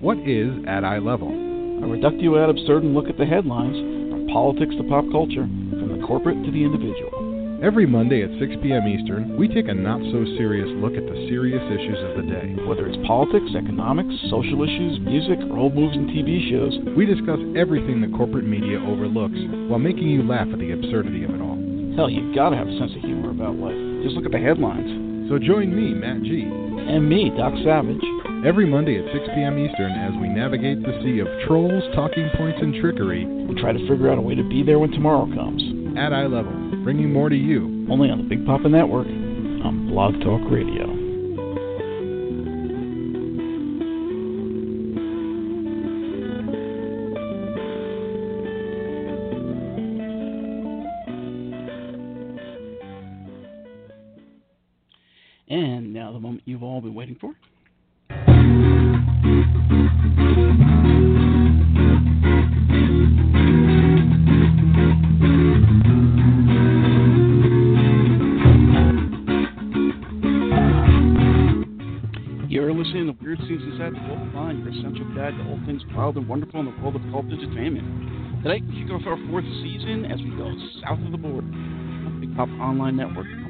What is at eye level? A reductio ad absurdum look at the headlines, from politics to pop culture, from the corporate to the individual. Every Monday at 6 p.m. Eastern, we take a not so serious look at the serious issues of the day. Whether it's politics, economics, social issues, music, or old movies and TV shows, We discuss everything the corporate media overlooks while making you laugh at the absurdity of it all. hell, you've gotta have a sense of humor about life. Just look at the headlines. So join me, Matt G, And me, Doc Savage. every Monday at 6 p.m. Eastern as we navigate the sea of trolls, talking points, and trickery We try to figure out a way to be there when tomorrow comes. at eye level, bringing more to you. Only on the Big Papa Network on Blog Talk Radio. All been waiting for. You're listening to Weird Scenes Inside the Gold Mine, your essential guide to all things wild and wonderful in the world of cult entertainment. Tonight, we kick off our fourth season as we go south of the border on Big Pop Online Network.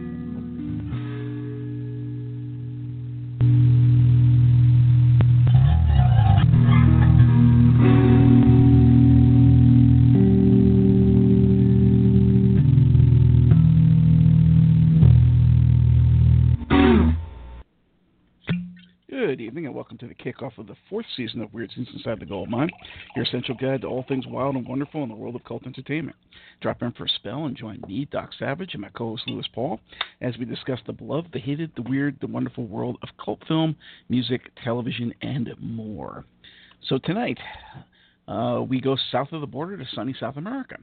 Kickoff of the fourth season of Weird Scenes Inside the Gold Mine, your essential guide to all things wild and wonderful in the world of cult entertainment. Drop in for a spell and join me, Doc Savage, and my co-host Lewis Paul as we discuss the beloved, the hated, the weird, the wonderful world of cult film, music, television, and more. So tonight, uh, we go south of the border to sunny South America.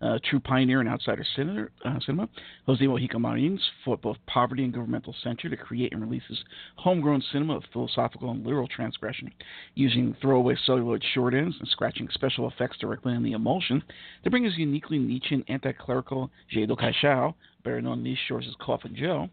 Uh, true pioneer and outsider cinema, uh, cinema, Jose Mojica Marins fought both poverty and governmental censure to create and release his homegrown cinema of philosophical and literal transgression, using throwaway celluloid short ends and scratching special effects directly on the emulsion to bring his uniquely Nietzschean anti-clerical Zé do Caixão, better known these shores as Coffin Joe,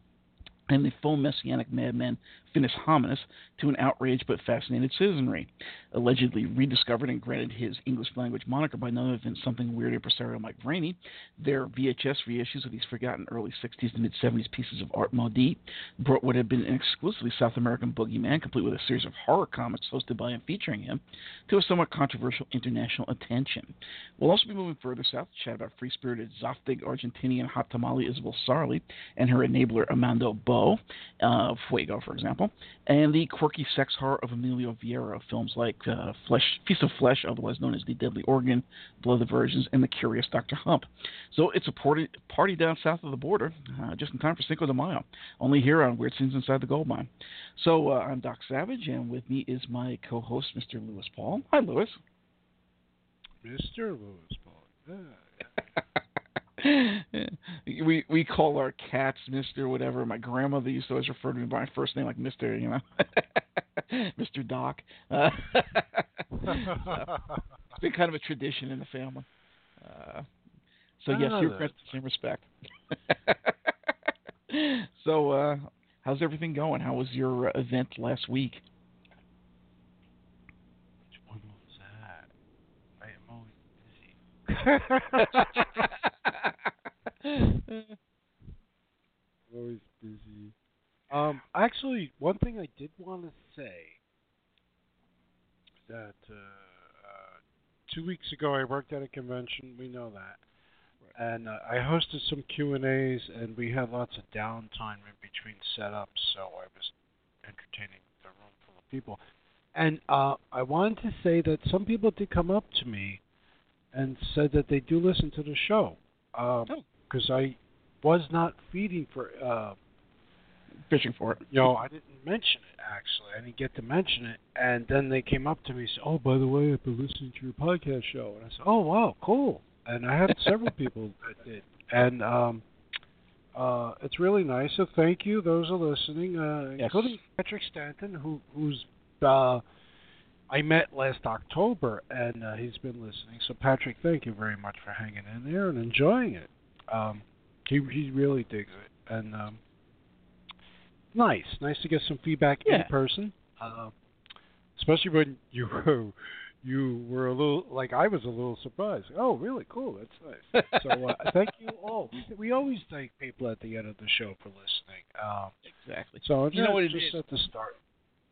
and the full messianic madman Finis Hominis to an outraged but fascinated citizenry. Allegedly rediscovered and granted his English language moniker by none other than something weird impresario Mike Vraney, their VHS reissues of these forgotten early 60s to mid 70s pieces of art maudit brought what had been an exclusively South American boogeyman, complete with a series of horror comics hosted by and featuring him, to a somewhat controversial international attention. We'll also be moving further south to chat about free spirited Zoftig Argentinian hot tamale Isabel Sarli and her enabler Armando Bo, uh, Fuego, for example, and the quirky sex horror of Emilio Vieyra, films like uh, Flesh, Feast of Flesh, otherwise known as The Deadly Organ, Blood of the Virgins, and The Curious Dr. Hump. So it's a party, party down south of the border, uh, just in time for Cinco de Mayo, only here on Weird Scenes Inside the Gold Mine. So uh, I'm Doc Savage, and with me is my co-host, Mr. Lewis Paul. Hi, Lewis. Mr. Lewis Paul. we we call our cats Mister whatever. My grandmother used to always refer to me by my first name like Mister, you know, Mister Doc. Uh, so, it's been kind of a tradition in the family. Uh, so yes, Ah, you're the same respect. so uh, how's everything going? How was your uh, event last week? Which one was that? I am always busy. Always busy. Um, actually, one thing I did want to say that uh, uh, two weeks ago I worked at a convention. We know that, and uh, I hosted some Q and A's, and we had lots of downtime in between setups, so I was entertaining the room full of people. And uh, I wanted to say that some people did come up to me and said that they do listen to the show because I was not feeding for uh, Fishing for it. you know I didn't mention it actually. I didn't get to mention it, and then they came up to me and said, "Oh, by the way, I've been listening to your podcast show." And I said, "Oh, wow, cool." And I had several people that did, and um, uh, it's really nice. So thank you, those are listening, uh, Yes. including Patrick Stanton, who who's uh, I met last October, and uh, he's been listening. So Patrick, thank you very much for hanging in there and enjoying it. Um, he he really digs it, and um, nice, nice to get some feedback in person. Uh, especially when you were you were a little like I was a little surprised. Oh, really cool. That's nice. so uh, thank you all. We, we always thank people at the end of the show for listening. Um, Exactly. so You know what it just is? at the start.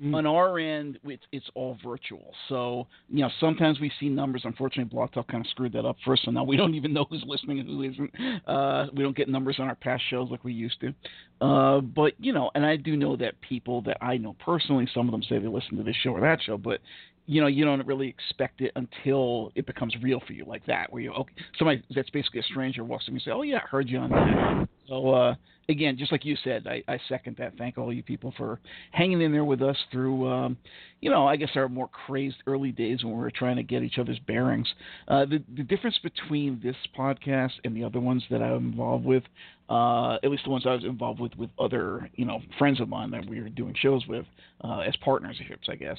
Mm. On our end, it's, it's all virtual. So, you know, sometimes we see numbers. Unfortunately, Blog Talk kind of screwed that up first, so now we don't even know who's listening and who isn't. Uh, we don't get numbers on our past shows like we used to. Uh, but, you know, and I do know that people that I know personally, some of them say they listen to this show or that show, but you know, you don't really expect it until it becomes real for you, like that, where you okay, somebody that's basically a stranger walks in and say, "Oh yeah, I heard you on that." So uh, again, just like you said, I, I second that. Thank all you people for hanging in there with us through, um, you know, I guess our more crazed early days when we were trying to get each other's bearings. Uh, the the difference between this podcast and the other ones that I'm involved with, uh, at least the ones I was involved with with other, you know, friends of mine that we were doing shows with uh, as partnerships, I guess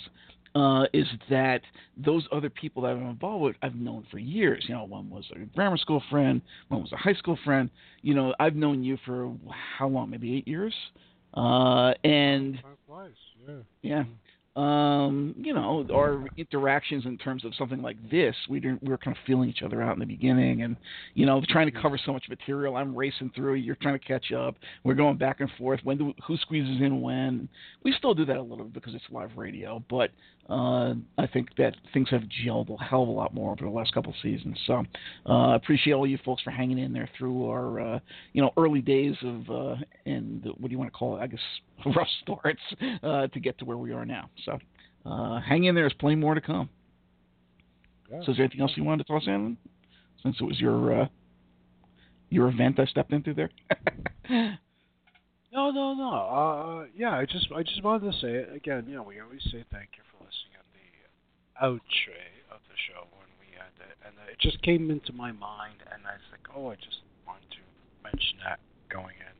uh, is that those other people that I'm involved with, I've known for years. You know, one was a grammar school friend, one was a high school friend. You know, I've known you for how long? Maybe eight years. Uh, and yeah. yeah. Um, you know, our interactions in terms of something like this, we didn't we were kind of feeling each other out in the beginning and you know, trying to cover so much material. I'm racing through, you're trying to catch up. We're going back and forth. When do, who squeezes in when? We still do that a little bit because it's live radio, but uh, I think that things have gelled a hell of a lot more over the last couple of seasons. So, uh, appreciate all you folks for hanging in there through our, uh, you know, early days of, uh, and what do you want to call it? I guess rough starts uh, to get to where we are now. So, uh, hang in there. There's plenty more to come. Yeah. So, is there anything else you wanted to toss in? Since it was your uh, your event I stepped into there. No, no, no. Uh, yeah, I just, I just wanted to say it again. You know, we always say thank you for listening at the outre of the show when we end it, and it just came into my mind, and I was like, oh, I just wanted to mention that going in.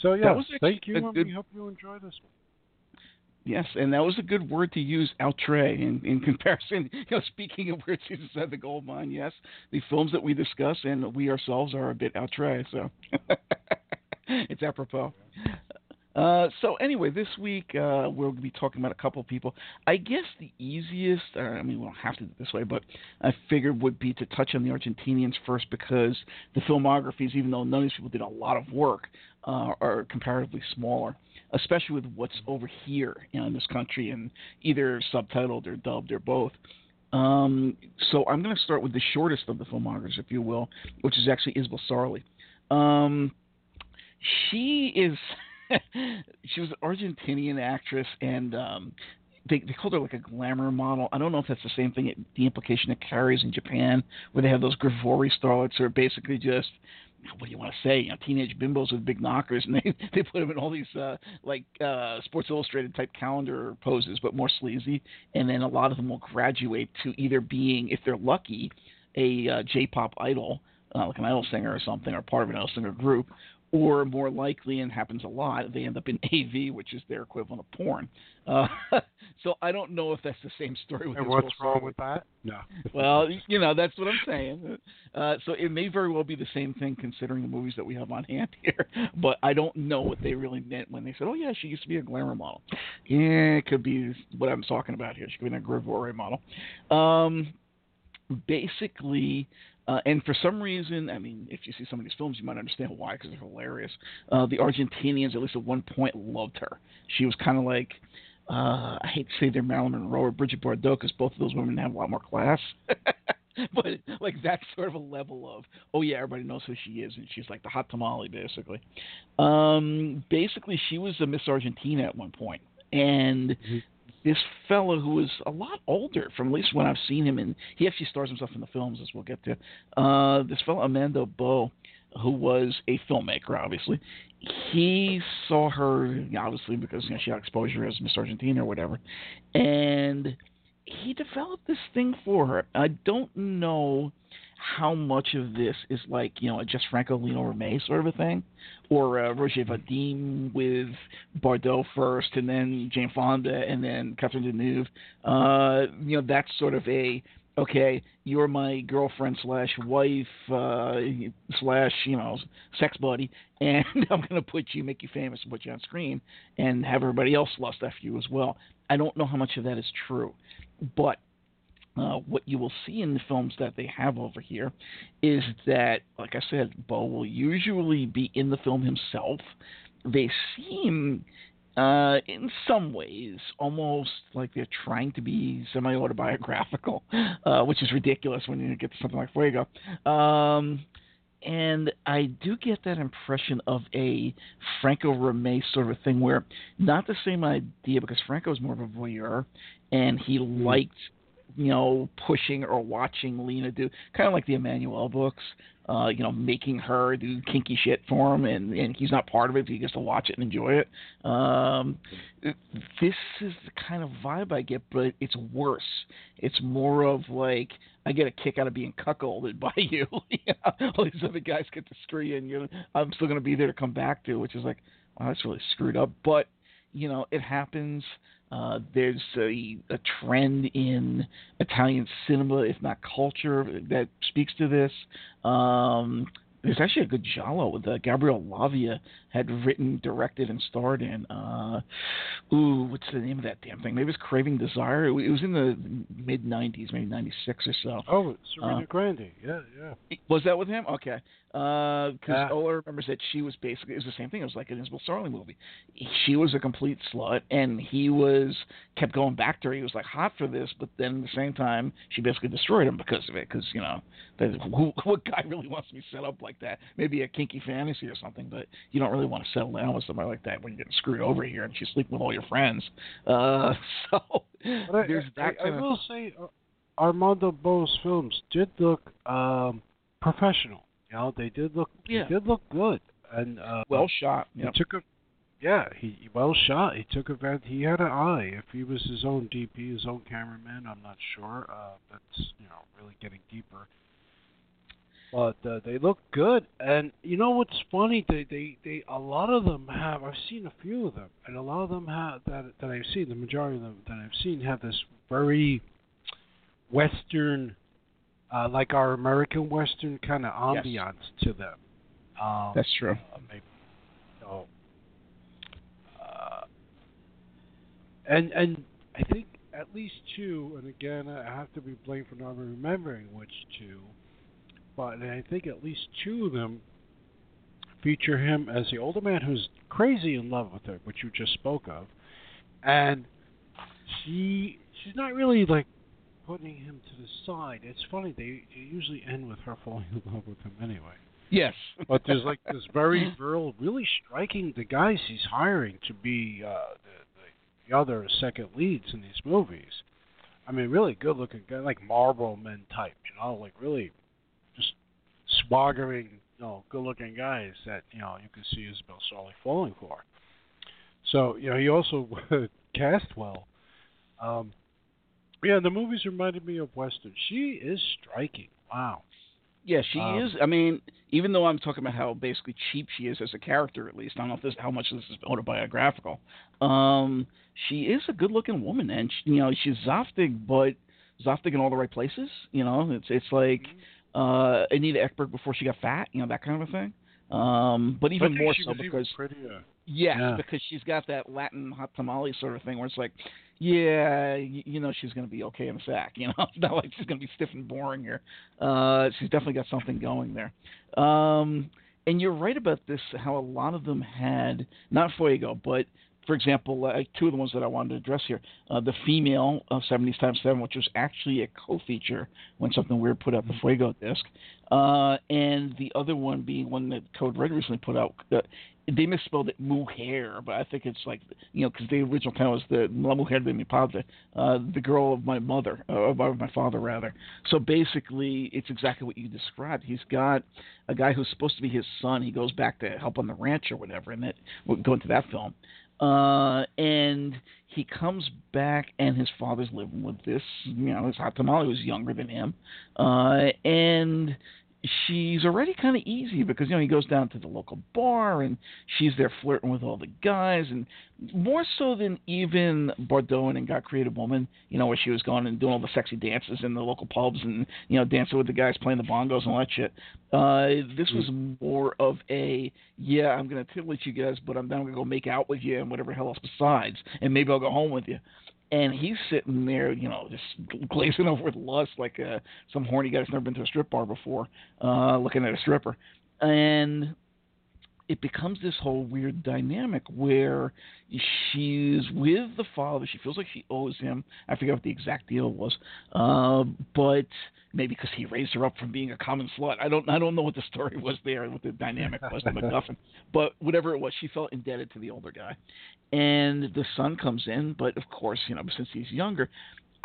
So yeah, thank you, and good- we hope you enjoy this one. Yes, and that was a good word to use, outre, in, in comparison. You know, speaking of words at the gold mine, yes, the films that we discuss and we ourselves are a bit outre, so it's apropos. Uh, so anyway, this week uh, we'll be talking about a couple of people. I guess the easiest, uh, I mean, we don't have to do it this way, but I figured would be to touch on the Argentinians first because the filmographies, even though none of these people did a lot of work, uh, are comparatively smaller, especially with what's over here you know, in this country and either subtitled or dubbed or both. Um, so I'm going to start with the shortest of the filmographies, if you will, which is actually Isabel Sarli. Um, she is she was an Argentinian actress and um they they called her like a glamour model. I don't know if that's the same thing. It, the implication it carries in Japan, where they have those gravure starlets who are basically just what do you want to say? You know, teenage bimbos with big knockers, and they they put them in all these uh, like uh, Sports Illustrated type calendar poses, but more sleazy. And then a lot of them will graduate to either being, if they're lucky, a uh, J-pop idol, uh, like an idol singer or something, or part of an idol singer group, or more likely, and happens a lot, they end up in AV, which is their equivalent of porn. Uh, so I don't know if that's the same story with And what's wrong with that? No. well, you know, that's what I'm saying. Uh, so it may very well be the same thing considering the movies that we have on hand here. But I don't know what they really meant when they said, oh, yeah, she used to be a glamour model. Yeah, it could be what I'm talking about here. She could be a gravure model. Um, basically, uh, and for some reason, I mean, if you see some of these films, you might understand why because they're hilarious. Uh, the Argentinians, at least at one point, loved her. She was kind of like, uh, I hate to say they're Marilyn Monroe or Bridget Bardot because both of those women have a lot more class. but like that sort of a level of, oh yeah, everybody knows who she is, and she's like the hot tamale, basically. Um, basically, she was a Miss Argentina at one point, and Mhm. This fellow who was a lot older, from at least when I've seen him, and he actually stars himself in the films, as we'll get to. Uh, this fellow Armando Bo who was a filmmaker, obviously, he saw her obviously because you know, she had exposure as Miss Argentina or whatever, and he developed this thing for her. I don't know how much of this is like you know a Jess Franco Lina Romay sort of a thing, or uh, Roger Vadim with Bardot first, and then Jane Fonda, and then Catherine Deneuve. Uh, you know that's sort of a okay, you're my girlfriend slash wife uh, slash you know sex buddy, and I'm gonna put you, make you famous, and put you on screen, and have everybody else lust after you as well. I don't know how much of that is true, but uh, what you will see in the films that they have over here is that, like I said, Bo will usually be in the film himself. They seem, uh, in some ways, almost like they're trying to be semi autobiographical, uh, which is ridiculous when you get to something like Fuego. Um, and I do get that impression of a Franco Romay sort of thing where not the same idea because Franco is more of a voyeur and he mm-hmm. liked you know, pushing or watching Lina do kind of like the Emmanuelle books, uh, you know, making her do kinky shit for him, and and he's not part of it. He gets to watch it and enjoy it. Um, this is the kind of vibe I get, but it's worse. It's more of like I get a kick out of being cuckolded by you. All these other guys get to screw you, and you know, I'm still going to be there to come back to, which is like, wow, that's really screwed up. But you know, it happens. Uh, there's a, a, trend in Italian cinema, if not culture, that speaks to this. Um, there's actually a good giallo with uh, Gabriel Lavia had written, directed, and starred in. Uh, ooh, what's the name of that damn thing? Maybe it's Craving Desire. It was in the mid '90s, maybe '96 or so. Oh, Serena uh, Grandi. Yeah, yeah. Was that with him? Okay. Because uh, all I remember is that she was basically it was the same thing. It was like an Isabel Sarli movie. She was a complete slut, and he was kept going back to her. He was like hot for this, but then at the same time, she basically destroyed him because of it. Because you know, who, what guy really wants to be set up like that? Maybe a kinky fantasy or something, but you don't really want to settle down with somebody like that when you're getting screwed over here and she's sleeping with all your friends. Uh, so I, there's that. I, I, I will say, uh, Armando Bo's films did look um, professional. You know, they did look yeah. they did look good and uh, well shot. Yep. He took a yeah, he well shot. He took advantage. He had an eye. If he was his own DP, his own cameraman, I'm not sure. Uh, that's you know really getting deeper. But uh, they look good, and you know what's funny? They, they, they, a lot of them have. I've seen a few of them, and a lot of them have that that I've seen. The majority of them that I've seen have this very Western uh, like our American Western kind of ambiance yes. to them. Um, That's true. Uh, maybe, you know, uh, and and I think at least two, and again I have to be blamed for not remembering which two, but I think at least two of them feature him as the older man who's crazy in love with her, which you just spoke of, and she she's not really like putting him to the side. It's funny they, they usually end with her falling in love with him anyway. Yes, but there's like this very real, really striking the guys he's hiring to be uh, the, the the other second leads in these movies. I mean, really good looking guy, like Marlboro Men type, you know, like really swaggering, you know, good looking guys that you know you can see Isabel Sarli falling for. So you know, he also cast well. Um, yeah, the movies reminded me of Western. She is striking. Wow. Yeah, she um, is. I mean, even though I'm talking about how basically cheap she is as a character, at least I don't know if this, how much this is autobiographical. Um, she is a good-looking woman, and she, you know she's Zaftig, but Zaftig in all the right places. You know, it's it's like mm-hmm. Uh, Anita Ekberg before she got fat. You know that kind of a thing. Um, but even more so because. Yes, yeah. because she's got that Latin hot tamale sort of thing where it's like, yeah, you, you know she's going to be okay in the sack. You know, it's not like she's going to be stiff and boring here. Uh, she's definitely got something going there. Um, and you're right about this. How a lot of them had not Fuego, but for example, uh, two of the ones that I wanted to address here, uh, the female of 70s times 7, which was actually a co-feature when something weird put out the Fuego disc, uh, and the other one being one that Code Red recently put out. Uh, they misspelled it Mujer, but I think it's like you know because the original title was the La Mujer de mi Padre, uh, the girl of my mother, uh, of my father rather. So basically, it's exactly what you described. He's got a guy who's supposed to be his son. He goes back to help on the ranch or whatever, and that we'll go into that film. Uh, and he comes back, and his father's living with this. You know, his hot tamale was younger than him, uh, and she's already kind of easy because you know he goes down to the local bar and she's there flirting with all the guys and more so than even Bardot and God Created Woman, you know, where she was going and doing all the sexy dances in the local pubs and you know dancing with the guys playing the bongos and all that shit. Uh, this was more of a yeah, I'm gonna titillate you guys, but I'm then gonna go make out with you and whatever hell else besides, and maybe I'll go home with you and he's sitting there, you know, just glazing over with lust like uh, some horny guy who's never been to a strip bar before, uh, looking at a stripper, and it becomes this whole weird dynamic where she's with the father. She feels like she owes him. I forget what the exact deal was, uh, but maybe because he raised her up from being a common slut. I don't. I don't know what the story was there, what the dynamic was, the MacGuffin. But whatever it was, she felt indebted to the older guy, and the son comes in. But of course, you know, since he's younger,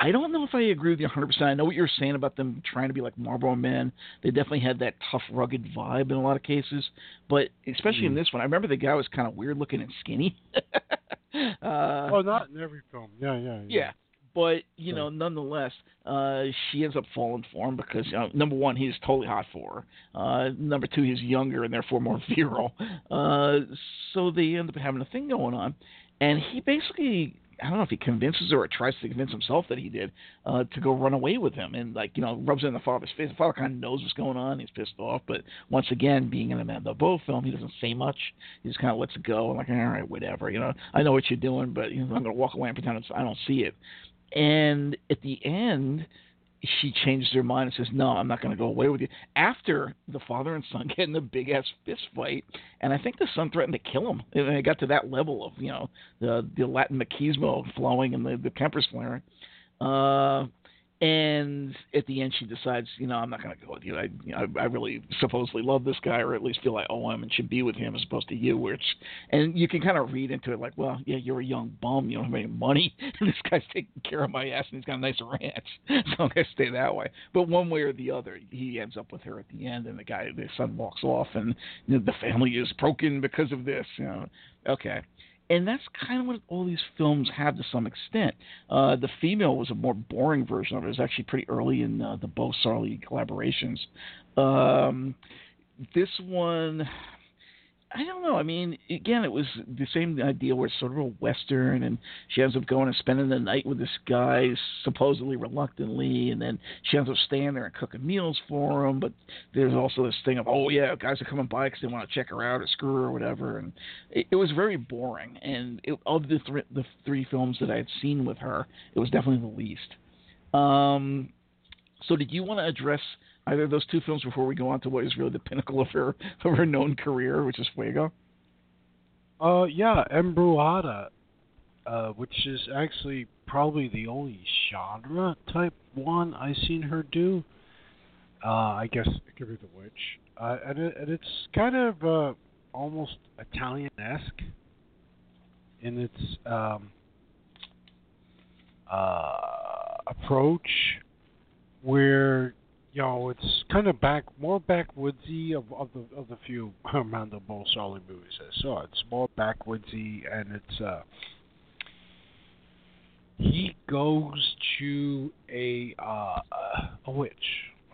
I don't know if I agree with you 100%. I know what you're saying about them trying to be like Marlboro Men. They definitely had that tough, rugged vibe in a lot of cases. But especially mm. in this one, I remember the guy was kind of weird looking and skinny. uh, oh, not in every film. Yeah, yeah, yeah. Yeah. But, you know, nonetheless, uh, she ends up falling for him because, you know, number one, he's totally hot for her. Uh, number two, he's younger and therefore more virile. Uh, so they end up having a thing going on. And he basically I don't know if he convinces her or tries to convince himself that he did uh, to go run away with him, and like you know rubs it in the father's face. The father kind of knows what's going on. He's pissed off, but once again, being in a Armando Bo film, he doesn't say much. He just kind of lets it go and like, all right, whatever. You know, I know what you're doing, but you know, I'm gonna walk away and pretend I don't see it. And at the end, she changes her mind and says, "No, I'm not going to go away with you." After the father and son get in a big ass fist fight, and I think the son threatened to kill him. And it got to that level of you know the the Latin machismo flowing and the the tempers flaring. Uh, and at the end she decides, you know, I'm not going to go with you. I, I, I really supposedly love this guy, or at least feel I owe him and should be with him as opposed to you. Which, and you can kind of read into it like, well, yeah, you're a young bum, you don't have any money, and this guy's taking care of my ass, and he's got a nice ranch, so I'm going to stay that way. But one way or the other, he ends up with her at the end, and the guy, the son walks off, and you know, the family is broken because of this. You know, okay and that's kind of what all these films have to some extent. Uh, the female was a more boring version of it. It was actually pretty early in uh, the Bo Sarli collaborations. Um, this one, I don't know. I mean, again, it was the same idea where it's sort of a western, and she ends up going and spending the night with this guy, supposedly reluctantly, and then she ends up staying there and cooking meals for him. But there's also this thing of, oh yeah, guys are coming by because they want to check her out or screw her or whatever, and it, it was very boring. And it, of the th- the three films that I had seen with her, it was definitely the least. Um, so did you want to address? Either of those two films before we go on to what is really the pinnacle of her of her known career, which is Fuego? Uh, yeah, Embrujada, uh, which is actually probably the only genre type one I've seen her do. Uh, I guess it could be The Witch, uh, and, it, and it's kind of uh, almost Italian-esque in its um, uh, approach, where you know, it's kind of back more backwoodsy of, of the of the few Armando Sarli movies I saw. It's more backwoodsy, and it's uh, he goes to a uh, a witch,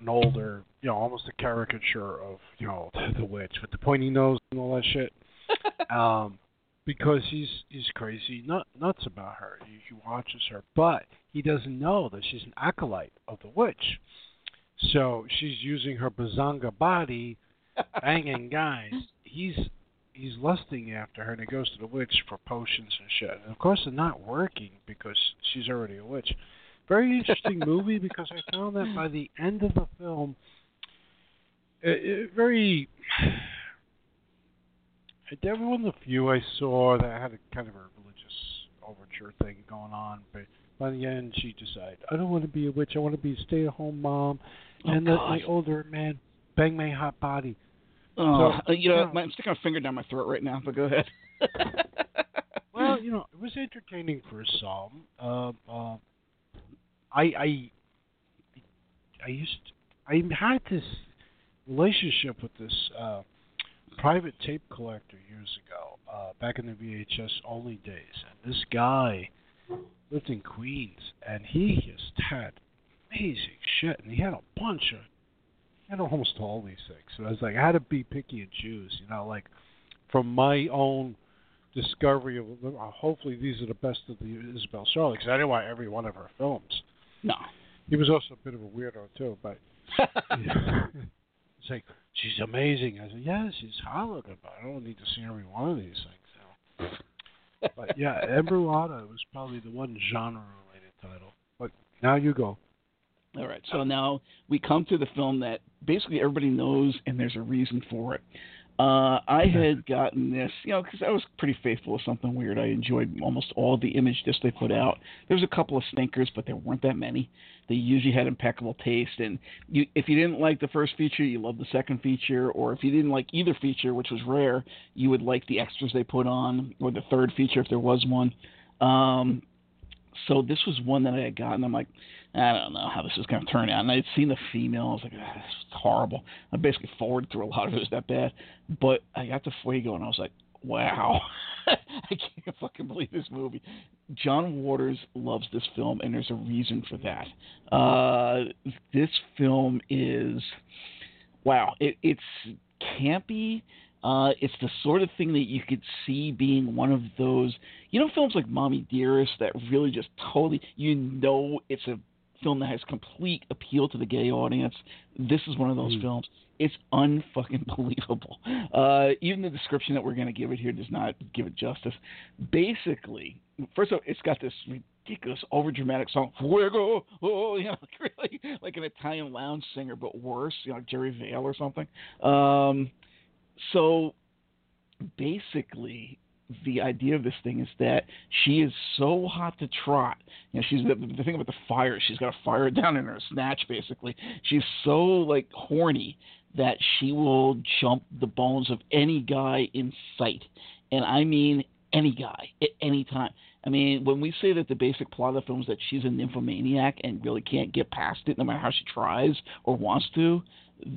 an older, you know, almost a caricature of you know the witch with the pointy nose and all that shit. um, because he's he's crazy nut, nuts about her. He, he watches her, but he doesn't know that she's an acolyte of the witch. So she's using her bazanga body, banging guys. He's he's lusting after her, and he goes to the witch for potions and shit. And of course, they're not working because she's already a witch. Very interesting movie because I found that by the end of the film, it, it very. Every one of the few I saw that had a kind of a religious overture thing going on, but by the end she decided, I don't want to be a witch. I want to be a stay-at-home mom Oh, and let my older man bang my hot body. Oh, so, you know, I'm sticking a finger down my throat right now, but go ahead. well, you know, it was entertaining for some. Uh, uh, I, I, I used, to, I had this relationship with this uh, private tape collector years ago, uh, back in the VHS only days, and this guy lived in Queens, and he just had amazing shit, and he had a bunch of, he had almost all these things. So I was like, I had to be picky and choose, you know, like from my own discovery of, uh, hopefully these are the best of the Isabel Sarli, because I didn't want every one of her films. No. He was also a bit of a weirdo too, but it's like she's amazing. I said, yeah, she's Hollywood, but I don't need to see every one of these things. So. but yeah, Embrujada was probably the one genre-related title. But now you go. All right, so now we come to the film that basically everybody knows, and there's a reason for it. Uh, I had gotten this, you know, because I was pretty faithful with something weird. I enjoyed almost all the image discs they put out. There was a couple of stinkers, but there weren't that many. They usually had impeccable taste, and you, if you didn't like the first feature, you loved the second feature, or if you didn't like either feature, which was rare, you would like the extras they put on, or the third feature if there was one. Um, so this was one that I had gotten. I'm like, I don't know how this is going to turn out. And I'd seen the female. I was like, ah, this is horrible. I basically forwarded through a lot of it. It was that bad. But I got to Fuego and I was like, wow. I can't fucking believe this movie. John Waters loves this film, and there's a reason for that. Uh, this film is, wow, it, it's campy. Uh, it's the sort of thing that you could see being one of those, you know, films like Mommy Dearest that really just totally, you know, it's a film that has complete appeal to the gay audience. This is one of those mm. films. It's unfucking believable. Uh, even the description that we're going to give it here does not give it justice. Basically, first of all, it's got this ridiculous, overdramatic song, "Fuego," oh, you know, like really like an Italian lounge singer, but worse, you know, like Jerry Vale or something. Um, so basically, the idea of this thing is that she is so hot to trot. You know, she's the, the thing about the fire. She's got a fire down in her snatch, basically. She's so like horny that she will jump the bones of any guy in sight, and I mean any guy at any time. I mean, when we say that the basic plot of the film is that she's a nymphomaniac and really can't get past it, no matter how she tries or wants to,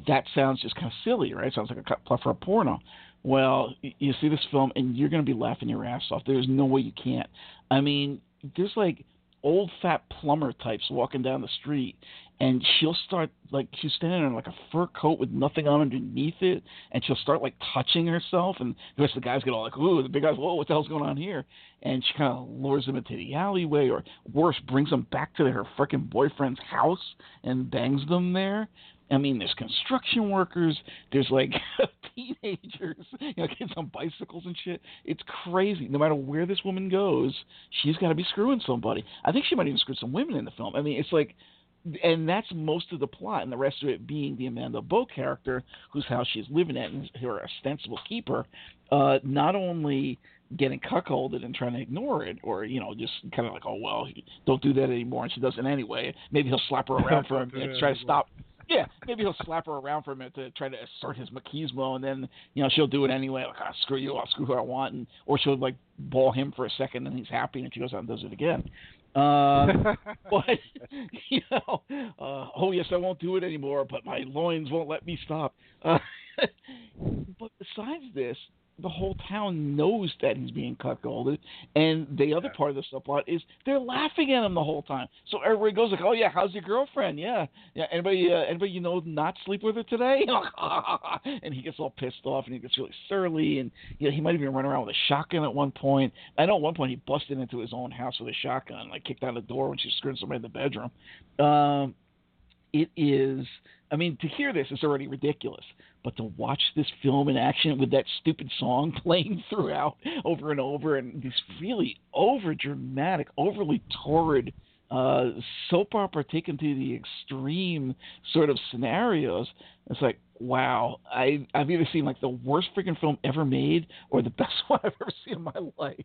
that sounds just kind of silly, right? Sounds like a plot for a porno. Well, you see this film and you're going to be laughing your ass off. There's no way you can't. I mean, there's like old fat plumber types walking down the street and she'll start like she's standing in like a fur coat with nothing on underneath it and she'll start like touching herself and the rest of the guys get all like ooh the big guys whoa what the hell's going on here and she kind of lures them into the alleyway or worse brings them back to her freaking boyfriend's house and bangs them there I mean, there's construction workers, there's like teenagers, you know, kids on bicycles and shit. It's crazy. No matter where this woman goes, she's got to be screwing somebody. I think she might even screw some women in the film. I mean, it's like, and that's most of the plot, and the rest of it being the Armando Bo character, whose house she's living at, and her ostensible keeper, uh, not only getting cuckolded and trying to ignore it, or you know, just kind of like, oh well, don't do that anymore, and she doesn't anyway. Maybe he'll slap her around for a minute, try to stop yeah, maybe he'll slap her around for a minute to try to assert his machismo, and then you know she'll do it anyway. Like, oh, screw you, I'll screw who I want, and or she'll like ball him for a second, and he's happy, and she goes out and does it again. Uh, but you know, uh, oh yes, I won't do it anymore, but my loins won't let me stop. Uh, but besides this, the whole town knows that he's being cuckolded, and the other part of the subplot is they're laughing at him the whole time. So everybody goes like, "Oh yeah, how's your girlfriend? Yeah, yeah. Anybody, uh, anybody you know not sleep with her today?" and he gets all pissed off, and he gets really surly, and you know, he might even run around with a shotgun at one point. I know at one point he busted into his own house with a shotgun, like kicked out the door when she screwed somebody in the bedroom. Um, it is. I mean, to hear this is already ridiculous. But to watch this film in action with that stupid song playing throughout over and over and these really over dramatic, overly torrid uh, soap opera taken to the extreme sort of scenarios, it's like, wow, I, I've either seen like the worst freaking film ever made or the best one I've ever seen in my life.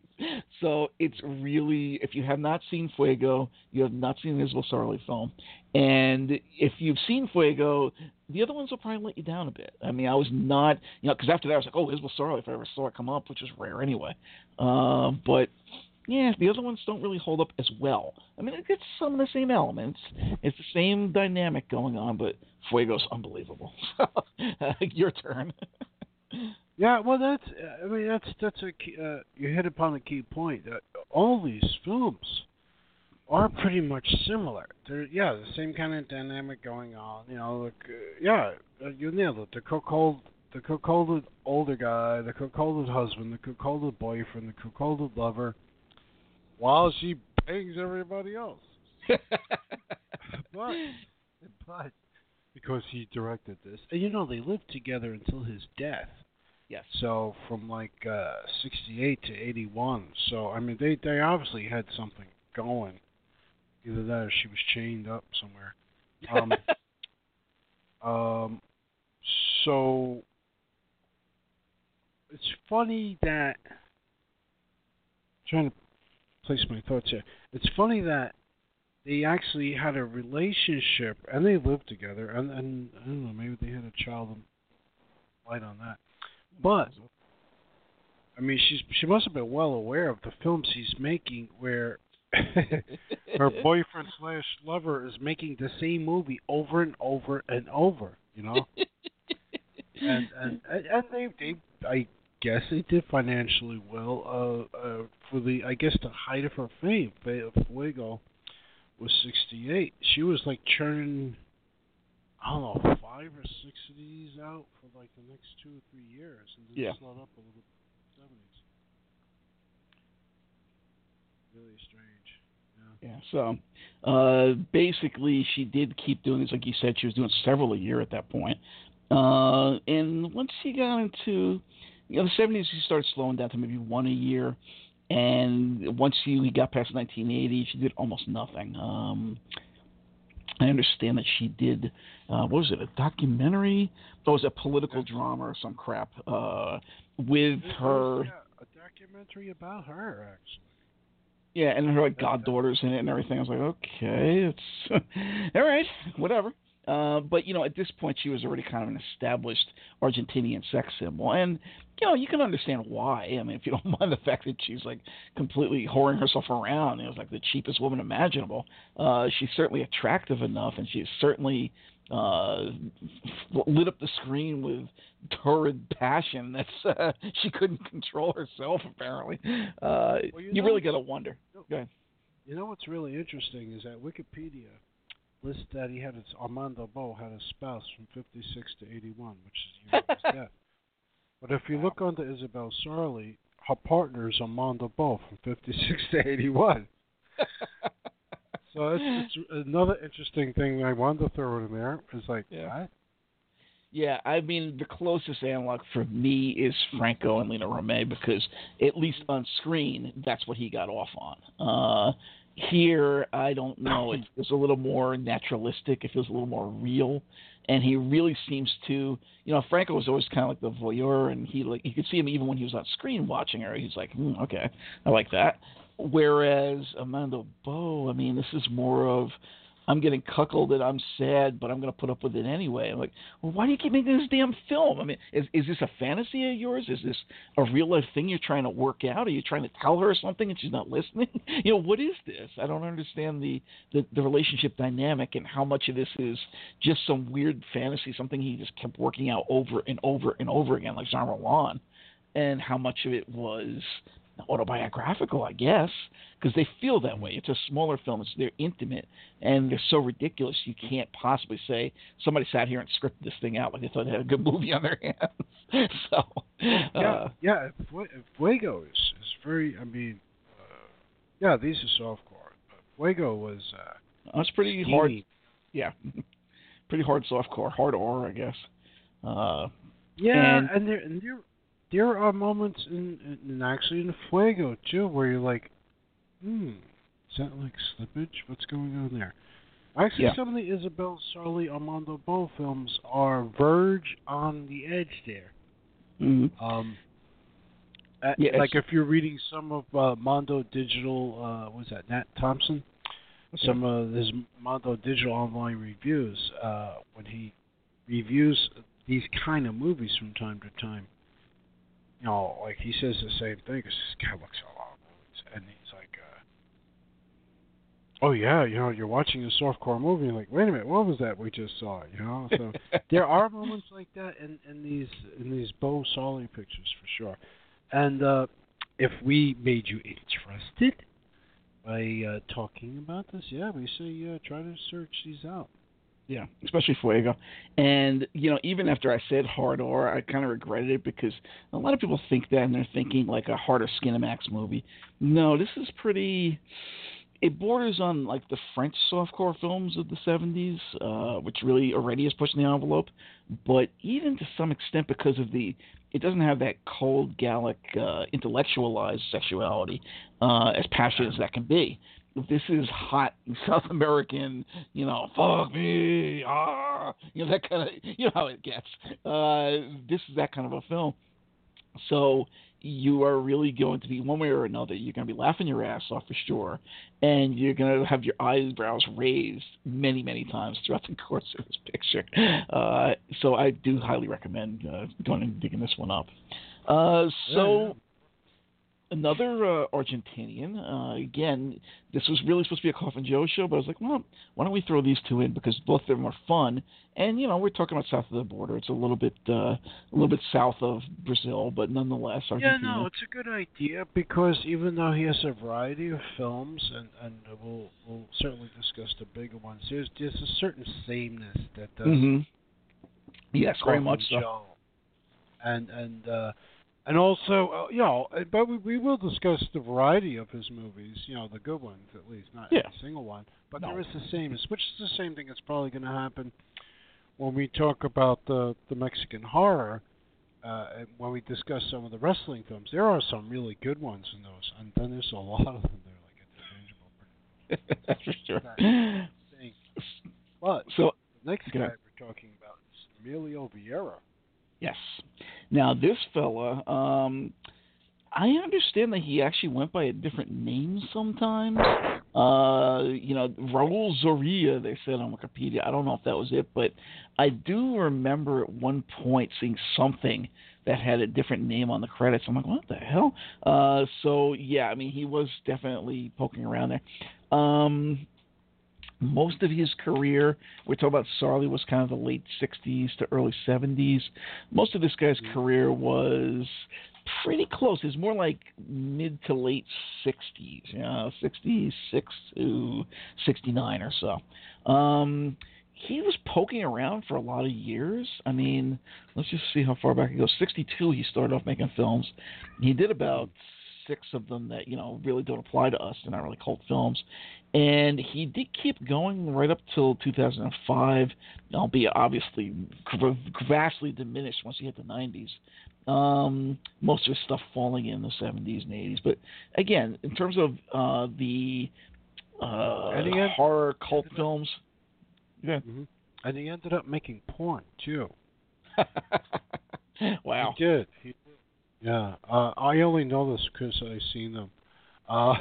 So it's really, if you have not seen Fuego, you have not seen an Isabel Sarli film. And if you've seen Fuego, the other ones will probably let you down a bit. I mean, I was not, you know, because after that I was like, oh, Isabel Sarli, if I ever saw it come up, which is rare anyway. Uh, but yeah, the other ones don't really hold up as well. I mean, it gets some of the same elements. It's the same dynamic going on, but Fuego's unbelievable. Your turn. yeah, well, that's. I mean, that's that's a. Key, uh, you hit upon a key point. That all these films are pretty much similar. They're yeah, the same kind of dynamic going on. You know, like uh, yeah, uh, you nailed it. The cuckold, the cuckolded older guy, the cuckolded husband, the cuckolded boyfriend, the cuckolded lover, while she bangs everybody else. but but because he directed this, and you know they lived together until his death. Yes. So from like uh 68 to 81. So I mean they they obviously had something going. Either that or she was chained up somewhere. Um, um, so it's funny that I'm trying to place my thoughts here. It's funny that they actually had a relationship and they lived together and and I don't know maybe they had a child and light on that. But I mean she's she must have been well aware of the films he's making where her boyfriend slash lover is making the same movie over and over and over, you know. and and and they they I guess they did financially well. Uh, uh, for the I guess the height of her fame, Fuego was sixty eight. She was like churning. I don't know, five or six of these out for like the next two or three years, and then yeah. slowed up a little. Seventies. Really strange. Yeah. So uh, basically, she did keep doing this. Like you said, she was doing several a year at that point. Uh, and once she got into you know the seventies, she started slowing down to maybe one a year. And once she got past 1980, she did almost nothing. Um, I understand that she did, uh, what was it, a documentary? That was a political drama or some crap uh, with her. Yeah, a documentary about her, actually. Yeah, and her like goddaughters in it and everything. I was like, okay, it's all right, whatever. Uh, but you know, at this point, she was already kind of an established Argentinian sex symbol, and you know, you can understand why. I mean, if you don't mind the fact that she's like completely whoring herself around, it was like the cheapest woman imaginable. Uh, she's certainly attractive enough, and she's certainly uh, lit up the screen with torrid passion that's uh, she couldn't control herself apparently. Uh, well, you, you know, really got to wonder. Go ahead. You know what's really interesting is that Wikipedia lists that he had his Armando Bo had a spouse from 56 to 81, which is of his death. But if you look under Isabel Sarli, her partner is Armando Bo from 56 to 81. so it's, it's another interesting thing I wanted to throw in there. It's like, Yeah. what? Yeah, I mean the closest analog for me is Franco and Lina Romay because at least on screen that's what he got off on. Uh, here, I don't know. It feels a little more naturalistic. It feels a little more real, and he really seems to. You know, Franco was always kind of like the voyeur, and he like you could see him even when he was on screen watching her. He's like, hmm, okay, I like that. Whereas Armando Bo, I mean, this is more of I'm getting cuckolded. I'm sad, but I'm going to put up with it anyway. I'm like, well, why do you keep making this damn film? I mean, is is this a fantasy of yours? Is this a real life thing you're trying to work out? Are you trying to tell her something and she's not listening? You know, what is this? I don't understand the the, the relationship dynamic and how much of this is just some weird fantasy, something he just kept working out over and over and over again, like Jean Rollin, and how much of it was autobiographical, I guess, because they feel that way. It's a smaller film. It's they're intimate and they're so ridiculous. You can't possibly say somebody sat here and scripted this thing out like they thought they had a good movie on their hands. so Yeah, uh, yeah. Fue- Fuego is is very. I mean, uh, yeah, these are softcore. But Fuego was uh, it's pretty hard. Yeah, pretty hard softcore, hard R, I guess. Uh, Yeah, And- and, there and there there are moments in, in actually in Fuego too where you're like, hmm, is that like slippage? What's going on there? Actually, Yeah. some of the Isabel Sarli Armando Bo films are verge on the edge there. mhm. Um, uh, Yeah, like if you're reading some of uh, Mondo Digital, uh, was that Nat Thompson? Some of his Mondo Digital online reviews uh, when he reviews these kind of movies from time to time, you know, like he says the same thing. Cause this guy looks a lot of movies, and he's like, uh, "Oh yeah, you know, you're watching a softcore movie. Like, wait a minute, what was that we just saw? You know." So there are moments like that in in these in these Bo Sarli pictures for sure. And uh, if we made you interested by uh, talking about this, yeah, we say uh, try to search these out. Yeah, especially Fuego. And, you know, even after I said hard R, I kind of regretted it because a lot of people think that and they're thinking like a harder Skinamax movie. No, this is pretty. It borders on like the French softcore films of the 70s, uh, which really already is pushing the envelope. But even to some extent, because of the. It doesn't have that cold Gallic, uh, intellectualized sexuality, uh, as passionate as that can be this is hot South American, you know, fuck me, ah, you know that kind of, you know how it gets. Uh, this is that kind of a film. So you are really going to be one way or another. You're going to be laughing your ass off for sure, and you're going to have your eyebrows raised many, many times throughout the course of this picture. Uh, so I do highly recommend uh, going and digging this one up. Uh, so another uh, Argentinian. Uh, again, this was really supposed to be a Coffin Joe show, but I was like, well, why don't we throw these two in because both of them are fun. And you know, we're talking about south of the border. It's a little bit, uh, a little bit south of Brazil, but nonetheless, Argentina. Yeah, no, it's a good idea because even though he has a variety of films, and and we'll we'll certainly discuss the bigger ones. There's there's a certain sameness that does. Mm-hmm. Yes, very Coffin much so. Joe. And and uh, and also, uh, you know, uh, but we, we will discuss the variety of his movies. You know, the good ones at least, not Yeah. every single one. But No. there is the same, which is the same thing that's probably going to happen when we talk about the the Mexican horror. Uh, and when we discuss some of the wrestling films, there are some really good ones in those, and then there's a lot of them that are like interchangeable. That's for sure. But So the next guy we're talking about is Emilio Vieyra. Yes. Now this fella, um, I understand that he actually went by a different name sometimes. Uh, you know, Raul Zoria, they said on Wikipedia. I don't know if that was it, but I do remember at one point seeing something that had a different name on the credits. I'm like, what the hell? Uh, so yeah, I mean, he was definitely poking around there. Um, most of his career, we're talking about Sarli, was kind of the late 60s to early 70s. Most of this guy's career was pretty close. It's more like mid to late 60s, you know, 66 to 69 or so. Um, he was poking around for a lot of years. I mean, let's just see how far back he goes. 62, he started off making films. He did about six of them that, you know, really don't apply to us. They're not really cult films. And he did keep going right up till 2005, albeit obviously gr- vastly diminished once he hit the 90s. Um, most of his stuff falling in the 70s and 80s. But again, in terms of uh, the uh, And he had- horror cult films, yeah. Mm-hmm. And he ended up making porn too. wow. He did. He did. Yeah. Uh, I only know this because I've seen them. Uh,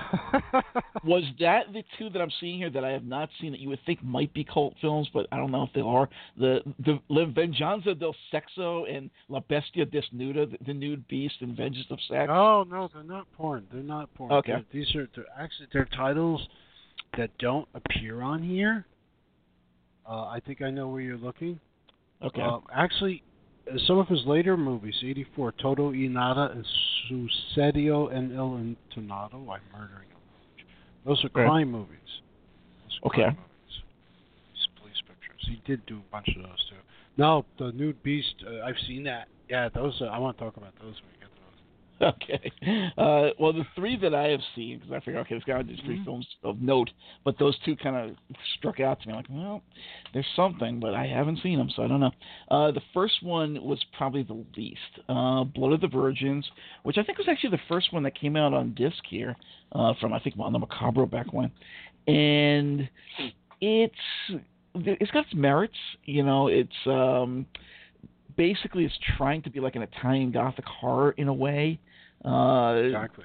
Was that the two that I'm seeing here that I have not seen that you would think might be cult films, but I don't know if they are? The the La Venganza del Sexo and La Bestia Desnuda, the, the nude beast and Vengeance of Sex. oh no, they're not porn. They're not porn. Okay. They're- these are they're actually they're titles that don't appear on here. Uh, I think I know where you're looking. Okay. Uh, actually, some of his later movies, 84, Todo y Nada and Sucedio en el I'm Murdering a Those are crime movies. Those are Okay. crime movies. These police pictures. He did do a bunch of those, too. No, the Nude Beast, uh, I've seen that. Yeah, those. Uh, I want to talk about those we get to those. Okay. Uh, well, the three that I have seen, because I figure, okay, this guy did 3 Mhm. films of note, but those two kind of struck out to me. Like, well, there's something, but I haven't seen them, so I don't know. Uh, the first one was probably the least. Uh, Blood of the Virgins, which I think was actually the first one that came out on disc here uh, from, I think, on the Macabro back when. And it's it's got its merits. You know, it's um, basically it's trying to be like an Italian Gothic horror in a way. Uh, Exactly.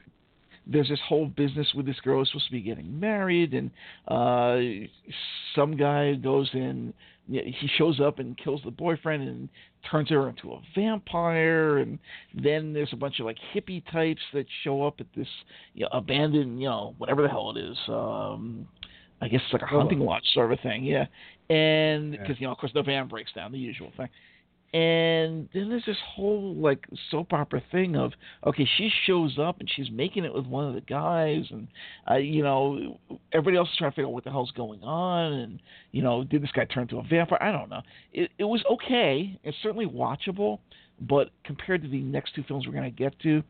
there's this whole business with this girl who's supposed to be getting married, and uh, some guy goes in. He shows up and kills the boyfriend and turns her into a vampire, and then there's a bunch of like hippie types that show up at this you know, abandoned, you know, whatever the hell it is. Um, I guess it's like a hunting lodge sort of a thing, yeah. And because yeah. you know, of course, the van breaks down, the usual thing. And then there's this whole like soap opera thing of okay, she shows up and she's making it with one of the guys, and uh, you know everybody else is trying to figure out what the hell's going on, and you know did this guy turn into a vampire? I don't know. It it was okay. It's certainly watchable, but compared to the next two films we're gonna get to,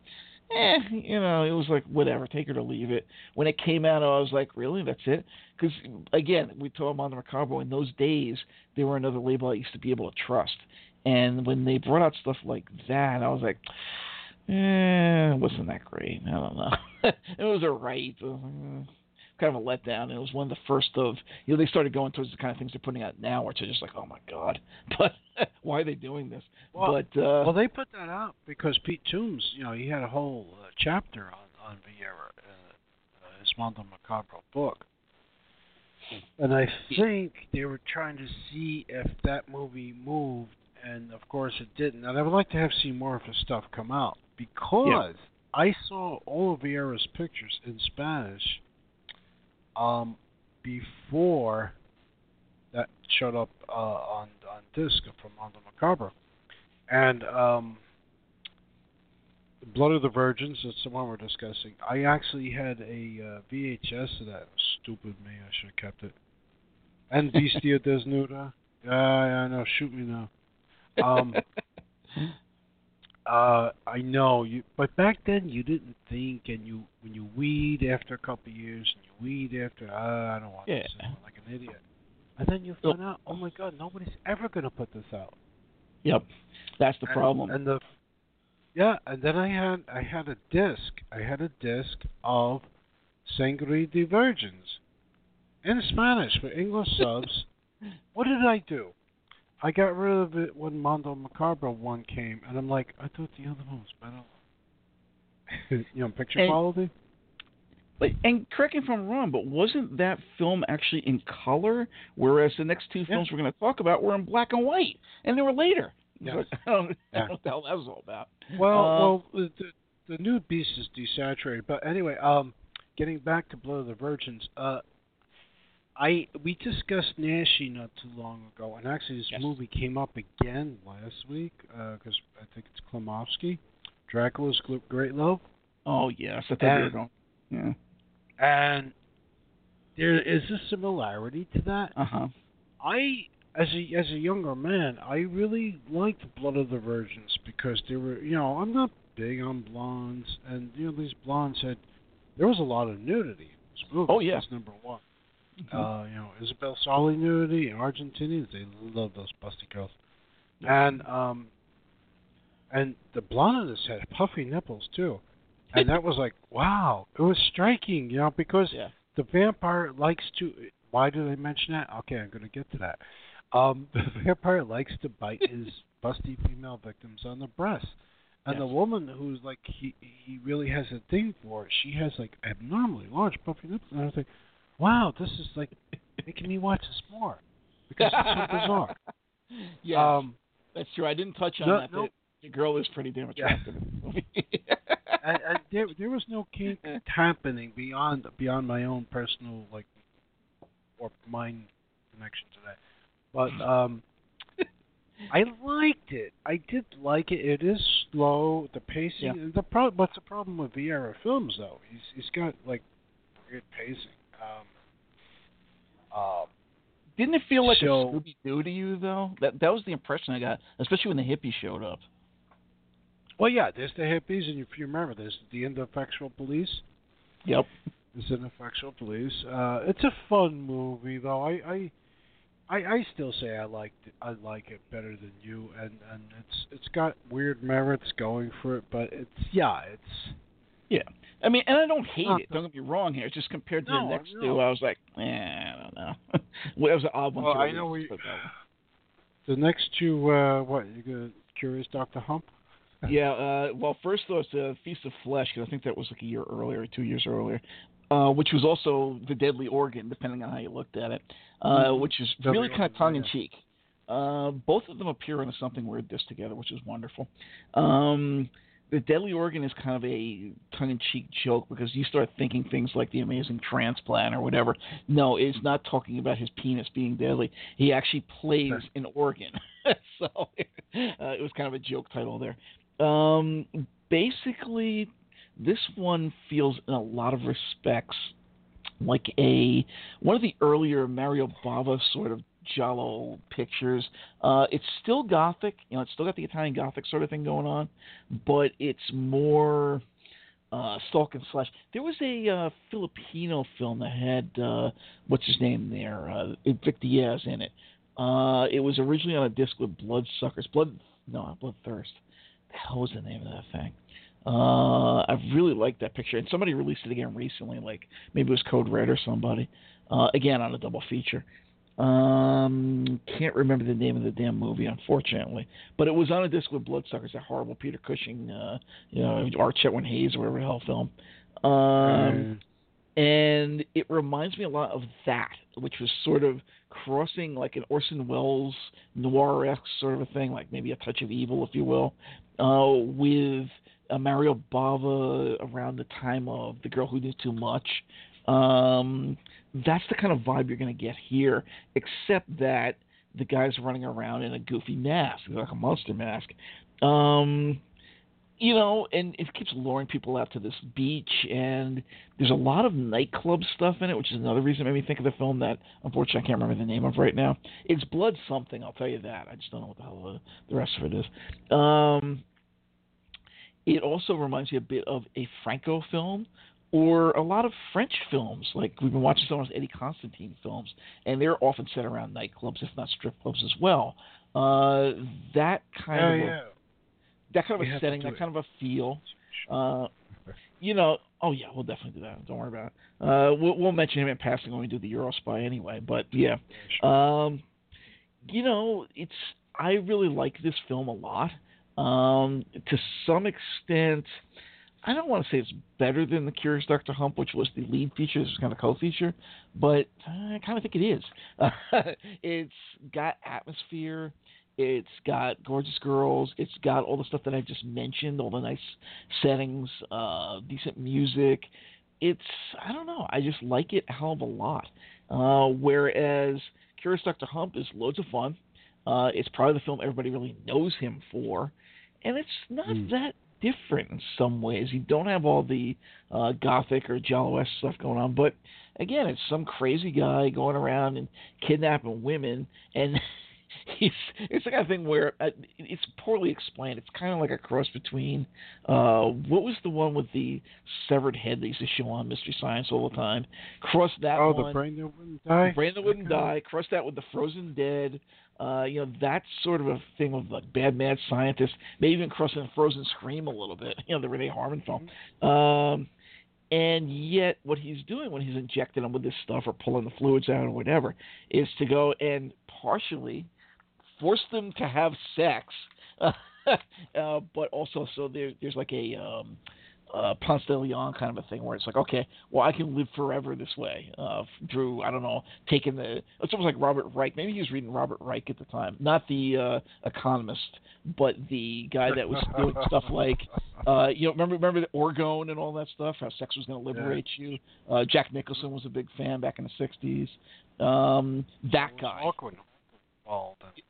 eh, you know, it was like whatever, take it or leave it. When it came out, I was like, really, that's it? Because again, we told Mondo Macabro in those days, they were another label I used to be able to trust. And when they brought out stuff like that, I was like, eh, wasn't that great. I don't know. it was a alright. Kind of a letdown. It was one of the first of you know they started going towards the kind of things they're putting out now, which are just like, oh my god, but why are they doing this? Well, but uh, well, they put that out because Pete Toombs, you know, he had a whole uh, chapter on on Vieyra, uh, his Mondo Macabro book, and I think they were trying to see if that movie moved and of course it didn't. And I would like to have seen more of his stuff come out because yeah. I saw all of Vieyra's pictures in Spanish um, before that showed up uh, on on disc from Mondo Macabro, and um, Blood of the Virgins. That's the one we're discussing. I actually had a uh, VHS of that. Stupid me, I should have kept it. And Bestia Desnuda. Yeah, I know. Shoot me now. Um, uh, I know you, but back then you didn't think, and you when you weed after a couple of years, and you weed after, uh, I don't want yeah. this, like an idiot, and then you find out, oh my God, nobody's ever gonna put this out. Yep, that's the and, problem. And the yeah, and then I had I had a disc. I had a disc of Sangre de Virgins in Spanish with English subs. what did I do? I got rid of it when Mondo Macabro one came, and I'm like, I thought the other one was better. you know, picture and, quality. But and correct me if I'm wrong, but wasn't that film actually in color? Whereas the next two films yeah. we're going to talk about were in black and white, and they were later. Yes. So I, don't, yeah. I don't know what the hell that was all about. Well, uh, well, the, the new beast is desaturated. But anyway, um, getting back to Blood of the Virgins, uh, I we discussed Naschy not too long ago, and actually this yes. movie came up again last week because uh, I think it's Klimovsky, Dracula's Great Love. Oh yes, I thought and, you were Yeah. And there is a similarity to that. Uh huh. I as a as a younger man, I really liked Blood of the Virgins because they were you know I'm not big on blondes, and you know these blondes had there was a lot of nudity. This movie oh yeah, number one. Mm-hmm. Uh, you know, Isabel Sarli nudity, Argentinians, they love those busty girls. And um and the this had puffy nipples too. And that was like, wow. It was striking, you know, because yeah. the vampire likes to why do they mention that? Okay, I'm gonna get to that. Um the vampire likes to bite his busty female victims on the breast. And yes. the woman who's like he he really has a thing for, she has like abnormally large puffy nipples. And I was like, wow, this is like making me watch this more because it's so bizarre. Yeah, um, that's true. I didn't touch on no, that. No. The girl is pretty damn attractive. Yeah. and, and there, there was no kink happening beyond beyond my own personal like or mind connection to that. But um, I liked it. I did like it. It is slow. The pacing. Yeah. The pro- what's the problem with Vieyra films though? He's he's got like weird pacing. Um, um, Didn't it feel like so, a Scooby Doo to you though? That that was the impression I got, especially when the hippies showed up. Well, yeah, there's the hippies, and if you remember, there's the ineffectual police. Yep. There's ineffectual police. Uh, it's a fun movie, though. I, I, I, I still say I like I like it better than you, and and it's it's got weird merits going for it, but it's yeah, it's yeah. I mean, and I don't hate it. Don't get me wrong here. It's just compared to no, the next no. two, I was like, eh, I don't know. well, it was an odd one. Well, I know we. The next two, uh, what you got? Curious Doctor Hump. yeah. Uh, well, first though, it's uh, Feast of Flesh because I think that was like a year earlier, two years earlier, uh, which was also the Deadly Organ, depending on how you looked at it, uh, Mm-hmm. which is Deadly really kind of tongue in yeah. cheek. Uh, both of them appear in a something weird this together, which is wonderful. Um, the Deadly Organ is kind of a tongue in cheek joke because you start thinking things like the amazing transplant or whatever. No, it's not talking about his penis being deadly. He actually plays an organ. so uh, it was kind of a joke title there. Um, basically, this one feels in a lot of respects like a one of the earlier Mario Bava sort of Giallo pictures. Uh, it's still gothic, you know, it's still got the Italian gothic sort of thing going on, but it's more uh, stalk and slash. There was a uh, Filipino film that had uh, what's his name there, uh, Vic Diaz in it. Uh, it was originally on a disc with Bloodsuckers, Blood, no, Bloodthirst. The hell was the name of that thing? Uh, I really liked that picture, and somebody released it again recently. Like maybe it was Code Red or somebody. Uh, again on a double feature. Um, can't remember the name of the damn movie, unfortunately. But it was on a disc with Bloodsuckers, that horrible Peter Cushing, uh, you know, or Chetwynd-Hayes or whatever the hell film. Um, and it reminds me a lot of that, which was sort of crossing like an Orson Welles noir-esque sort of a thing, like maybe a touch of evil, if you will, uh, with uh, Mario Bava around the time of The Girl Who Knew Too Much. Um, that's the kind of vibe you're going to get here, except that the guy's running around in a goofy mask, like a monster mask. Um, you know, and it keeps luring people out to this beach, and there's a lot of nightclub stuff in it, which is another reason it made me think of the film that unfortunately I can't remember the name of right now. It's Blood something, I'll tell you that. I just don't know what the hell the rest of it is. Um, it also reminds me a bit of a Franco film or a lot of French films. Like we've been watching some of those Eddie Constantine films, and they're often set around nightclubs, if not strip clubs as well. Uh, that kind Oh of a- that kind of We a setting, that it. kind of a feel. Uh, you know, oh yeah, we'll definitely do that. Don't worry about it. Uh, we'll, we'll mention him in passing when we do the Eurospy anyway. But yeah, um, you know, it's I really like this film a lot. Um, to some extent, I don't want to say it's better than the Curious Doctor Hump, which was the lead feature. This was kind of co-feature, but I kind of think it is. it's got atmosphere. It's got gorgeous girls. It's got all the stuff that I just mentioned, all the nice settings, uh, decent music. It's I don't know. I just like it a hell of a lot. Uh, whereas Curious Doctor Hump is loads of fun. Uh, it's probably the film everybody really knows him for, and it's not Hmm. that different in some ways. You don't have all the uh, gothic or giallo stuff going on, but again, it's some crazy guy going around and kidnapping women, and he's it's the kind of thing where uh, it's poorly explained. It's kind of like a cross between uh, what was the one with the severed head they used to show on Mystery Science all the time. Cross that oh, one. the brain that wouldn't die. The brain that wouldn't Okay. die. Cross that with the frozen dead. Uh, you know, that's sort of a thing of like bad mad scientist. Maybe even crossing Frozen Scream a little bit. You know, the Renee Harmon film. Um, and yet, what he's doing when he's injecting them with this stuff or pulling the fluids out or whatever is to go and partially force them to have sex, uh, but also so there, there's like a um, uh, Ponce de Leon kind of a thing where it's like, okay, well, I can live forever this way. Uh, through I don't know, taking the it's almost like Robert Reich. Maybe he was reading Robert Reich at the time, not the uh, Economist, but the guy that was doing stuff like, uh, you know, remember remember the orgone and all that stuff. How sex was going to liberate you. Uh, Jack Nicholson was a big fan back in the '60s. Um, that guy. Awkward. All the, all the.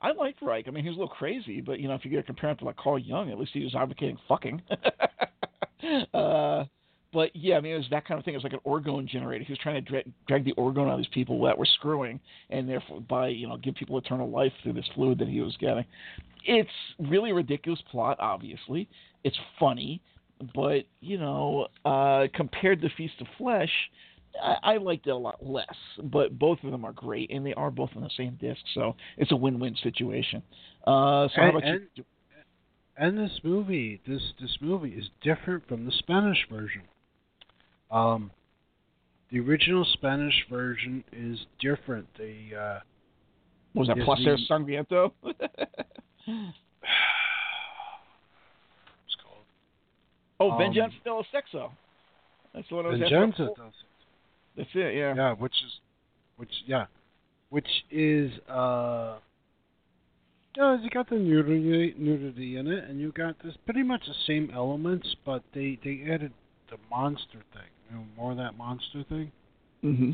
I liked Reich. I mean, he was a little crazy, but you know, if you compare him to like Carl Jung, at least he was advocating fucking. uh, but yeah, I mean, it was that kind of thing. It was like an orgone generator. He was trying to dra- drag the orgone out of these people that were screwing, and therefore by you know give people eternal life through this fluid that he was getting. It's really a ridiculous plot. Obviously, it's funny, but you know, uh, compared to Feast of Flesh. I, I liked it a lot less, but both of them are great, and they are both on the same disc, so it's a win-win situation. Uh, so how And- about and- you? And this movie, this this movie is different from the Spanish version. Um, the original Spanish version is different. The uh, What was that Placer the- Sangriento? Oh, Um, Venganza del Sexo. That's what I was asking Vincenzo about. Does it. That's it. Yeah. Yeah, which is, which yeah, which is uh, yeah, you got the nudity nudity in it, and you got this pretty much the same elements, but they they added the monster thing, you know, more of that monster thing Mm-hmm.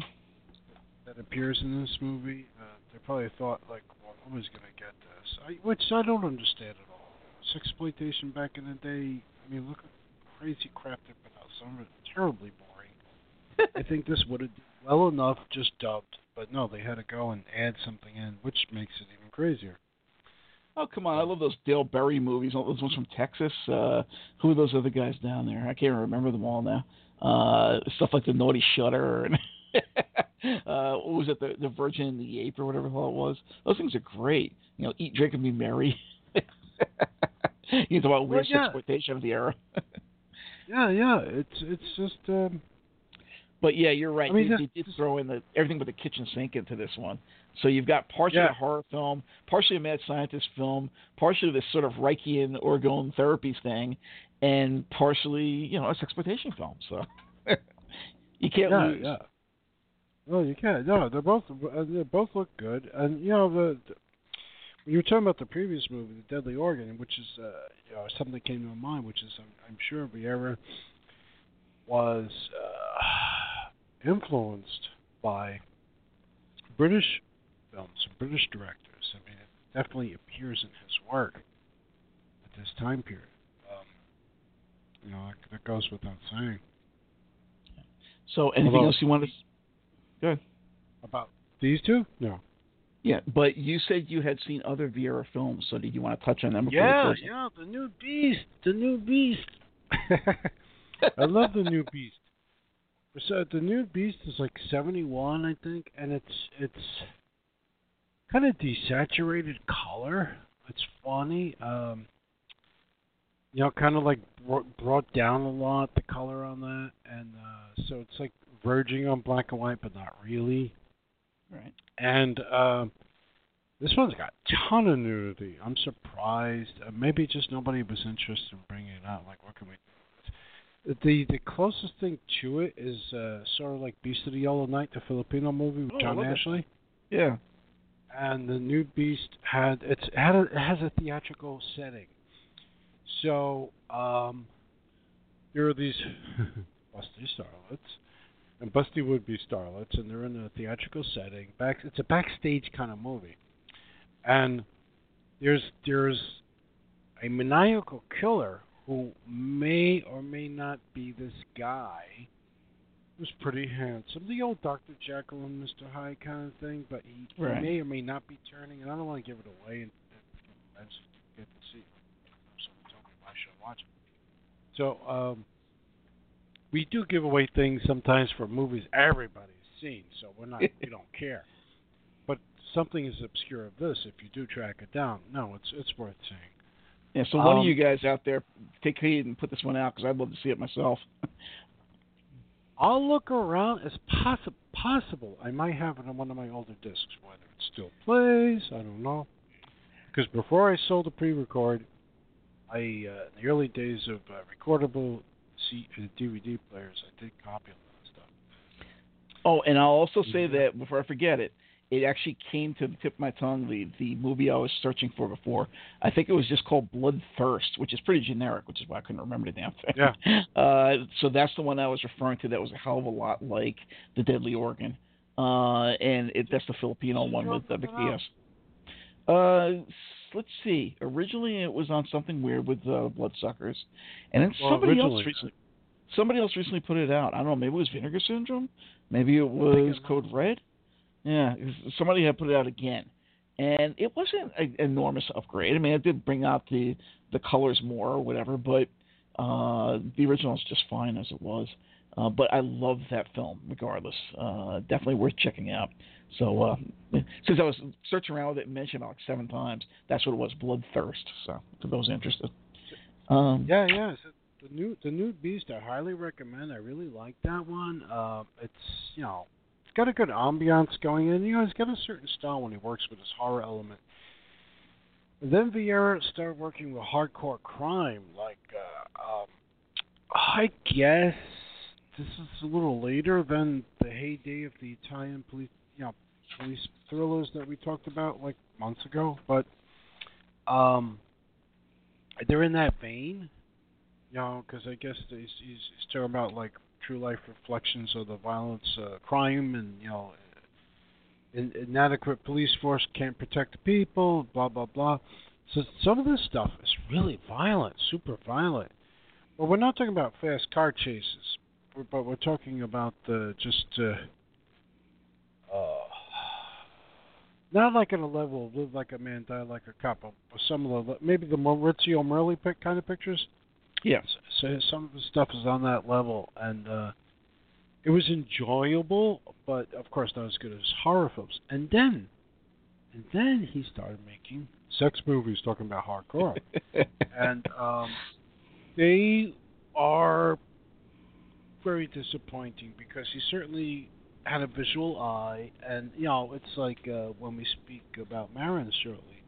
that appears in this movie. Uh, they probably thought like, well, who's gonna get this? I, which I don't understand at all. Sexploitation back in the day. I mean, look at the crazy crap they put out. Some of it terribly boring. I think this would have well enough just dubbed, but no, they had to go and add something in, which makes it even crazier. Oh come on! I love those Dale Berry movies. All those ones from Texas. Uh, who are those other guys down there? I can't remember them all now. Uh, stuff like the Naughty Shutter and uh, what was it? The the Virgin and the Ape or whatever the hell it was. Those things are great. You know, Eat, Drink, and Be Merry. you talk about weird Well, yeah. exploitation of the era. Yeah, yeah, it's it's just um, But yeah, you're right. I mean, they, they did throw in the everything but the kitchen sink into this one. So you've got partially Yeah. a horror film, partially a mad scientist film, partially this sort of Reichian orgone therapy thing, and partially you know a exploitation film. So you can't yeah, lose. yeah. No, you can't. No, they're both uh, they both look good, and you know the, the when you were talking about the previous movie, The Deadly Organ, which is uh, you know something that came to my mind, which is I'm, I'm sure Vieyra was uh, influenced by British films, British directors. I mean, it definitely appears in his work at this time period. Um, you know, that, that goes without saying. So anything Although- else you want to? Good. About these two? No. Yeah, but you said you had seen other Vieyra films, so did you want to touch on them? Before Yeah, yeah, the new beast, the new beast. I love the new beast. So the new beast is like seventy one, I think, and it's it's kind of desaturated color. It's funny, um, you know, kind of like brought, down a lot the color on that, and uh, so it's like verging on black and white, but not really. Right. And um, this one's got a ton of nudity. I'm surprised. Uh, maybe just nobody was interested in bringing it out. Like, what can we do? The the closest thing to it is uh, sort of like Beast of the Yellow Night, the Filipino movie with Oh, John love it. Ashley. Yeah. And the new Beast had it's had a, it has a theatrical setting. So um, there are these busty starlets and busty would be starlets, and they're in a theatrical setting. Back, it's a backstage kind of movie, and there's there's a maniacal killer who may or may not be this guy who's pretty handsome, the old Dr. Jekyll and Mr. Hyde kind of thing, but he, he Right. may or may not be turning, and I don't want to give it away and, get to see. it. Someone told me I should watch it. So, um, we do give away things sometimes for movies everybody's seen, so we're not we don't care. But something as obscure as this, if you do track it down, no, it's it's worth seeing. Yeah. So one of Um, you guys out there, take heed and put this one out because I'd love to see it myself. I'll look around as possi- possible. I might have it on one of my older discs, whether it still plays, I don't know. Because before I sold the pre-record, I uh, in the early days of uh, recordable C- uh, DVD players, I did copy a lot of stuff. Oh, and I'll also say Yeah. that before I forget it, it actually came to the tip of my tongue the the movie I was searching for before. I think it was just called Bloodthirst, which is pretty generic, which is why I couldn't remember the damn thing. Yeah. Uh, so that's the one I was referring to. That was a hell of a lot like the Deadly Organ, uh, and it, that's the Filipino one with uh, Vic Diaz. Uh, let's see. Originally, it was on something weird with uh, Bloodsuckers, and then Well, somebody else recently. Somebody else recently put it out. I don't know. Maybe it was Vinegar Syndrome. Maybe it was Code Red. Yeah, somebody had put it out again, and it wasn't an enormous upgrade. I mean, it did bring out the the colors more or whatever, but uh, the original is just fine as it was. Uh, but I love that film regardless. Uh, definitely worth checking out. So uh, since I was searching around with it and mentioned about like seven times, that's what it was, Bloodthirst. So for those interested. Um, Yeah, yeah. So the new the new Beast, I highly recommend. I really like that one. Uh, it's you know, got a good ambiance going in. You know, he's got a certain style when he works with his horror element. And then Vieyra started working with hardcore crime, like uh, um, I guess this is a little later than the heyday of the Italian police, you know, police thrillers that we talked about like months ago. But um, they're in that vein, you know, because I guess he's, he's, he's talking about like true life reflections of the violence, uh, crime, and you know, in, inadequate police force can't protect the people, blah blah blah. So some of this stuff is really violent, super violent. But we're not talking about fast car chases, but we're talking about the just uh, uh, not like at a level of live like a man, die like a cop, but some of the maybe the Maurizio Merli kind of pictures. Yes. So some of the stuff is on that level, and uh, it was enjoyable, but of course not as good as horror films. And then, and then he started making sex movies, talking about hardcore, and um, they are very disappointing because he certainly had a visual eye, and you know, it's like uh, when we speak about Marin shortly,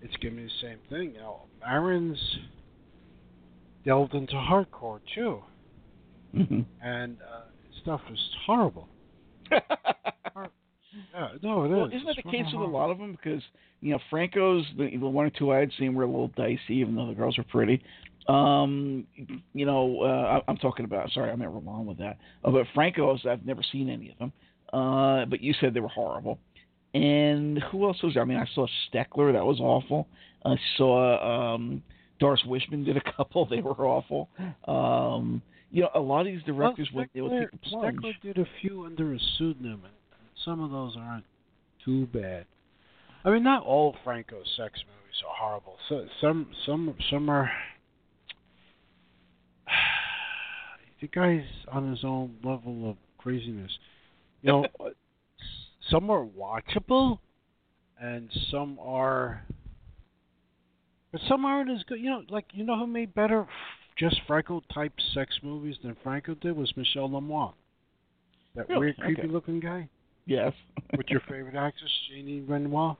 it's giving me the same thing. You know, Maron's delved into hardcore too, mm-hmm. and uh, stuff is horrible. yeah, no, it well, is. Isn't that it's the case with a lot of them? Because you know, Franco's the, the one or two I had seen were a little dicey, even though the girls were pretty. Um, you know, uh, I, I'm talking about. Sorry, I meant Ramon with that. Uh, but Franco's, I've never seen any of them. Uh, but you said they were horrible. And who else was there? I mean, I saw Steckler. That was awful. I saw um, Doris Wishman did a couple. They were awful. Um, you know, a lot of these directors well, when they would Steckler- take the plunge. Steckler did a few under a pseudonym, and some of those aren't too bad. I mean, not all Franco's sex movies are horrible. So some, some, some are. The guy's on his own level of craziness. You know, some are watchable, and some are. But some aren't as good. You know, like you know who made better just Franco type sex movies than Franco did was Michel Lemoine. That Really? weird, creepy Okay. looking guy. Yes. What's your favorite actress, Janine Reynaud?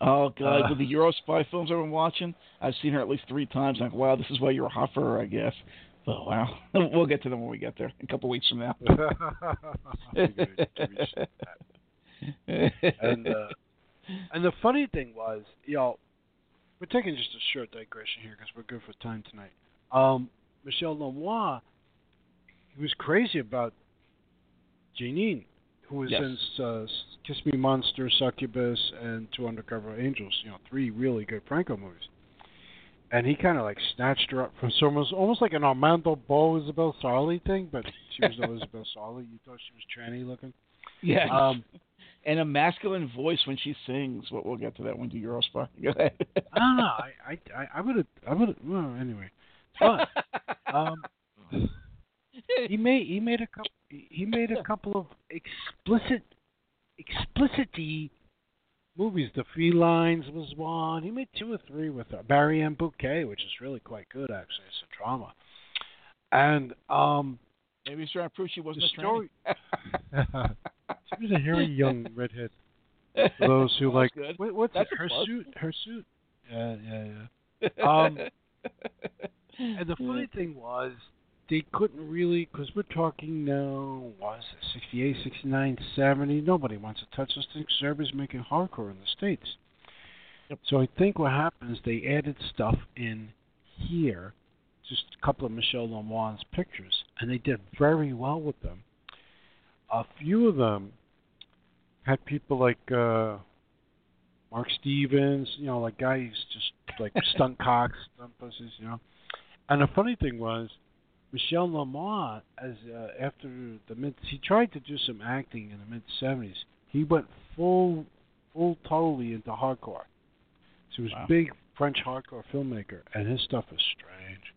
Oh God, Uh, with the Eurospy films I've been watching, I've seen her at least three times. I'm like, wow, this is why you're hot for her, I guess. But wow, we'll get to them when we get there, a couple weeks from now. and uh, and the funny thing was, you know, we're taking just a short digression here because we're good for time tonight. Um, Michel Lemoine, he was crazy about Janine, who was Yes. in uh, Kiss Me Monster, Succubus, and Two Undercover Angels. You know, three really good Franco movies. And he kind of like snatched her up from someone, almost like an Armando Bo Isabel Sarli thing, but she was no Isabel Sarli. You thought she was tranny looking. yeah, Um, and a masculine voice when she sings. But we'll get to that when do Euro spy. Go ahead. I. I I I would have I would have well anyway. But um, he made he made a couple he made a couple of explicit explicity movies. The Felines was one. He made two or three with uh, Barry and Bouquet, which is really quite good actually. It's a drama. And um, Maybe he's trying to prove she wasn't The a story- she was a hairy young redhead. For those who like good. what, what's That's it? her plus. suit? Her suit? Yeah, yeah, yeah. Um, And the funny thing was, they couldn't really, because we're talking now, was it, 68, 69, 70. Nobody wants to touch those things. 'cause Everybody's making hardcore in the States. Yep. So I think what happened is they added stuff in here, just a couple of Michel Lemoine's pictures, and they did very well with them. A few of them had people like uh, Mark Stevens, you know, like guys just like stunt cocks, stunt pussies, you know. And the funny thing was, Michel Lemoine, as uh, after the mid, he tried to do some acting in the mid '70s. He went full, full, totally into hardcore. So he was Wow. a big French hardcore filmmaker, and his stuff is strange.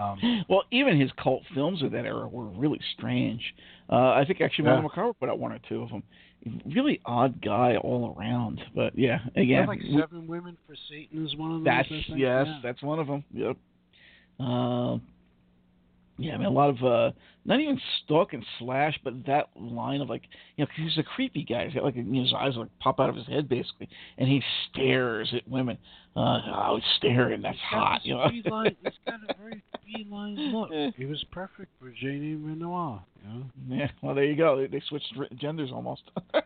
Um, well, even his cult films of that era were really strange. Uh, I think actually Yeah. Mondo Macabro put out one or two of them. Really odd guy all around. But yeah, again, like we- Seven Women for Satan is one of those. That's yes, Yeah. that's one of them. Yep. Uh, Yeah, I mean a lot of uh not even stalk and slash, but that line of like you know, cause he's a creepy guy. He's got like you know, his eyes like pop out of his head basically, and he stares at women. Uh, oh, he's staring. That's hot. You know. Beeline, he's got a very beeline look. He was perfect for Janine Reynaud. You know? Yeah. Well, there you go. They, they switched genders almost.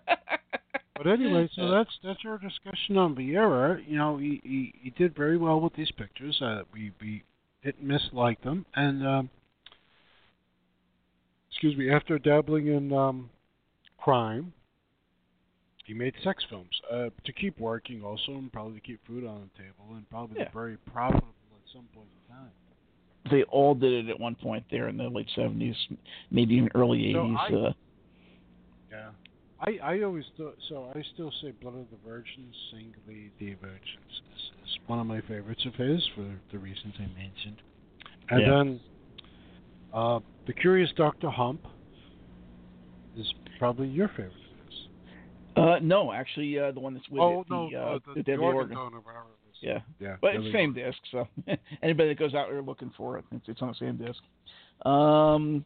But anyway, so that's that's our discussion on Vieyra. You know, he, he, he did very well with these pictures. Uh, we we hit and miss like them, and um, excuse me, after dabbling in um, crime, he made sex films uh, to keep working, also, and probably to keep food on the table, and probably Yeah. very profitable at some point in time. they all did it at one point there in the late seventies, maybe even early So eighties. I- uh, Yeah. I, I always thought so. I still say "Blood of the Virgins," "Singly the Virgins" is, is one of my favorites of his for the reasons I mentioned. And Yeah. then uh, "The Curious Doctor Hump" is probably your favorite uh, no, actually, uh, the one that's with oh it, the, uh, uh, the, the, Deadly organ Organ. donor, whatever it is. Yeah. yeah. But it's same disc, so anybody that goes out there looking for it, it's, it's on the same disc. Um,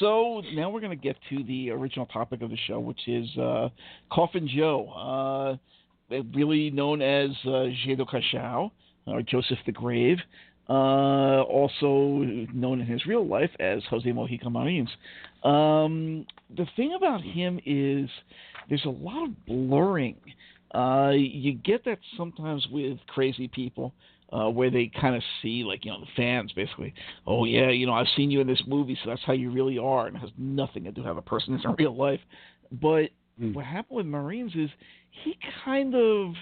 so now we're going to get to the original topic of the show, which is uh, Coffin Joe, uh, really known as uh, Zé do Caixão, or Joseph the Grave, uh, also known in his real life as Jose Mojica Marins. Um, the thing about him is there's a lot of blurring. Uh, you get that sometimes with crazy people, uh, where they kind of see, like, you know, the fans basically, oh, yeah, you know, I've seen you in this movie, so that's how you really are, and it has nothing to do with how the person is in real life. But Mm. what happened with Marins is he kind of.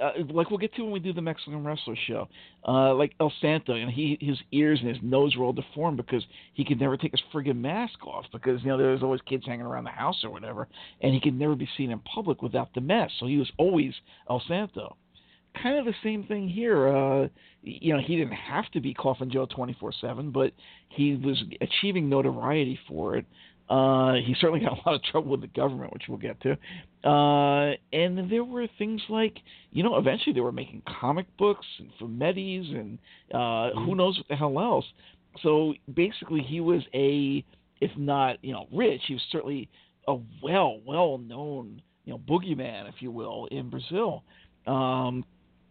Uh, like we'll get to when we do the Mexican wrestler show, uh, like El Santo, and he his ears and his nose were all deformed because he could never take his friggin' mask off because you know there was always kids hanging around the house or whatever, and he could never be seen in public without the mask, so he was always El Santo. Kind of the same thing here. Uh, you know, he didn't have to be Coffin Joe 24/7, but he was achieving notoriety for it. Uh, he certainly got a lot of trouble with the government, which we'll get to. Uh, and there were things like, you know, eventually they were making comic books and fumettis and uh, who knows what the hell else. So basically, he was a, if not, you know, rich, he was certainly a well, well known, you know, boogeyman, if you will, in Brazil. Um,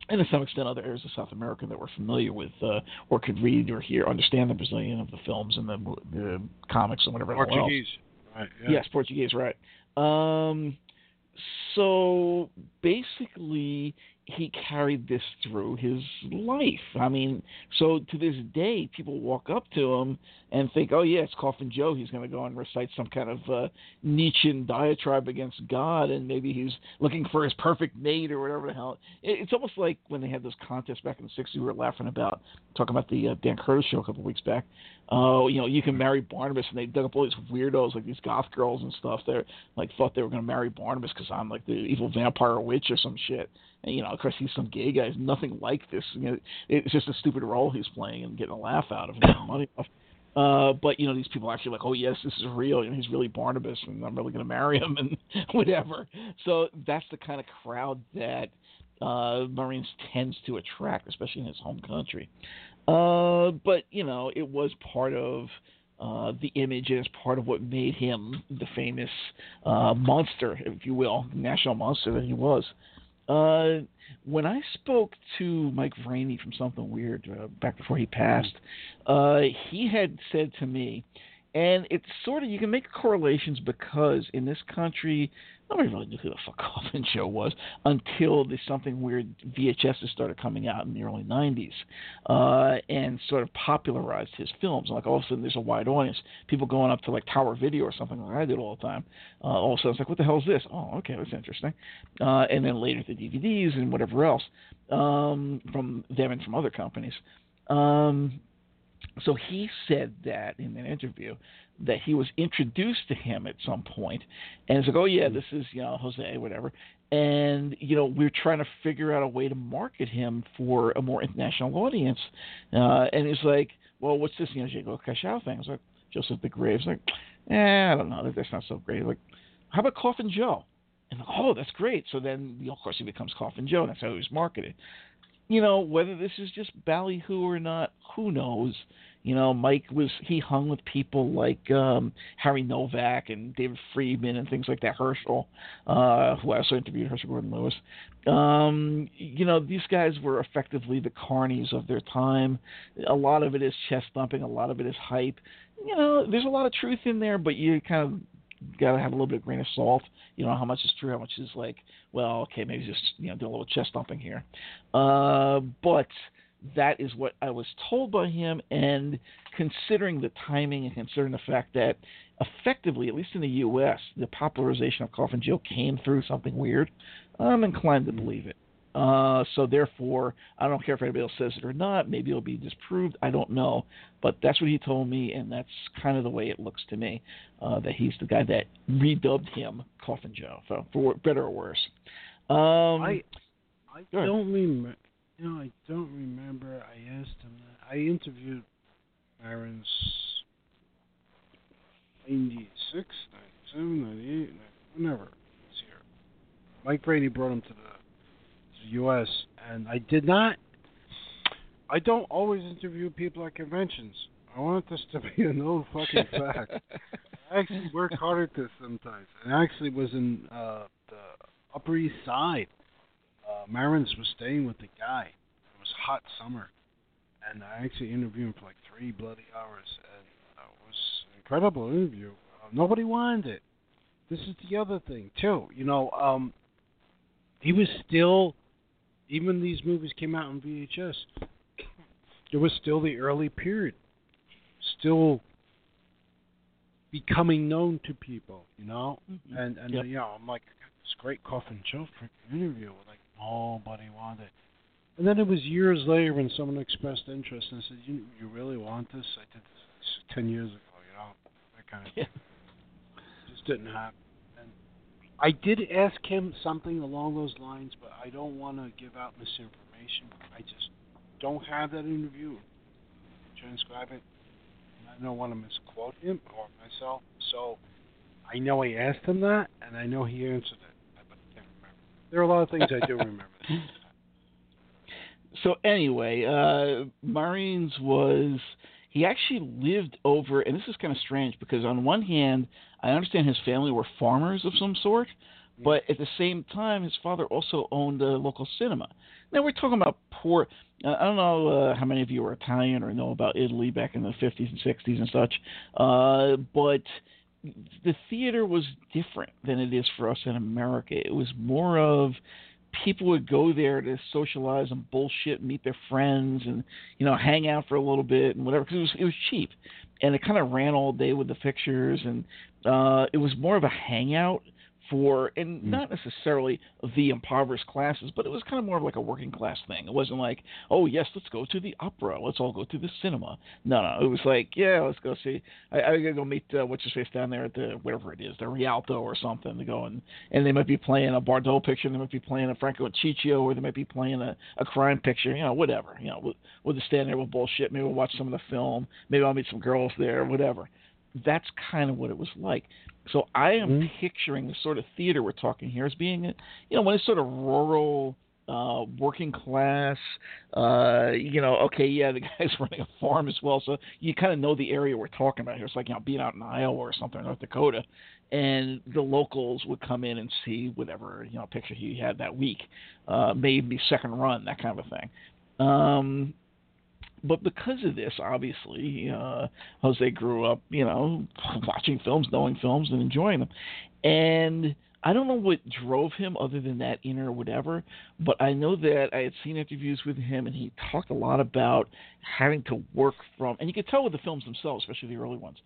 and to some extent, other areas of South America that were familiar with uh, or could read or hear, understand the Brazilian of the films and the, the comics and whatever else. Portuguese. Right. Yeah. Yes, Portuguese, right. Um, so basically, he carried this through his life. I mean, so to this day, people walk up to him and think, "Oh yeah, it's Coffin Joe. He's going to go and recite some kind of uh, Nietzschean diatribe against God, and maybe he's looking for his perfect mate or whatever the hell." It's almost like when they had those contests back in the '60s. We were laughing about talking about the uh, Dan Curtis show a couple of weeks back. Oh, you know, you can marry Barnabas, and they dug up all these weirdos like these goth girls and stuff. They're like thought they were going to marry Barnabas because I'm like the evil vampire witch or some shit. And you know, of course, he's some gay guy. He's nothing like this. You know, it's just a stupid role he's playing and getting a laugh out of getting money off. Uh, but you know, these people are actually like, oh yes, this is real. You know, he's really Barnabas, and I'm really going to marry him and whatever. So that's the kind of crowd that uh, Marins tends to attract, especially in his home country. Uh, but you know, it was part of uh, the image, and it's part of what made him the famous uh, monster, if you will, national monster that he was. Uh, when I spoke to Mike Vraney from Something Weird uh, back before he passed, uh, he had said to me, and it's sort of you can make correlations because in this country nobody really knew who the fuck Coffin Joe was until the Something Weird VHSs started coming out in the early '90s, uh, and sort of popularized his films. Like all of a sudden, there's a wide audience. People going up to like Tower Video or something like I did all the time. Uh, all of a sudden, it's like, what the hell is this? Oh, okay, that's interesting. Uh, and then later the DVDs and whatever else um, from them and from other companies. Um, so he said that in an interview that he was introduced to him at some point, and it's like, oh yeah, this is you know Jose, whatever, and you know we're trying to figure out a way to market him for a more international audience, uh, and he's like, well, what's this you know Zé do Caixão thing? I was like, Joseph the Graves, like, eh, I don't know, that's not so great. Like, how about Coffin Joe? And oh, that's great. So then, you know, of course, he becomes Coffin Joe. And that's how he was marketed you know, whether this is just ballyhoo or not, who knows? You know, Mike was he hung with people like um, Harry Novak and David Friedman and things like that. Herschell, uh, who I also interviewed, Herschell Gordon Lewis. Um, you know, these guys were effectively the carnies of their time. A lot of it is chest thumping, a lot of it is hype. You know, there's a lot of truth in there, but you kind of got to have a little bit of grain of salt. You know how much is true, how much is like, well, okay, maybe just you know do a little chest thumping here. Uh, but that is what I was told by him, and considering the timing and considering the fact that effectively, at least in the U.S., the popularization of Coffin Joe came through something weird, I'm inclined to believe it. Uh, so therefore, I don't care if anybody else says it or not. Maybe it'll be disproved. I don't know, but that's what he told me, and that's kind of the way it looks to me. Uh, that he's the guy that redubbed him Coffin Joe, for, for better or worse. Um, I I don't remember. You know, I don't remember. I asked him that. I interviewed Marins 96, 97, 98, whenever he's here. Mike Vraney brought him to the, to the U.S., and I did not. I don't always interview people at conventions. I want this to be a known fucking fact. I actually work hard at this sometimes. And I actually was in uh, the Upper East Side. Uh, Marins was staying with the guy. It was hot summer, and I actually interviewed him for like three bloody hours, and uh, it was an incredible interview. Uh, nobody wanted it. This is the other thing too. You know, um, he was still, even these movies came out on VHS. It was still the early period, still becoming known to people. You know, Mhm. and and Yep. you know, I'm like, I got this great Coffin Joe freaking interview. Like nobody wanted. And then it was years later when someone expressed interest, and said, "You you really want this? I did this ten years ago. You know, that kind of Yeah. Just didn't happen." And I did ask him something along those lines, but I don't want to give out misinformation. I just don't have that interview. Transcribe it. And I don't want to misquote him or myself. So I know I asked him that, and I know he answered it, but I can't remember. There are a lot of things I do remember. so anyway, uh, Marins was he actually lived over, and this is kind of strange because on one hand, I understand his family were farmers of some sort, but at the same time, his father also owned a local cinema. Now we're talking about poor. Uh, I don't know uh, how many of you are Italian or know about Italy back in the 50s and 60s and such, uh, but the theater was different than it is for us in America. It was more of people would go there to socialize and bullshit, meet their friends, and you know hang out for a little bit and whatever because it was it was cheap, and it kind of ran all day with the pictures, and uh, it was more of a hangout for and not necessarily the impoverished classes, but it was kind of more of like a working class thing. It wasn't like, oh yes, let's go to the opera, let's all go to the cinema. No, no, it was like, yeah, let's go see. I, I gotta go meet uh, what's his face down there at the whatever it is, the Rialto or something to go and and they might be playing a Bardot picture, they might be playing a Franco and Ciccio, or they might be playing a, a crime picture, you know, whatever. You know, we'll, we'll just stand there with bullshit. Maybe we'll watch some of the film. Maybe I'll meet some girls there, whatever. That's kind of what it was like. So I am Mhm. picturing the sort of theater we're talking here as being, you know, when it's sort of rural, uh, working class. Uh, you know, okay, yeah, the guy's running a farm as well, so you kind of know the area we're talking about here. It's like you know, being out in Iowa or something, North Dakota, and the locals would come in and see whatever you know picture he had that week, uh, maybe second run, that kind of a thing. Um, but because of this, obviously, uh, Jose grew up, you know, watching films, knowing films, and enjoying them. And I don't know what drove him other than that inner whatever, but I know that I had seen interviews with him, and he talked a lot about having to work from, and you could tell with the films themselves, especially the early ones,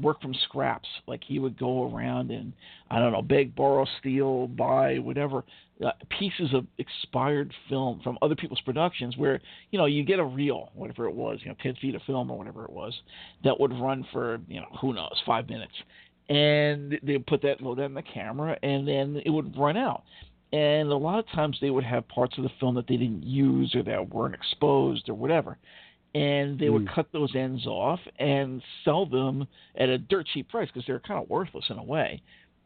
work from scraps. Like he would go around and I don't know, beg, borrow, steal, buy, whatever uh, pieces of expired film from other people's productions where you know you get a reel whatever it was you know 10 feet of film or whatever it was that would run for you know who knows five minutes. And they would put that load that in the camera and then it would run out. And a lot of times they would have parts of the film that they didn't use or that weren't exposed or whatever. And they would Mm. cut those ends off and sell them at a dirt cheap price because they're kind of worthless in a way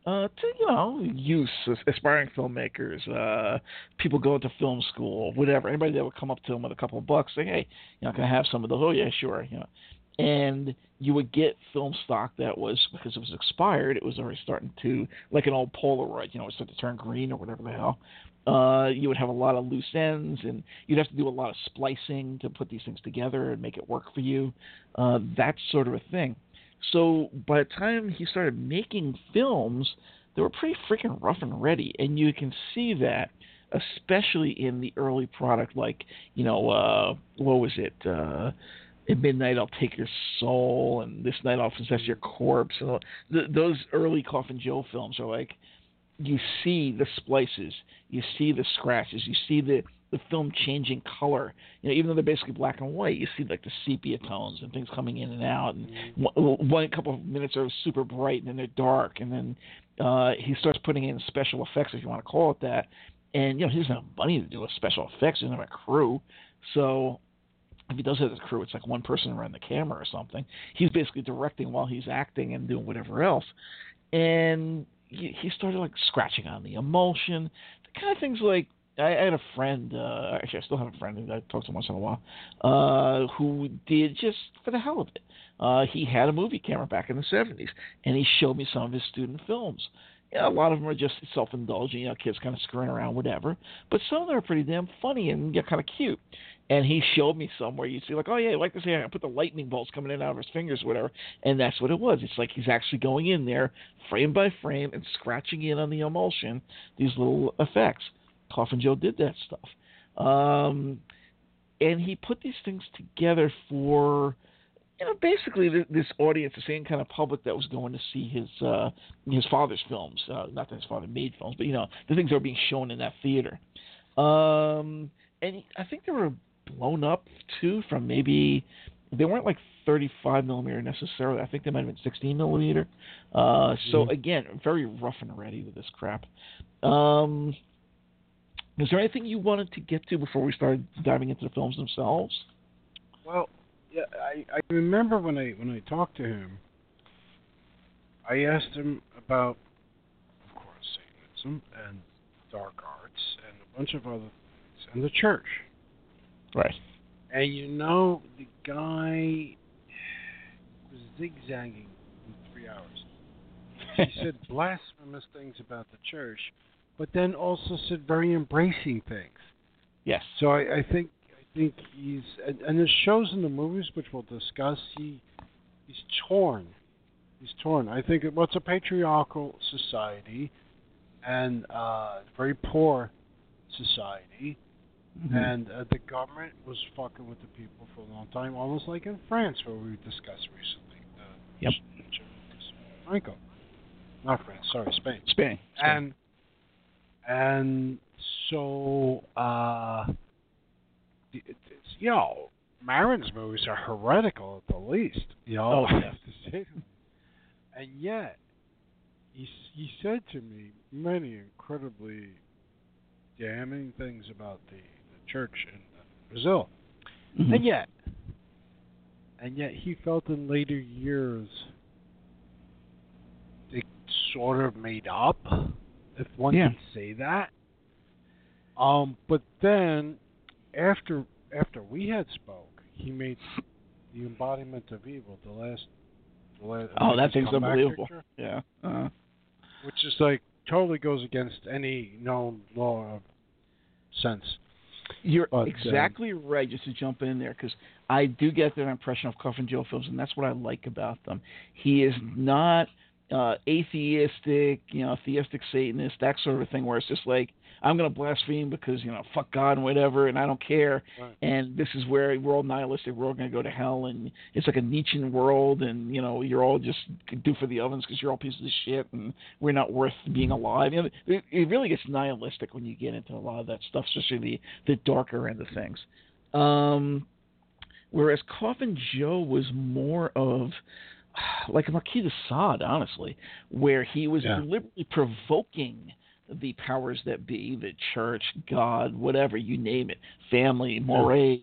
uh, to you know use aspiring filmmakers, uh, people going to film school, whatever. Anybody that would come up to them with a couple of bucks, say, hey, you know, can I have some of those? Oh yeah, sure. You know, and you would get film stock that was because it was expired. It was already starting to like an old Polaroid, you know, it started to turn green or whatever the hell. Uh, you would have a lot of loose ends, and you'd have to do a lot of splicing to put these things together and make it work for you. Uh, that sort of a thing. So by the time he started making films, they were pretty freaking rough and ready, and you can see that, especially in the early product, like you know, uh, what was it? Uh, at midnight I'll take your soul, and this night I'll possess your corpse. And th- those early Coffin Joe films are like you see the splices, you see the scratches, you see the the film changing color. You know, even though they're basically black and white, you see like the sepia tones and things coming in and out. And one, one couple of minutes are super bright and then they're dark, and then uh, he starts putting in special effects, if you want to call it that. And you know, he doesn't have money to do a special effects. He doesn't have a crew, so if he does have a crew, it's like one person around the camera or something. He's basically directing while he's acting and doing whatever else. And he started like scratching on the emulsion, the kind of things like I, had a friend, uh, actually I still have a friend I talk to once in a while, uh, who did just for the hell of it. Uh, he had a movie camera back in the 70s, and he showed me some of his student films. Yeah, a lot of them are just self-indulgent, you know, kids kind of screwing around, whatever. But some of them are pretty damn funny and yeah, kind of cute and he showed me somewhere you see like oh yeah like to say I put the lightning bolts coming in out of his fingers whatever and that's what it was it's like he's actually going in there frame by frame and scratching in on the emulsion these little effects coffin joe did that stuff um, and he put these things together for you know basically this audience the same kind of public that was going to see his uh, his father's films uh, not that his father made films but you know the things that were being shown in that theater um, and I think they were blown up too from maybe they weren't like 35 millimeter necessarily. I think they might have been 16 millimeter. Uh, so mm-hmm. again, very rough and ready with this crap. Um, is there anything you wanted to get to before we started diving into the films themselves? Well, yeah, I, I remember when I when I talked to him, I asked him about, of course, Satanism and dark arts and a bunch of other things, and the church. Right. And you know, the guy was zigzagging in three hours. He said blasphemous things about the church, but then also said very embracing things. Yes. So I, I think I think he's and, and it shows in the movies, which we'll discuss. He he's torn. He's torn. I think it, well, it's a patriarchal society and uh, very poor society Mm-hmm. And uh, the government was fucking with the people for a long time, almost like in France, where we discussed recently. yep. Franco. Not France, sorry, Spain. Spain. Spain. And and so uh it's, you know, Marins' movies are heretical at the least. You know, oh, yeah. and yet he he said to me many incredibly damning things about the church in Brazil. Mm-hmm. And yet, and yet he felt in later years it sort of made up, if one yeah. can say that. Um, but then after after we had spoke, he made the embodiment of evil, the last. The last oh, that thing's unbelievable. Picture, yeah. Uh-huh. Which is like totally goes against any known law of sense. You're but, uh, exactly uh, right. Just to jump in there, because I do get that impression of Coffin Joe films, and that's what I like about them. He is not uh, atheistic, you know, theistic Satanist, that sort of thing, where it's just like I'm going to blaspheme because you know fuck God and whatever, and I don't care. Right. And this is where we're all nihilistic. We're all going to go to hell, and it's like a Nietzschean world, and you know you're all just do for the ovens because you're all pieces of shit, and we're not worth being alive. You know, it, it really gets nihilistic when you get into a lot of that stuff, especially the the darker end of things. Um, whereas Coffin Joe was more of like a Marquis de Sade, honestly, where he was yeah. deliberately provoking the powers that be, the church, God, whatever, you name it, family, mores.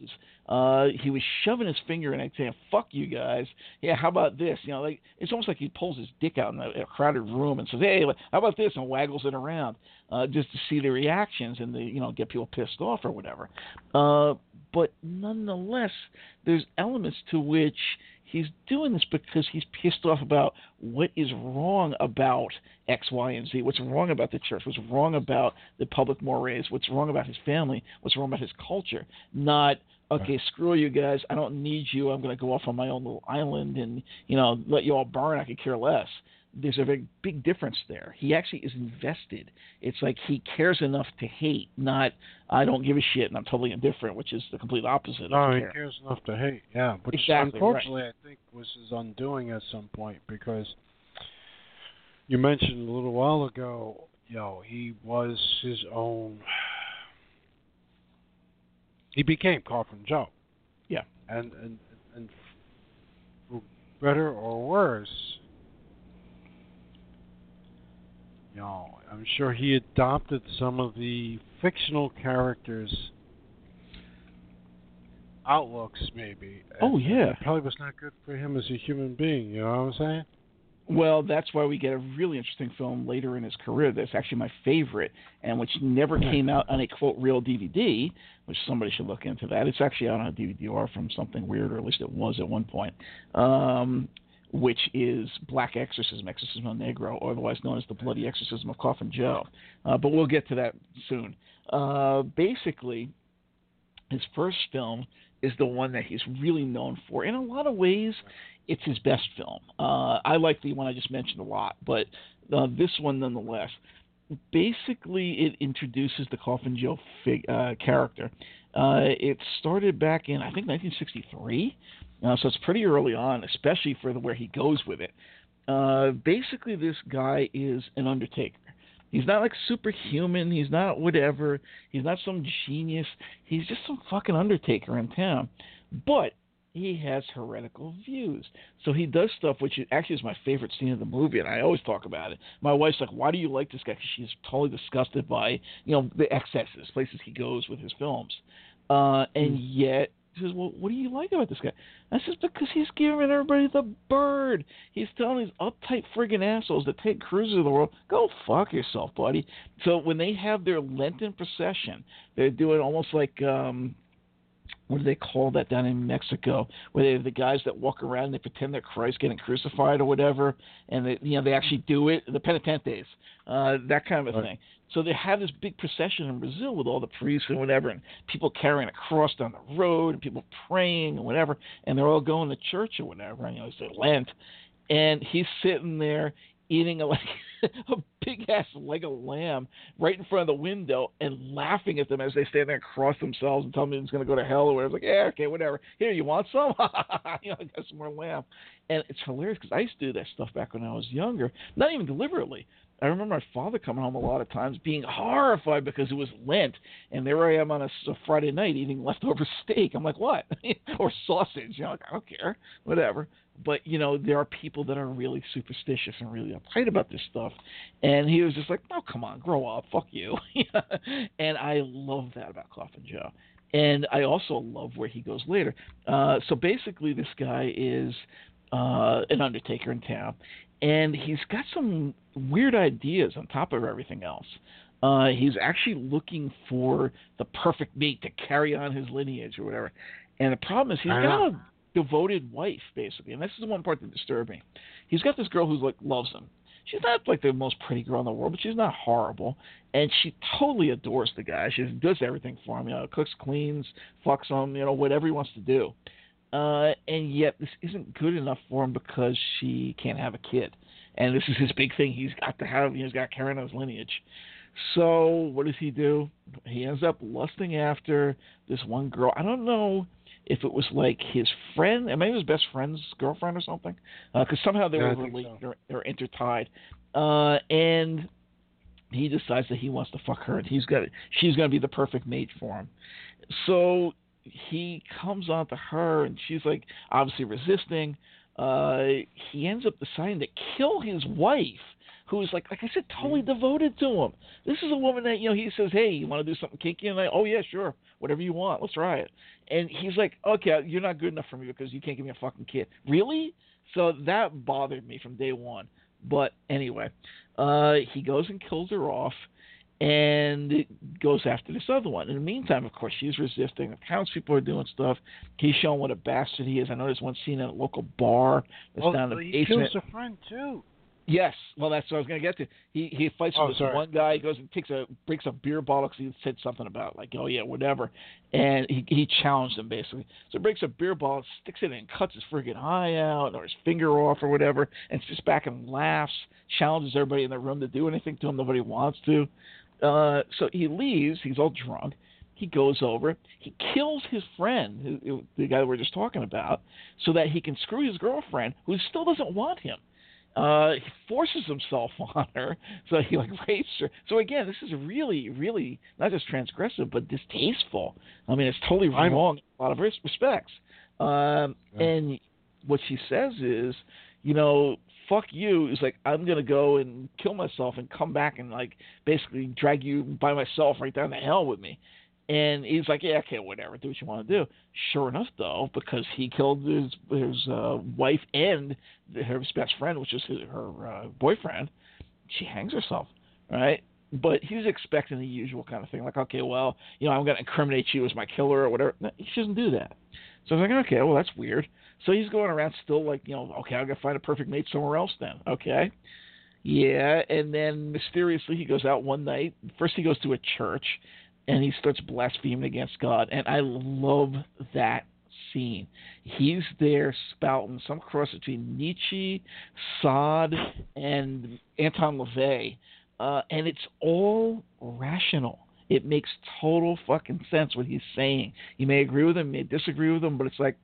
Uh, he was shoving his finger in it, saying, "Fuck you guys." Yeah, how about this? You know, like it's almost like he pulls his dick out in a, a crowded room and says, "Hey, how about this?" and waggles it around uh, just to see the reactions and the you know get people pissed off or whatever. Uh, but nonetheless, there's elements to which He's doing this because he's pissed off about what is wrong about X, Y, and Z. What's wrong about the church? What's wrong about the public mores? What's wrong about his family? What's wrong about his culture? Not okay, screw you guys. I don't need you. I'm going to go off on my own little island and you know let you all burn. I could care less there's a very big difference there. He actually is invested. It's like he cares enough to hate, not I don't give a shit and I'm totally indifferent, which is the complete opposite. No, he care. cares enough to hate. Yeah, which exactly, unfortunately right. I think was his undoing at some point because you mentioned a little while ago, you know, he was his own. He became Coffin Joe. Yeah, and and and for better or worse know, I'm sure he adopted some of the fictional characters' outlooks, maybe. Oh yeah, probably was not good for him as a human being. You know what I'm saying? Well, that's why we get a really interesting film later in his career that's actually my favorite, and which never came out on a quote real DVD, which somebody should look into that. It's actually on a DVD from something weird, or at least it was at one point. Um, which is Black Exorcism, Exorcismo Negro, otherwise known as the Bloody Exorcism of Coffin Joe. Uh, but we'll get to that soon. Uh, basically, his first film is the one that he's really known for. In a lot of ways, it's his best film. Uh, I like the one I just mentioned a lot, but uh, this one nonetheless. Basically, it introduces the Coffin Joe fig- uh, character. Uh, it started back in, I think, 1963. Uh, so it's pretty early on, especially for the, where he goes with it. Uh, basically, this guy is an undertaker. He's not like superhuman. He's not whatever. He's not some genius. He's just some fucking undertaker in town. But he has heretical views. So he does stuff which actually is my favorite scene of the movie, and I always talk about it. My wife's like, "Why do you like this guy?" Because she's totally disgusted by you know the excesses, places he goes with his films, uh, and mm. yet he says, "Well, what do you like about this guy?" I says, "Because he's giving everybody the bird. He's telling these uptight friggin' assholes that take cruises of the world, go fuck yourself, buddy." So when they have their Lenten procession, they're doing almost like um, what do they call that down in Mexico? Where they have the guys that walk around and they pretend they're Christ getting crucified or whatever, and they you know they actually do it. The penitentes, uh, that kind of a right. thing. So they have this big procession in Brazil with all the priests and whatever, and people carrying a cross down the road, and people praying and whatever, and they're all going to church or whatever. And you know, it's Lent, and he's sitting there eating a like a big ass leg of lamb right in front of the window and laughing at them as they stand there and cross themselves and tell me it's going to go to hell or whatever. Like, yeah, okay, whatever. Here, you want some? you know, I got some more lamb. And it's hilarious because I used to do that stuff back when I was younger, not even deliberately. I remember my father coming home a lot of times being horrified because it was Lent, and there I am on a, a Friday night eating leftover steak. I'm like, what? or sausage? You know, like, I don't care, whatever. But you know, there are people that are really superstitious and really uptight about this stuff, and he was just like, "No, come on, grow up, fuck you." and I love that about Coffin Joe. And I also love where he goes later. Uh, so basically, this guy is uh, an undertaker in town, and he's got some weird ideas on top of everything else. Uh, he's actually looking for the perfect mate to carry on his lineage or whatever. And the problem is he's got a devoted wife, basically, and this is the one part that disturbs me. He's got this girl who's like loves him. She's not like the most pretty girl in the world, but she's not horrible, and she totally adores the guy. She does everything for him. You know, cooks, cleans, fucks him, you know, whatever he wants to do. Uh, and yet this isn't good enough for him because she can't have a kid, and this is his big thing. He's got to have. He's got to carry on his lineage. So what does he do? He ends up lusting after this one girl. I don't know if it was like his friend, and maybe his best friend's girlfriend or something, because uh, somehow they yeah, were related, so. they're, they're intertied, uh, and he decides that he wants to fuck her, and he's got she's going to be the perfect mate for him. So he comes on to her, and she's like obviously resisting. Uh, he ends up deciding to kill his wife, who is like, like I said, totally mm-hmm. devoted to him. This is a woman that you know he says, "Hey, you want to do something kinky?" And I, "Oh yeah, sure, whatever you want, let's try it." And he's like, "Okay, you're not good enough for me because you can't give me a fucking kid." Really? So that bothered me from day one. But anyway, uh, he goes and kills her off, and it goes after this other one. In the meantime, of course, she's resisting. The townspeople are doing stuff. He's showing what a bastard he is. I know there's one scene at a local bar that's well, down the he basement. kills a friend too. Yes, well, that's what I was going to get to. He he fights Oh, with this sorry. one guy. He goes and takes a breaks a beer bottle because he said something about like, oh yeah, whatever, and he he challenged him basically. So he breaks a beer bottle, sticks it in, and cuts his friggin' eye out or his finger off or whatever, and sits back and laughs. Challenges everybody in the room to do anything to him. Nobody wants to. Uh, so he leaves. He's all drunk. He goes over. He kills his friend, who- the guy we we're just talking about, so that he can screw his girlfriend, who still doesn't want him uh, he forces himself on her, so he like rapes her. So again, this is really, really not just transgressive, but distasteful. I mean, it's totally wrong in a lot of res- respects. Um, Yeah. And what she says is, you know, fuck you. Is like I'm gonna go and kill myself and come back and like basically drag you by myself right down to hell with me. And he's like, yeah, okay, whatever, do what you want to do. Sure enough, though, because he killed his his uh, wife and her best friend, which is her uh, boyfriend, she hangs herself, right? But he's expecting the usual kind of thing, like, okay, well, you know, I'm to incriminate you as my killer or whatever. No, he doesn't do that. So I was like, okay, well, that's weird. So he's going around still like, you know, okay, going to find a perfect mate somewhere else then. Okay. Yeah, and then mysteriously he goes out one night. First he goes to a church and he starts blaspheming against God. And I love that scene. He's there spouting some cross between Nietzsche, Sade, and Anton LaVey. Uh, and it's all rational. It makes total fucking sense what he's saying. You may agree with him, you may disagree with him, but it's like,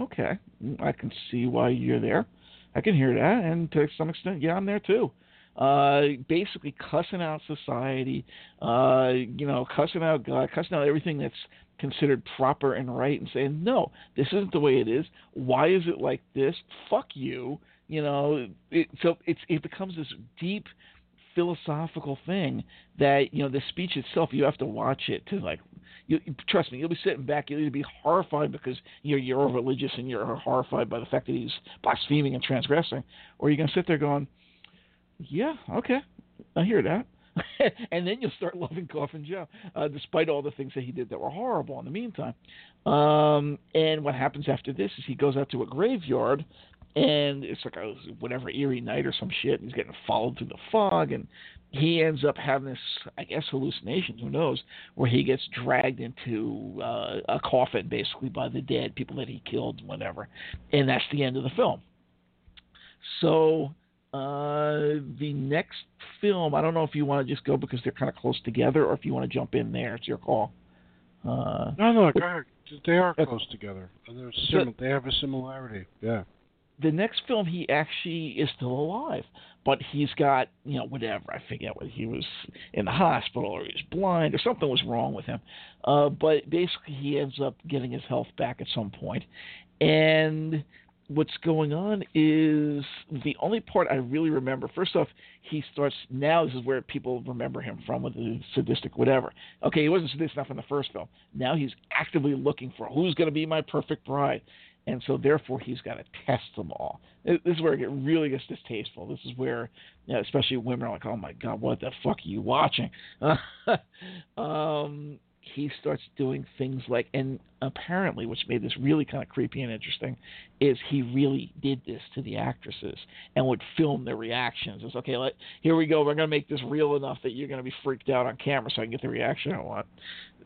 okay, I can see why you're there. I can hear that, and to some extent, yeah, I'm there too. Uh, basically cussing out society, uh, you know, cussing out God, cussing out everything that's considered proper and right, and saying, no, this isn't the way it is. Why is it like this? Fuck you. You know, it, so it's it becomes this deep philosophical thing that you know the speech itself you have to watch it to like you trust me you'll be sitting back you'll be horrified because you're you're religious and you're horrified by the fact that he's blaspheming and transgressing or you're going to sit there going yeah okay i hear that and then you'll start loving coffin joe uh, despite all the things that he did that were horrible in the meantime. Um, and what happens after this is he goes out to a graveyard and it's like a whatever eerie night or some shit. And he's getting followed through the fog, and he ends up having this, I guess, hallucination. Who knows? Where he gets dragged into uh, a coffin, basically by the dead people that he killed, whatever. And that's the end of the film. So uh, the next film, I don't know if you want to just go because they're kind of close together, or if you want to jump in there. It's your call. Uh, No, no. They are close together. And they're sim- they have a similarity. Yeah. The next film he actually is still alive but he's got you know whatever. I forget what he was in the hospital or he was blind or something was wrong with him. Uh but basically he ends up getting his health back at some point. and what's going on is the only part i really remember first off he starts now this is where people remember him from with the sadistic whatever. Okay he wasn't sadistic enough in the first film. Now he's actively looking for who's going to be my perfect bride and so therefore he's got to test them all. This is where it really gets distasteful. This is where, you know, especially women are like, "Oh my God, what the fuck are you watching?" um, he starts doing things like, and apparently, which made this really kind of creepy and interesting, is he really did this to the actresses and would film their reactions. It's okay, like here we go. We're gonna make this real enough that you're gonna be freaked out on camera, so I can get the reaction I want.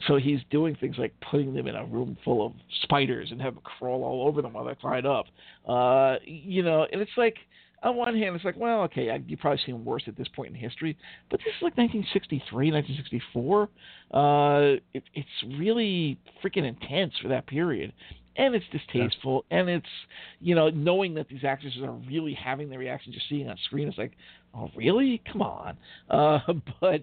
So he's doing things like putting them in a room full of spiders and have them crawl all over them while they're tied up. Uh, you know, and it's like on one hand, it's like, well, okay, I, you've probably seen worse at this point in history, but this is like 1963, 1964. Uh, it, it's really freaking intense for that period. And it's distasteful, and it's you know knowing that these actresses are really having the reactions you're seeing on screen. It's like, oh really? Come on. Uh, but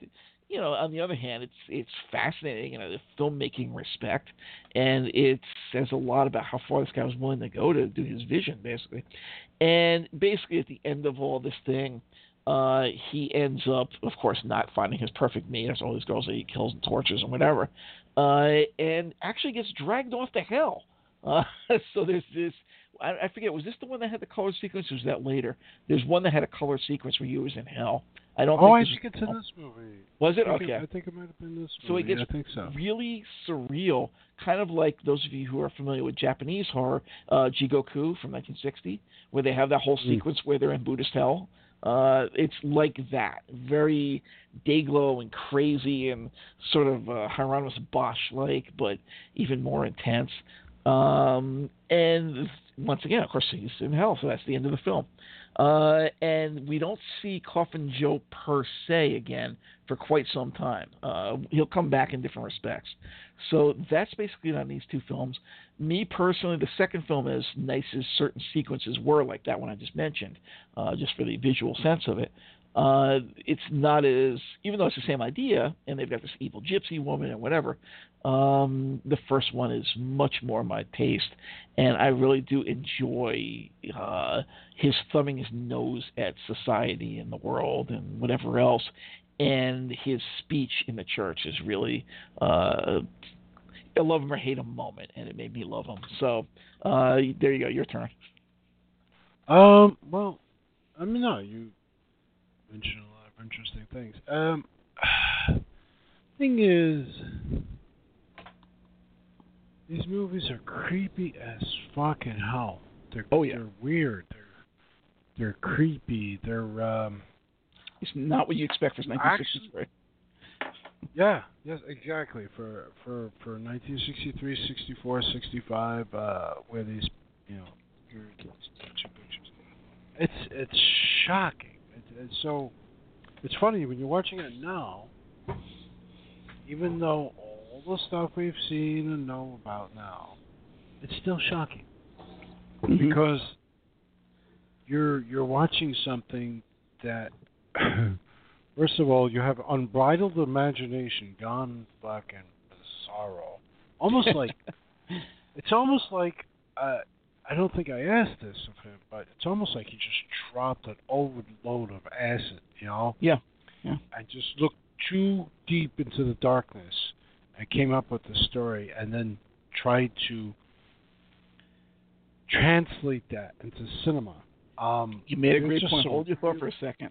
you know, on the other hand, it's it's fascinating in a filmmaking respect, and it says a lot about how far this guy was willing to go to do his vision, basically. And basically, at the end of all this thing, uh, he ends up, of course, not finding his perfect mate. There's all these girls that he kills and tortures and whatever, uh, and actually gets dragged off to hell. Uh, so there's this. I, I forget. Was this the one that had the color sequence? Or was that later? There's one that had a color sequence where he was in hell. I don't. Oh, think I think it's in this movie. Was it I okay? It, I think it might have been this movie. So it gets think so. really surreal, kind of like those of you who are familiar with Japanese horror, uh, Jigoku from 1960, where they have that whole Mm. sequence where they're in Buddhist hell. Uh, it's like that, very Dayglow and crazy and sort of uh, Hieronymus Bosch like, but even more intense. Um, and once again, of course, he's in hell, so that's the end of the film. Uh, and we don't see Coffin Joe per se again for quite some time. Uh, he'll come back in different respects. So that's basically on these two films. Me personally, the second film, as nice as certain sequences were, like that one I just mentioned, uh, just for the visual sense of it, uh, it's not as, even though it's the same idea, and they've got this evil gypsy woman and whatever, um, the first one is much more my taste, and I really do enjoy uh, his thumbing his nose at society and the world and whatever else, and his speech in the church is really uh, a love him or hate him moment, and it made me love him. So uh, there you go, your turn. Um. Well, I mean, no, you mentioned a lot of interesting things. Um. Thing is, these movies are creepy as fucking hell. They're Oh, yeah. they're weird. They're they're creepy. They're um. It's not what you expect for 1963. Yeah, yes, exactly. For for for 1963, 64, 65, uh, where these you know period picture pictures, it's it's shocking. It's so it's funny when you're watching it now. Even though all the stuff we've seen and know about now, it's still shocking Mhm. because you're you're watching something that first of all you have unbridled imagination gone fucking bizarro almost like it's almost like uh I don't think I asked this of him, but it's almost like he just dropped an overload of acid, you know? Yeah. Yeah. And just looked too deep into the darkness and came up with the story and then tried to translate that into cinema. Um, You made a great point. Hold your thought for a second.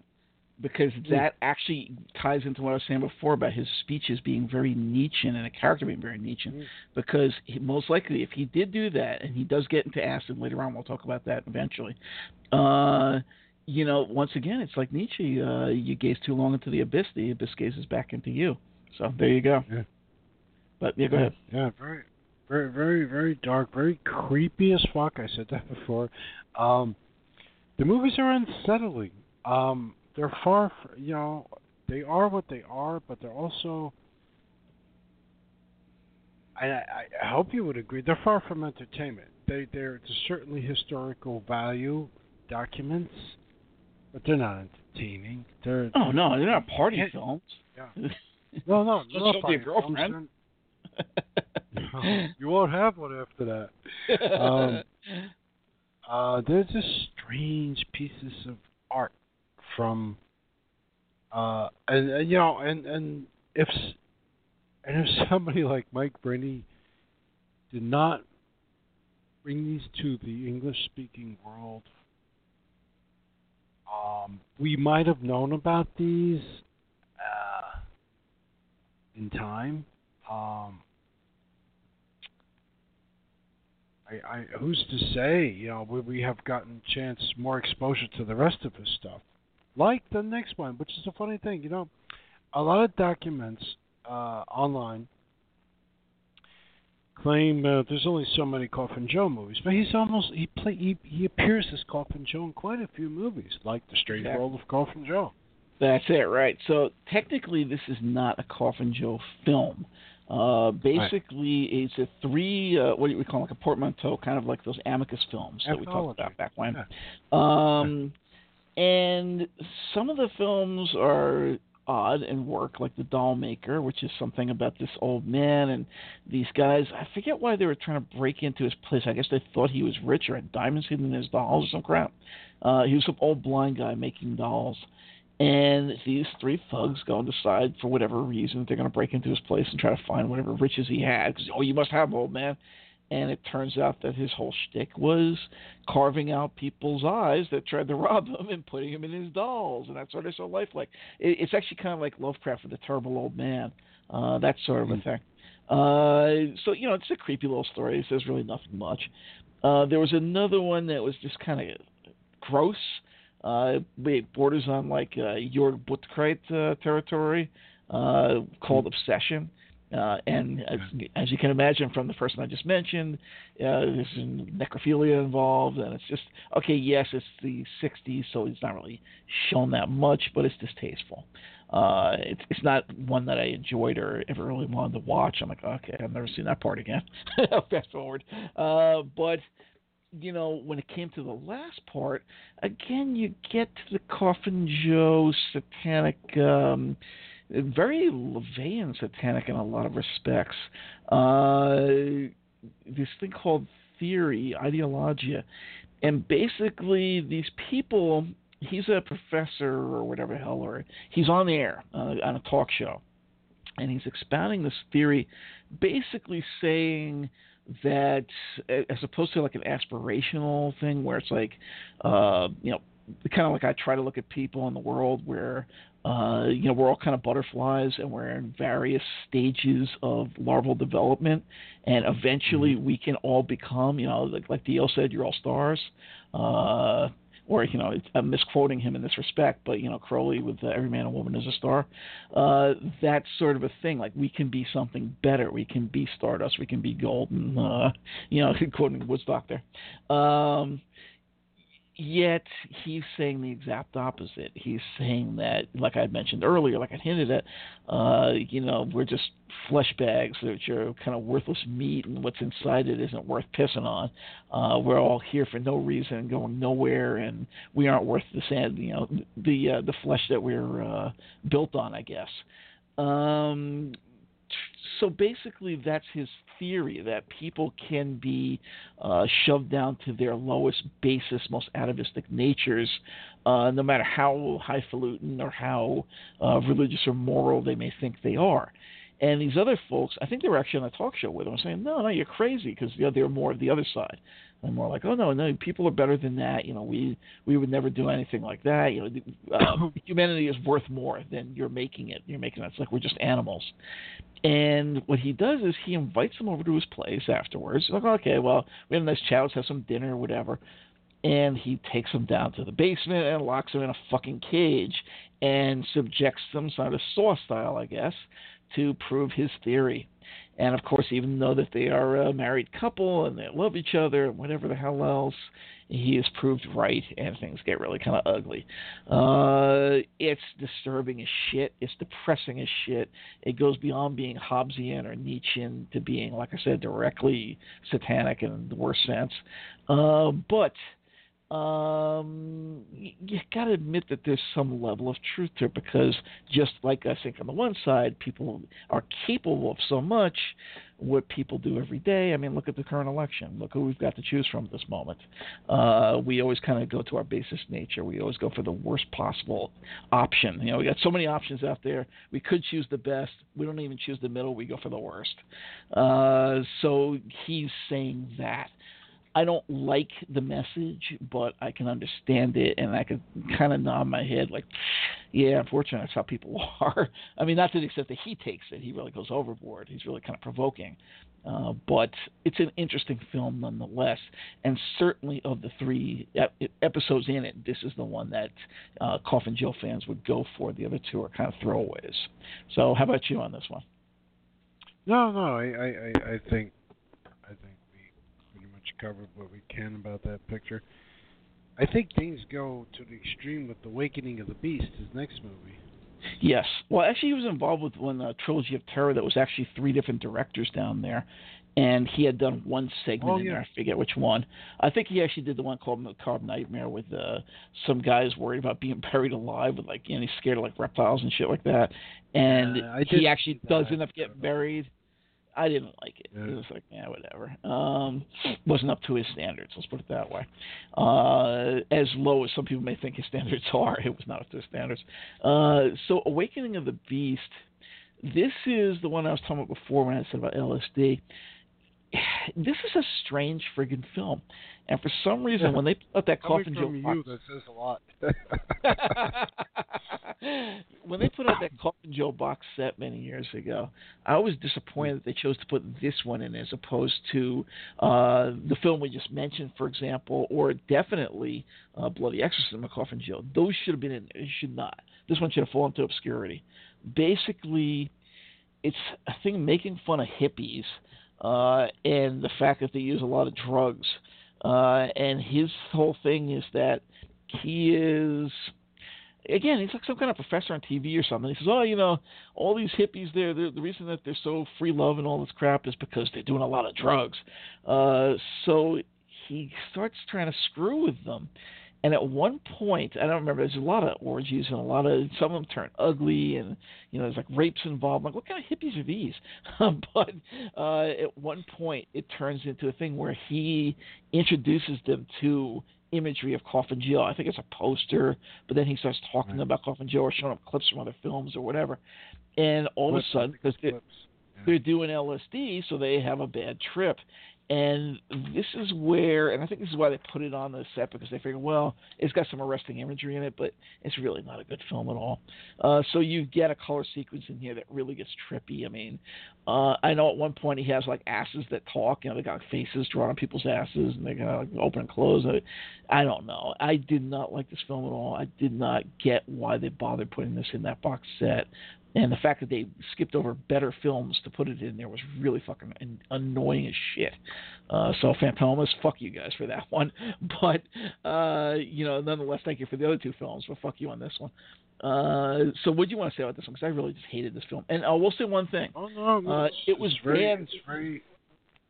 Because that actually ties into what I was saying before about his speeches being very Nietzschean and a character being very Nietzschean. Mm. Because he, most likely, if he did do that, and he does get into acid later on, we'll talk about that eventually. Uh, you know, once again, it's like Nietzsche. Uh, you gaze too long into the abyss, the abyss gazes back into you. So there you go. Yeah. But yeah, go ahead. Yeah, very, very, very, very dark, very creepy as fuck. I said that before. Um, the movies are unsettling. Um, they're far, you know, they are what they are, but they're also. I, I, I hope you would agree. They're far from entertainment. They, they're certainly historical value documents, but they're not entertaining. They're Oh no, they're not party Yeah. films. Yeah. no, no, no, show your girlfriend. you won't have one after that. Um, Uh, they're just strange pieces of art from, uh, and, and you know, and and if and if somebody like Mike Vraney did not bring these to the English-speaking world, um, we might have known about these uh, in time. Um, I, I, who's to say? You know, we, we have gotten chance more exposure to the rest of his stuff, like the next one, which is a funny thing. You know, a lot of documents uh, online claim uh, there's only so many Coffin Joe movies, but he's almost he play he, he appears as Coffin Joe in quite a few movies, like The Strange Exactly. World of Coffin Joe. That's it, right? So technically, this is not a Coffin Joe film. Uh, basically, it's a three. Uh, what do we call it, like a portmanteau, kind of like those Amicus films that we talked about back when. Yeah. Um, and some of the films are odd and work, like The Doll Maker, which is something about this old man and these guys. I forget why they were trying to break into his place. I guess they thought he was rich or had diamonds hidden in his dolls or some crap. Uh, he was some old blind guy making dolls. And these three thugs go and decide, for whatever reason, they're going to break into his place and try to find whatever riches he had. Because, oh, you must have, old man. And it turns out that his whole shtick was carving out people's eyes that tried to rob him and putting them in his dolls, and that's what I saw lifelike. It, it's actually kind of like Lovecraft with the terrible old man, uh, that sort of a mm-hmm. thing. Uh, so you know, it's a creepy little story. It says really nothing much. Uh, there was another one that was just kind of gross. Uh, it borders on like uh, Jörg uh, territory, uh, called Obsession. Uh, and as, as, you can imagine from the person I just mentioned, uh, there's necrophilia involved, and it's just okay. Yes, it's the '60s, so it's not really shown that much, but it's distasteful. Uh, it's it's not one that I enjoyed or ever really wanted to watch. I'm like, okay, I've never seen that part again. Fast forward, uh, but you know, when it came to the last part, again, you get to the Coffin Joe satanic, um, very LaVeyan satanic in a lot of respects. Uh, this thing called theory, ideologia, and basically these people he's a professor or whatever hell, or he's on the air uh, on a talk show, and he's expounding this theory, basically saying that as opposed to like an aspirational thing where it's like, uh, you know, kind of like I try to look at people in the world where uh, you know, we're all kind of butterflies and we're in various stages of larval development, and eventually mm-hmm. we can all become, you know, like, like Dio said, you're all stars. Uh, or you know, I'm misquoting him in this respect, but you know, Crowley with uh, "Every Man and Woman is a Star," uh, that sort of a thing. Like we can be something better. We can be Stardust. We can be Golden. Uh, you know, quoting Woodstock there. Um, Yet he's saying the exact opposite. He's saying that, like I mentioned earlier, like I hinted at, uh, you know, we're just flesh bags that are kind of worthless meat, and what's inside it isn't worth pissing on. Uh, we're all here for no reason, going nowhere, and we aren't worth the sand, you know, the uh, the flesh that we're uh, built on, I guess. Um, so basically, that's his theory that people can be uh, shoved down to their lowest, basest, most atavistic natures, uh, no matter how highfalutin or how uh, religious or moral they may think they are. And these other folks, I think they were actually on a talk show with him, saying, "No, no, you're crazy," because you know, they're more of the other side. And more like, "Oh no, no, people are better than that. You know, we we would never do anything like that. You know, uh, humanity is worth more than you're making it. You're making it. It's like we're just animals." And what he does is he invites them over to his place afterwards. Like, okay, well, we have a nice chat, let's have some dinner or whatever. And he takes them down to the basement and locks them in a fucking cage and subjects them, sort of saw style, I guess, to prove his theory. And of course, even though that they are a married couple and they love each other and whatever the hell else, he is proved right, and things get really kind of ugly. Uh, it's disturbing as shit. It's depressing as shit. It goes beyond being Hobbesian or Nietzschean to being, like I said, directly satanic in the worst sense. Uh, but um, you got to admit that there's some level of truth it because just like I think on the one side, people are capable of so much. What people do every day. I mean, look at the current election. Look who we've got to choose from at this moment. Uh, we always kind of go to our basest nature. We always go for the worst possible option. You know, we got so many options out there. We could choose the best. We don't even choose the middle. We go for the worst. Uh, so he's saying that. I don't like the message, but I can understand it, and I can kind of nod my head like, yeah, unfortunately, that's how people are. I mean, not to the extent that he takes it; he really goes overboard. He's really kind of provoking, uh, but it's an interesting film nonetheless. And certainly, of the three episodes in it, this is the one that uh, Coffin Joe fans would go for. The other two are kind of throwaways. So, how about you on this one? No, no, I, I, I think covered what we can about that picture. I think things go to the extreme with the Awakening of the Beast, his next movie. Yes. Well, actually, he was involved with one uh, trilogy of terror that was actually three different directors down there, and he had done one segment oh, in yeah. there. I forget which one. I think he actually did the one called Macabre Nightmare with uh, some guys worried about being buried alive with like, you know, he's scared of like reptiles and shit like that, and uh, he actually does end up getting buried I didn't like it. Yeah. It was like, yeah, whatever. Um, wasn't up to his standards. Let's put it that way. Uh, as low as some people may think his standards are, it was not up to his standards. Uh, so, Awakening of the Beast. This is the one I was talking about before when I said about LSD. this is a strange friggin' film, and for some reason, when they put that Coffin Joe from box, you, that says a lot. when they put out that Coffin Joe box set many years ago, I was disappointed that they chose to put this one in as opposed to uh, the film we just mentioned, for example, or definitely uh, Bloody Exorcism of Coffin Joe. Those should have been in. They should not. This one should have fallen into obscurity. Basically, it's a thing making fun of hippies uh, and the fact that they use a lot of drugs. Uh, and his whole thing is that he is again, he's like some kind of professor on TV or something. He says, "Oh, you know, all these hippies there, the reason that they're so free love and all this crap is because they're doing a lot of drugs." Uh, so he starts trying to screw with them, and at one point, I don't remember. There's a lot of orgies and a lot of some of them turn ugly, and you know there's like rapes involved. I'm like, what kind of hippies are these? but uh, at one point, it turns into a thing where he introduces them to imagery of Coffin Joe. I think it's a poster, but then he starts talking right. about Coffin Joe or showing up clips from other films or whatever. And all clips, of a sudden, because they're, yeah. they're doing LSD, so they have a bad trip. And this is where, and I think this is why they put it on the set because they figured, well, it's got some arresting imagery in it, but it's really not a good film at all. Uh, so you get a color sequence in here that really gets trippy. I mean, uh, I know at one point he has like asses that talk. You know, they got faces drawn on people's asses, and they got like, open and close. I, I don't know. I did not like this film at all. I did not get why they bothered putting this in that box set and the fact that they skipped over better films to put it in there was really fucking annoying as shit. Uh, so Phantomas, fuck you guys for that one. But uh, you know, nonetheless, thank you for the other two films. But fuck you on this one. Uh, so what do you want to say about this one? Because I really just hated this film. And I will say one thing. Oh no, no uh, it was very, banned. Very.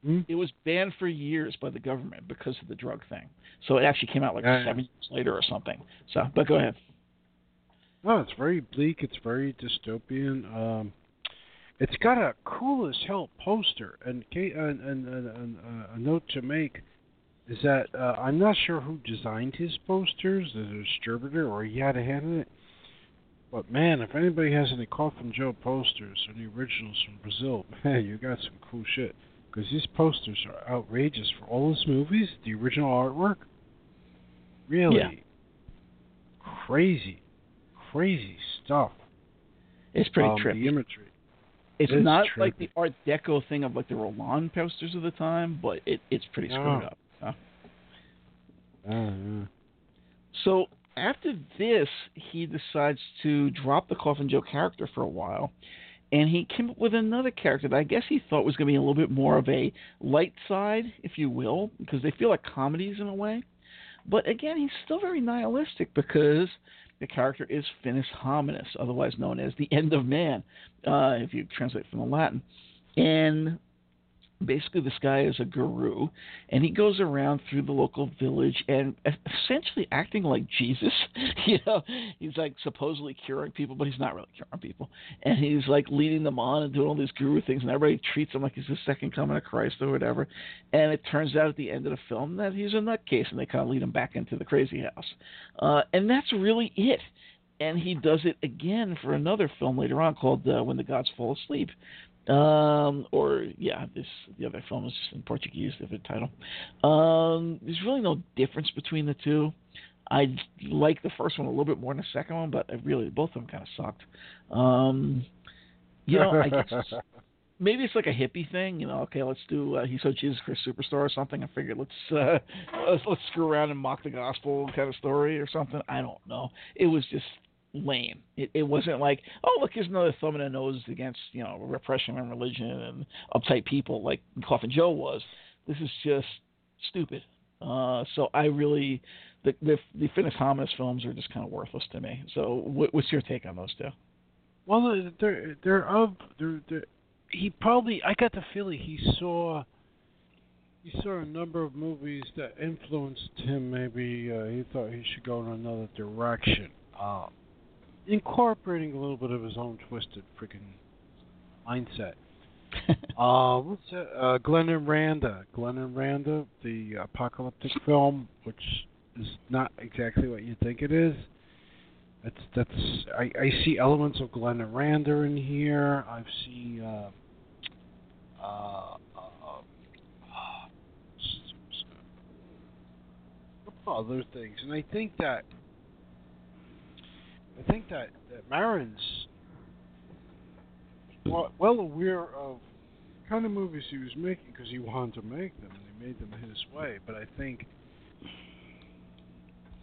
Hmm? It was banned for years by the government because of the drug thing. So it actually came out like seven years later or something. So, but go ahead. No, it's very bleak. It's very dystopian. Um, it's got a cool as hell poster. And, and, and, and uh, a note to make is that uh, I'm not sure who designed his posters, the distributor, or he had a hand in it. But man, if anybody has any Coffin Joe posters or any originals from Brazil, man, you got some cool shit. Because these posters are outrageous for all those movies. The original artwork, really yeah. crazy crazy stuff. It's pretty um, trippy. The imagery. It's it not trippy. like the Art Deco thing of like the Roland posters of the time, but it, it's pretty screwed up. Huh? Uh, So after this, he decides to drop the Coffin Joe character for a while, and he came up with another character that I guess he thought was going to be a little bit more of a light side, if you will, because they feel like comedies in a way. But again, he's still very nihilistic because the character is Finis Hominis, otherwise known as the End of Man, uh, if you translate from the Latin. And basically this guy is a guru and he goes around through the local village and essentially acting like jesus. You know he's like supposedly curing people but he's not really curing people. And he's like leading them on and doing all these guru things and everybody treats him like he's the second coming of christ or whatever. And it turns out at the end of the film that he's a nutcase and they kind of lead him back into the crazy house. Uh, and that's really it. And he does it again for another film later on called uh, When the Gods Fall Asleep, um, or yeah, this the other film is in Portuguese, the title. Um, there's really no difference between the two. I like the first one a little bit more than the second one, but I really both of them kind of sucked. Um, you know, I guess maybe it's like a hippie thing. You know, okay, let's do uh, he's so Jesus Christ Superstar or something. I figured let's uh, let's let's screw around and mock the gospel kind of story or something. I don't know. It was just lame. It, it wasn't like, oh, look, here's another thumb in the nose against, you know, repression and religion and uptight people like Coffin Joe was. This is just stupid. Uh, so I really, the, the, the Hominis films are just kind of worthless to me. So what, what's your take on those two? Well, they're they're of they're, they're he probably I got the feeling he saw he saw a number of movies that influenced him. Maybe uh, he thought he should go in another direction. Uh, incorporating a little bit of his own twisted freaking mindset. uh, what's that? Uh, Glen and Randa. Glen and Randa, the apocalyptic film, which is not exactly what you think it is. That's that's I, I see elements of Glen and Randa in here. I see uh uh, uh, uh, uh, other things, and I think that I think that that Marins well, well aware of the kind of movies he was making because he wanted to make them, and he made them his way. But I think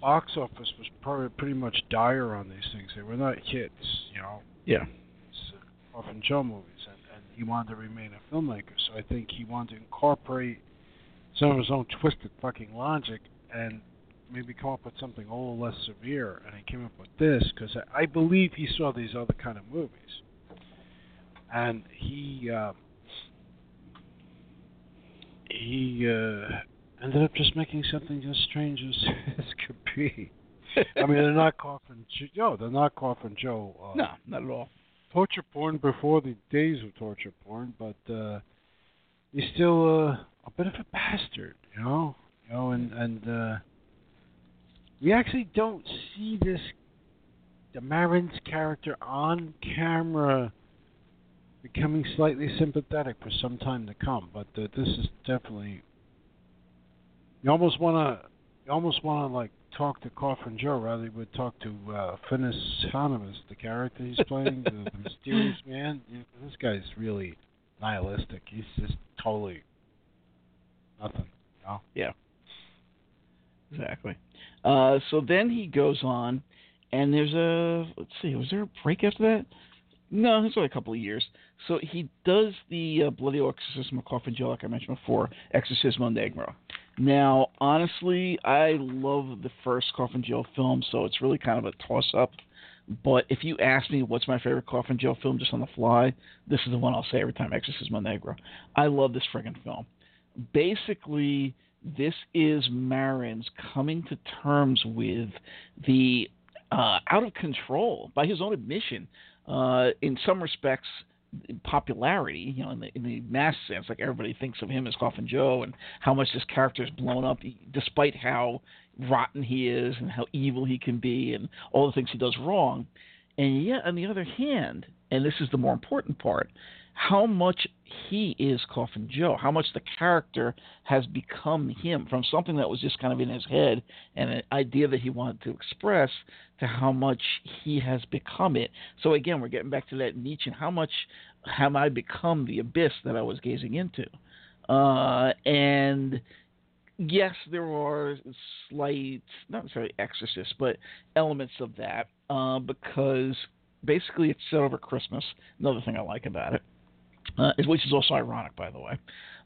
box office was probably pretty much dire on these things. They were not hits, you know. Yeah. It's uh, Coffin Joe movies, and, and he wanted to remain a filmmaker. So I think he wanted to incorporate some of his own twisted fucking logic and maybe come up with something a little less severe. And he came up with this because I, I believe he saw these other kind of movies, and he uh, he uh, ended up just making something as strange as, as could be. I mean, they're not Coffin Joe. They're not Coffin Joe. Uh, No, not at all. torture porn before the days of torture porn, but uh he's still uh, a bit of a bastard, you know. You know, and and uh we actually don't see this the Marins character on camera becoming slightly sympathetic for some time to come, but uh, this is definitely you almost wanna you almost wanna like talk to Coffin Joe rather than would talk to uh Finis Hominis, the character he's playing, the, the mysterious man. This guy's really nihilistic. He's just totally nothing. You know? Yeah. Exactly. Uh, so then he goes on, and there's a let's see, was there a break after that? No, it's only a couple of years. So he does the uh, Bloody Exorcism of Coffin Joe, like I mentioned before, Exorcism Exorcismo Negro. Now, honestly, I love the first Coffin Joe film, so it's really kind of a toss-up. But if you ask me what's my favorite Coffin Joe film, just on the fly, this is the one I'll say every time, Exorcism Exorcismo Negro. I love this friggin' film. Basically, this is Marins coming to terms with the uh, out of control, by his own admission, uh, in some respects, popularity, you know, in the, in the mass sense, like everybody thinks of him as Coffin Joe and how much this character is blown up, despite how rotten he is and how evil he can be and all the things he does wrong. And yet, on the other hand, and this is the more important part, how much he is Coffin Joe, how much the character has become him from something that was just kind of in his head and an idea that he wanted to express to how much he has become it. So again, we're getting back to that Nietzsche. And how much have I become the abyss that I was gazing into? Uh, and yes, there are slight, not necessarily exorcists, but elements of that uh, because basically it's set over Christmas. Another thing I like about it uh, which is also ironic, by the way.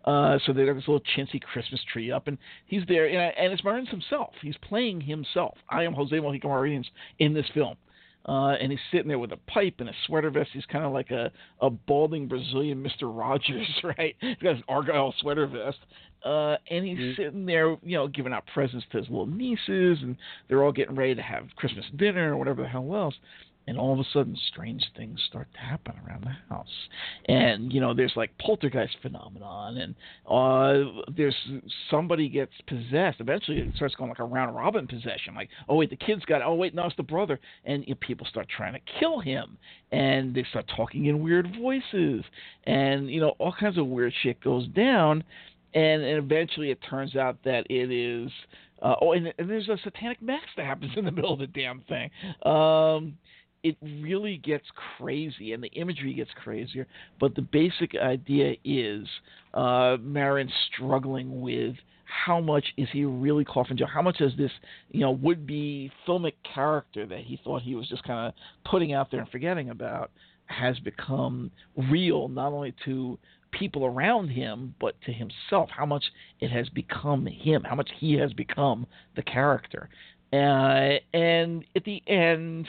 Uh, so they got this little chintzy Christmas tree up, and he's there, and, and it's Marins himself. He's playing himself. I am Jose Mojica Marins in this film. Uh, and he's sitting there with a pipe and a sweater vest. He's kind of like a, a balding Brazilian Mister Rogers, right? He's got his argyle sweater vest, uh, and he's mm-hmm. sitting there, you know, giving out presents to his little nieces, and they're all getting ready to have Christmas dinner or whatever the hell else and all of a sudden strange things start to happen around the house. And you know there's like poltergeist phenomenon and uh there's somebody gets possessed. Eventually it starts going like a round robin possession like oh wait the kid's got it. oh wait no it's the brother. And you know, people start trying to kill him. And they start talking in weird voices. And you know all kinds of weird shit goes down. And, and eventually it turns out that it is uh, oh and, and there's a satanic mass that happens in the middle of the damn thing. Um it really gets crazy and the imagery gets crazier. But the basic idea is uh, Marin struggling with how much is he really Coffin Joe? How much is this, you know, would be filmic character that he thought he was just kind of putting out there and forgetting about has become real, not only to people around him, but to himself? How much it has become him? How much he has become the character? Uh, and at the end,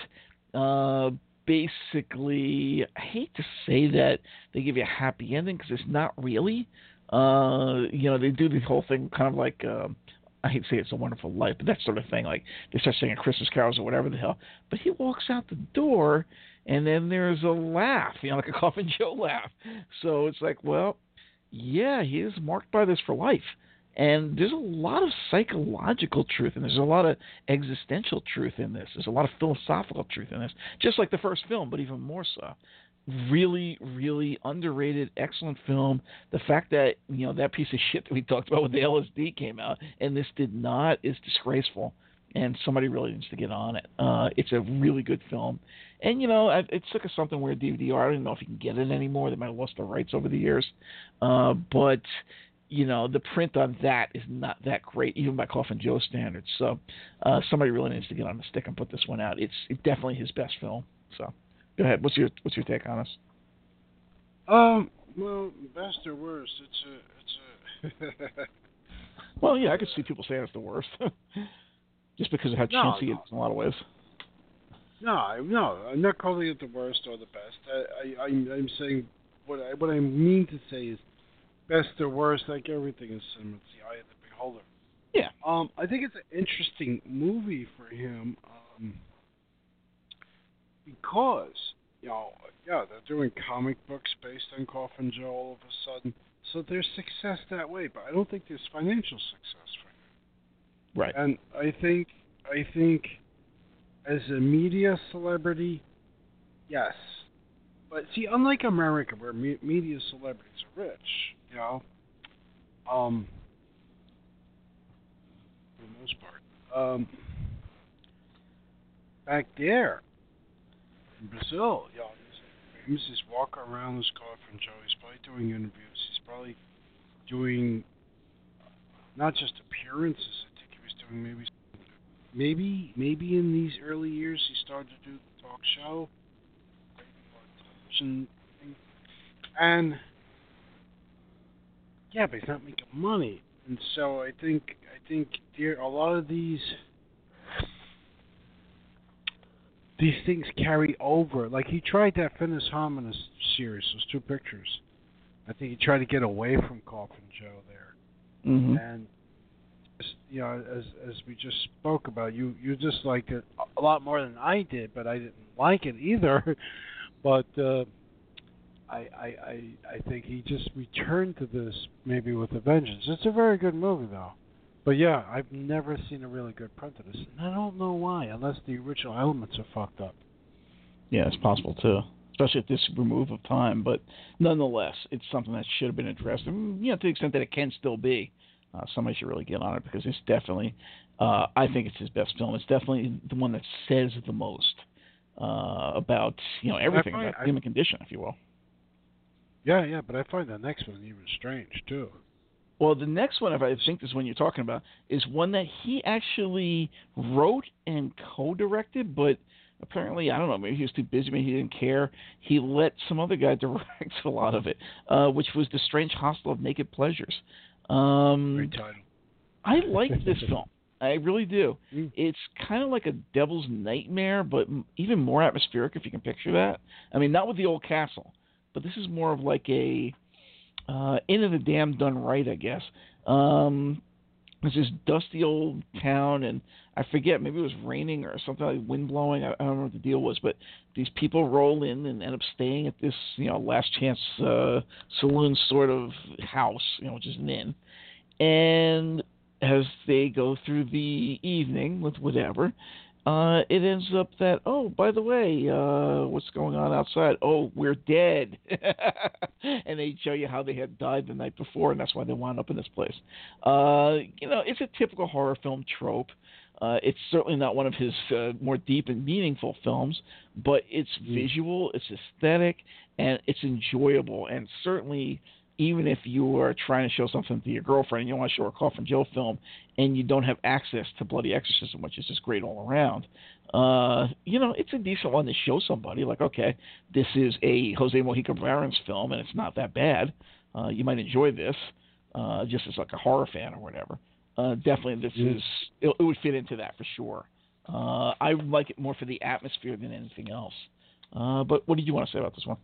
uh, basically, I hate to say that they give you a happy ending because it's not really. Uh, you know, they do the whole thing kind of like. Uh, I hate to say it's a wonderful life, but that sort of thing. Like they start singing Christmas carols or whatever the hell. But he walks out the door, and then there's a laugh, you know, like a Coffin Joe laugh. So it's like, well, yeah, he is marked by this for life. And there's a lot of psychological truth, and there's a lot of existential truth in this. There's a lot of philosophical truth in this, just like the first film, but even more so. really, really underrated, excellent film. The fact that you know that piece of shit that we talked about with the LSD came out and this did not is disgraceful, and somebody really needs to get on it. Uh, it's a really good film, and you know it took us something where DVD. I don't know if you can get it anymore. They might have lost the rights over the years, uh, but you know the print on that is not that great, even by Coffin Joe standards. So uh, somebody really needs to get on the stick and put this one out. It's definitely his best film. So. Go ahead. What's your What's your take on this? Um. Well, best or worst, it's a it's a. well, yeah, I could see people saying it's the worst, just because of how no, chintzy no. it is in a lot of ways. No, no, I'm not calling it the worst or the best. I, I I'm, I'm saying what I what I mean to say is best or worst. Like everything is cinema, it's the eye of the beholder. Yeah. Um, I think it's an interesting movie for him. Um because you know, yeah, they're doing comic books based on Coffin Joe all of a sudden, so there's success that way. But I don't think there's financial success for him. Right. And I think, I think, as a media celebrity, yes. But see, unlike America, where me- media celebrities are rich, you know, um, for the most part, um, back there in Brazil, you know, he's just walking around this coffin Joe. He's probably doing interviews. He's probably doing not just appearances. I think he was doing maybe, maybe, maybe in these early years he started to do the talk show, and yeah, but he's not making money. And so I think I think there a lot of these these things carry over. Like he tried that Finis Hominis series, those two pictures. I think he tried to get away from Coffin Joe there, mm-hmm. and you know, as as we just spoke about, you you just liked it a lot more than I did, but I didn't like it either. but uh, I, I I I think he just returned to this maybe with a vengeance. It's a very good movie though. But yeah, I've never seen a really good print of this, and I don't know why, unless the original elements are fucked up. Yeah, it's possible too, especially at this remove of time. But nonetheless, it's something that should have been addressed, and you know, to the extent that it can still be. Uh, somebody should really get on it because it's definitely, uh, I think it's his best film. It's definitely the one that says the most uh, about you know everything find, about I, human condition, if you will. Yeah, yeah, but I find the next one even strange too. Well, the next one, if I think this one you're talking about, is one that he actually wrote and co-directed, but apparently I don't know, maybe he was too busy, maybe he didn't care. He let some other guy direct a lot of it, uh, which was the Strange Hostel of Naked Pleasures. Um, Great title. I like this film. I really do. Mm. It's kind of like a devil's nightmare, but even more atmospheric if you can picture that. I mean, not with the old castle, but this is more of like a uh, end of the dam done right, I guess. Um, it's this dusty old town, and I forget, maybe it was raining or something like wind blowing. I, I don't know what the deal was, but these people roll in and end up staying at this, you know, last chance uh, saloon sort of house, you know, which is an inn. And as they go through the evening with whatever, uh, it ends up that oh by the way uh, what's going on outside? Oh we're dead. And they show you how they had died the night before and that's why they wound up in this place. Uh, you know it's a typical horror film trope. Uh, it's certainly not one of his uh, more deep and meaningful films but it's visual it's aesthetic and it's enjoyable and certainly even if you are trying to show something to your girlfriend and you want to show her a Coffin Joe film and you don't have access to Bloody Exorcism, which is just great all around, uh, you know, it's a decent one to show somebody. Like, okay, this is a Jose Mojica Marins film and it's not that bad. Uh, you might enjoy this uh, just as like a horror fan or whatever. Uh, definitely, this Mm. is it, it would fit into that for sure. Uh, I like it more for the atmosphere than anything else. Uh, but what did you want to say about this one?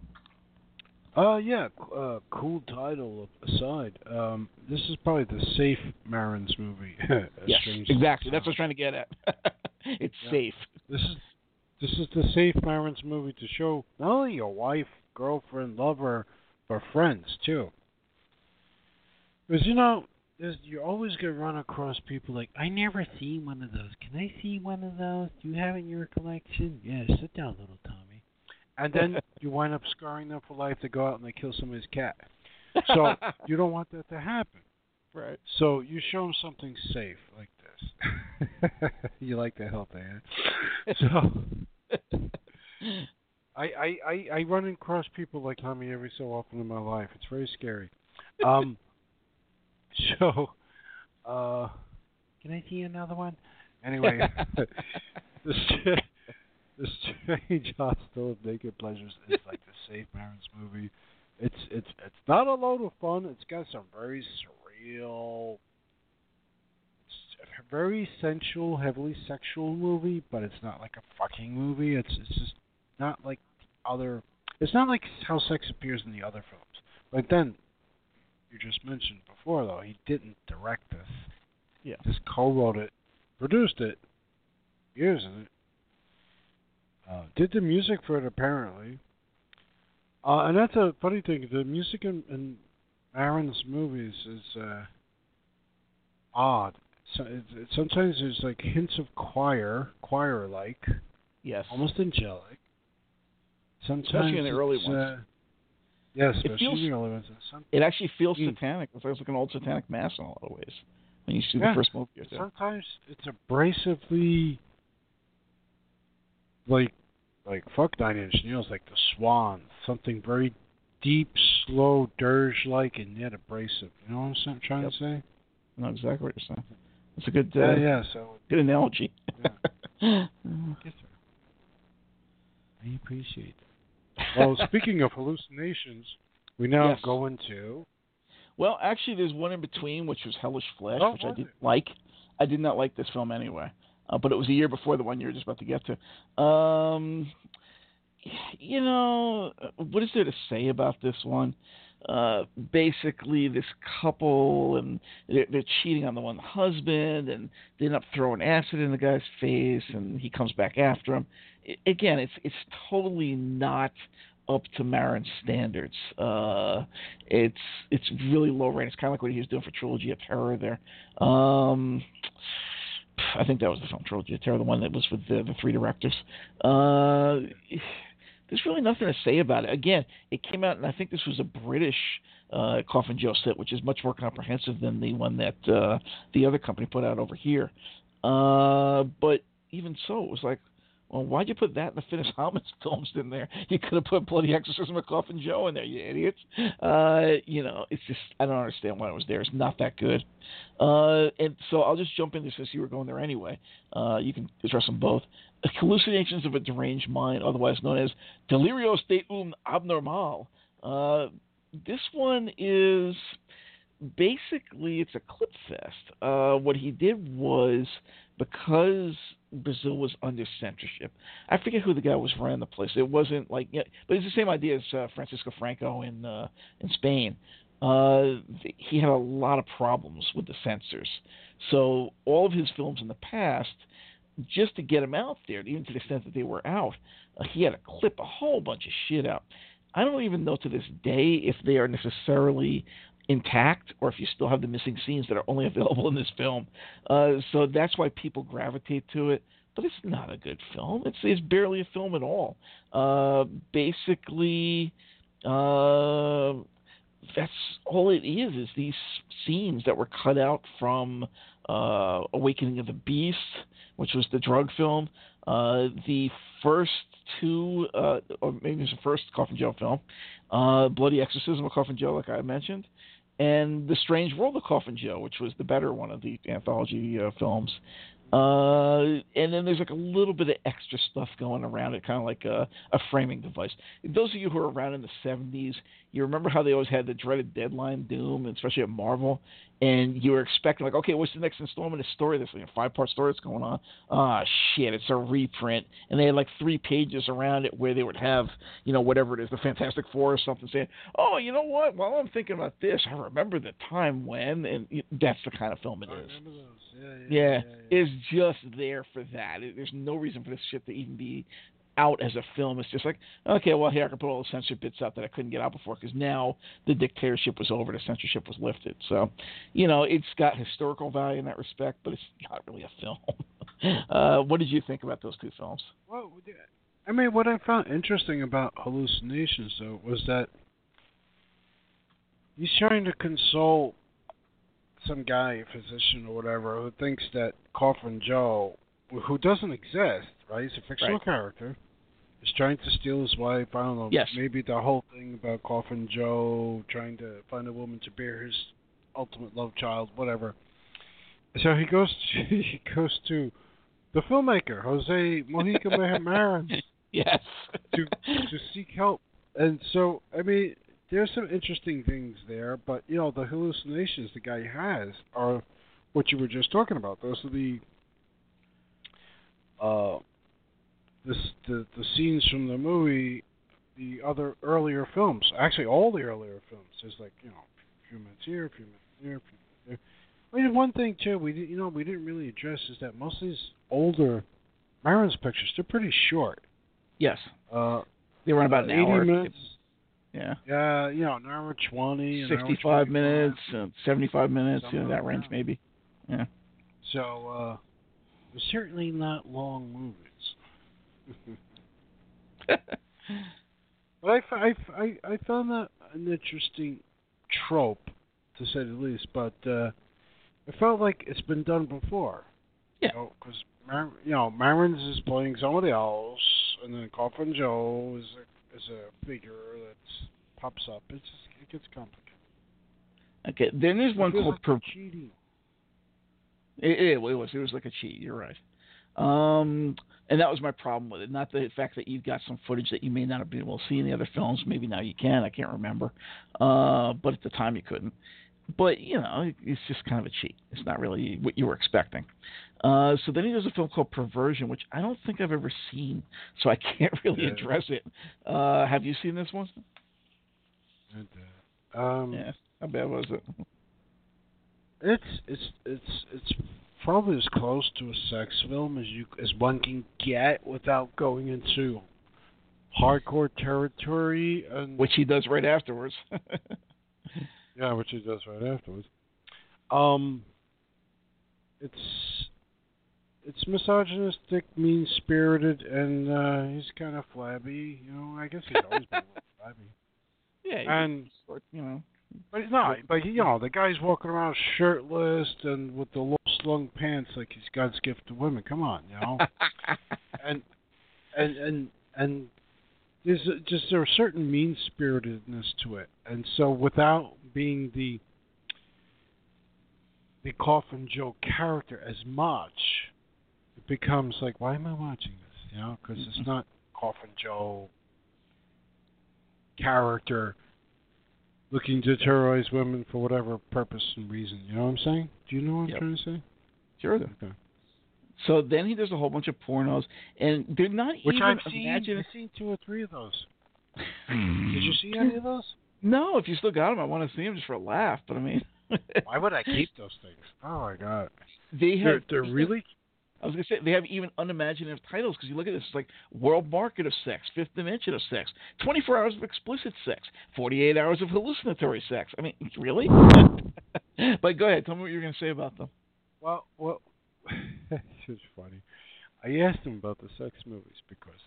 Uh, yeah, uh, cool title aside. Um, this is probably the safe Marins movie. Yes, strange as it exactly. That's what. I'm trying to get at. it's Yeah. safe. This is this is the safe Marins movie to show not only your wife, girlfriend, lover, but friends too. Because you know, you're always gonna run across people like, I never seen one of those. Can I see one of those? Do you have it in your collection? Yeah, sit down, little Tommy. And then you wind up scarring them for life. They go out and they kill somebody's cat. So you don't want that to happen. Right. So you show them something safe like this. you like that help, man. So I, I, I, I run across people like Tommy every so often in my life. It's very scary. Um, so, uh, can I see another one? Anyway, the, the Strange Hostel of Naked Pleasures is like the Safe Marins movie. It's it's it's not a load of fun. It's got some very surreal, very sensual, heavily sexual movie, but it's not like a fucking movie. It's it's just not like other. It's not like how sex appears in the other films. But then, you just mentioned before though, he didn't direct this. Yeah. Just co-wrote it, produced it, years in it. Uh, did the music for it apparently. Uh, and that's a funny thing. The music in, in Aaron's movies is uh, odd. So it, it, sometimes there's like hints of choir, choir-like, Yes. almost angelic. Sometimes Especially in the early ones. Uh, yes, It feels- in the early ones. It actually feels Mm. satanic. It's like an old satanic mass in a lot of ways when you see Yeah. the first movie sometimes it's abrasively like like fuck Nine Inch Nails, like the Swan, something very deep, slow, dirge like, and yet abrasive. You know what I'm trying Yep. to say? I know exactly what you're saying. It's a good, uh, yeah, yeah. So good analogy. I appreciate that. Well, speaking of hallucinations, we now Yes. go into well, actually, there's one in between, which was Hellish Flesh, Oh, which I didn't it? like. I did not like this film anyway, uh, but it was a year before the one you're just about to get to. Um, you know, what is there to say about this one? Uh, basically, this couple and they're, they're cheating on the one husband, and they end up throwing acid in the guy's face, and he comes back after him. I, again, it's it's totally not up to Marins' standards. Uh, it's it's really low rate. It's kind of like what he was doing for Trilogy of Terror there. Um, I think that was the film Trilogy the one that was with the, the three directors. Uh, there's really nothing to say about it. Again, it came out, and I think this was a British uh, Coffin Joe set, which is much more comprehensive than the one that uh, the other company put out over here. Uh, but even so, it was like, well, why'd you put that in the Finis Hominis films in there? You could have put Bloody Exorcism of Coffin Joe in there, you idiots. Uh, you know, it's just, I don't understand why it was there. It's not that good. Uh, and so I'll just jump into since you were going there anyway. Uh, you can address them both. Hallucinations of a deranged mind, otherwise known as delirio statum abnormal. Uh, this one is basically it's a clip fest. Uh, what he did was because Brazil was under censorship. I forget who the guy was running the place. It wasn't like, yeah, but it's the same idea as uh, Francisco Franco in uh, in Spain. Uh, he had a lot of problems with the censors. So all of his films in the past, just to get them out there, even to the extent that they were out, uh, he had to clip a whole bunch of shit out. I don't even know to this day if they are necessarily intact or if you still have the missing scenes that are only available in this film. Uh, so that's why people gravitate to it. But it's not a good film. It's it's barely a film at all. Uh, basically, uh, that's all it is. Is these scenes that were cut out from uh, Awakening of the Beast, which was the drug film. Uh, the first two, uh, or maybe it's the first Coffin Joe film, Bloody Exorcism of Coffin Joe, like I mentioned, and The Strange World of Coffin Joe, which was the better one of the anthology uh, films. Uh, and then there's like a little bit of extra stuff going around it, kind of like a, a framing device. Those of you who are around in the 70s, you remember how they always had the dreaded deadline doom, especially at Marvel, and you were expecting like, okay, what's the next installment of the story? This like, five part story that's going on. Ah, shit, it's a reprint, and they had like three pages around it where they would have, you know, whatever it is, the Fantastic Four or something, saying, oh, you know what? While I'm thinking about this, I remember the time when, and that's the kind of film it is. yeah, Yeah, yeah, yeah. it's just there for that. There's no reason for this shit to even be out as a film. It's just like, okay, well, here I can put all the censored bits out that I couldn't get out before because now the dictatorship was over, the censorship was lifted. So, you know, it's got historical value in that respect, but it's not really a film. uh, what did you think about those two films? Well, I mean, what I found interesting about hallucinations, though, was that he's trying to console some guy, a physician or whatever, who thinks that Coffin Joe, who doesn't exist, right? He's a fictional Right. character. Is trying to steal his wife. I don't know. Yes. Maybe the whole thing about Coffin Joe trying to find a woman to bear his ultimate love child, whatever. So he goes. To, he goes to the filmmaker Jose Mojica Marin Yes. to to seek help. And so, I mean, there's some interesting things there, but you know, the hallucinations the guy has are what you were just talking about. Those are the uh, this the the scenes from the movie, the other earlier films. Actually, all the earlier films. There's like you know, a few minutes here, a few minutes there, a few minutes there. I mean, one thing too, we did, you know we didn't really address is that most of these older Marins' pictures they're pretty short. Yes. Uh, They run about an 80 hour. minutes. Yeah. Yeah, you know, an hour twenty, an hour 65 minutes, uh, 75 minutes, you know, that like range that. maybe. Yeah. So, uh, certainly not long movies. But I, I, I, I found that an interesting trope, to say the least. But uh, it felt like it's been done before. Yeah. Because Mar- you know, Marins is playing somebody else, and then Coffin Joe is a, is a figure that pops up. It's just, it gets complicated. Okay. Then there's one called like Pro- cheating. It, it, it was. It was like a cheat. You're right. Um, and that was my problem with it. Not the fact that you've got some footage that you may not have been able to see in the other films. Maybe now you can. I can't remember. Uh, but at the time you couldn't. But you know, it's just kind of a cheat. It's not really what you were expecting. Uh, so then he does a film called Perversion, which I don't think I've ever seen, so I can't really Yeah. address it. Uh, have you seen this one? Um, Yeah. How bad was it? It's it's it's it's probably as close to a sex film as you as one can get without going into hardcore territory and Which he does right afterwards. yeah, which he does right afterwards. Um, it's it's misogynistic, mean spirited, and uh, he's kind of flabby. You know, I guess he's always been a little flabby. yeah. And you know. But it's not. But you know, the guy's walking around shirtless and with the low slung pants like he's God's gift to women. Come on, you know. and and and and there's a, just there a certain mean spiritedness to it, and so without being the the Coffin Joe character as much, it becomes like, why am I watching this? You know, because it's not Coffin Joe character looking to terrorize women for whatever purpose and reason. You know what I'm saying? Do you know what I'm Yep. trying to say? Sure. Okay. So then he does a whole bunch of pornos, and they're not Which even I've seen. imagine- I've seen two or three of those. Did you see any of those? No, if you still got them, I want to see them just for a laugh. But I mean, Why would I keep those things? Oh my god. they They're, have. they're really I was gonna say they have even unimaginative titles because you look at this, it's like World Market of Sex, Fifth Dimension of Sex, 24 Hours of Explicit Sex, 48 Hours of Hallucinatory Sex. I mean, really? but go ahead, tell me what you're gonna say about them. Well. Well, it's just funny. I asked him about the sex movies because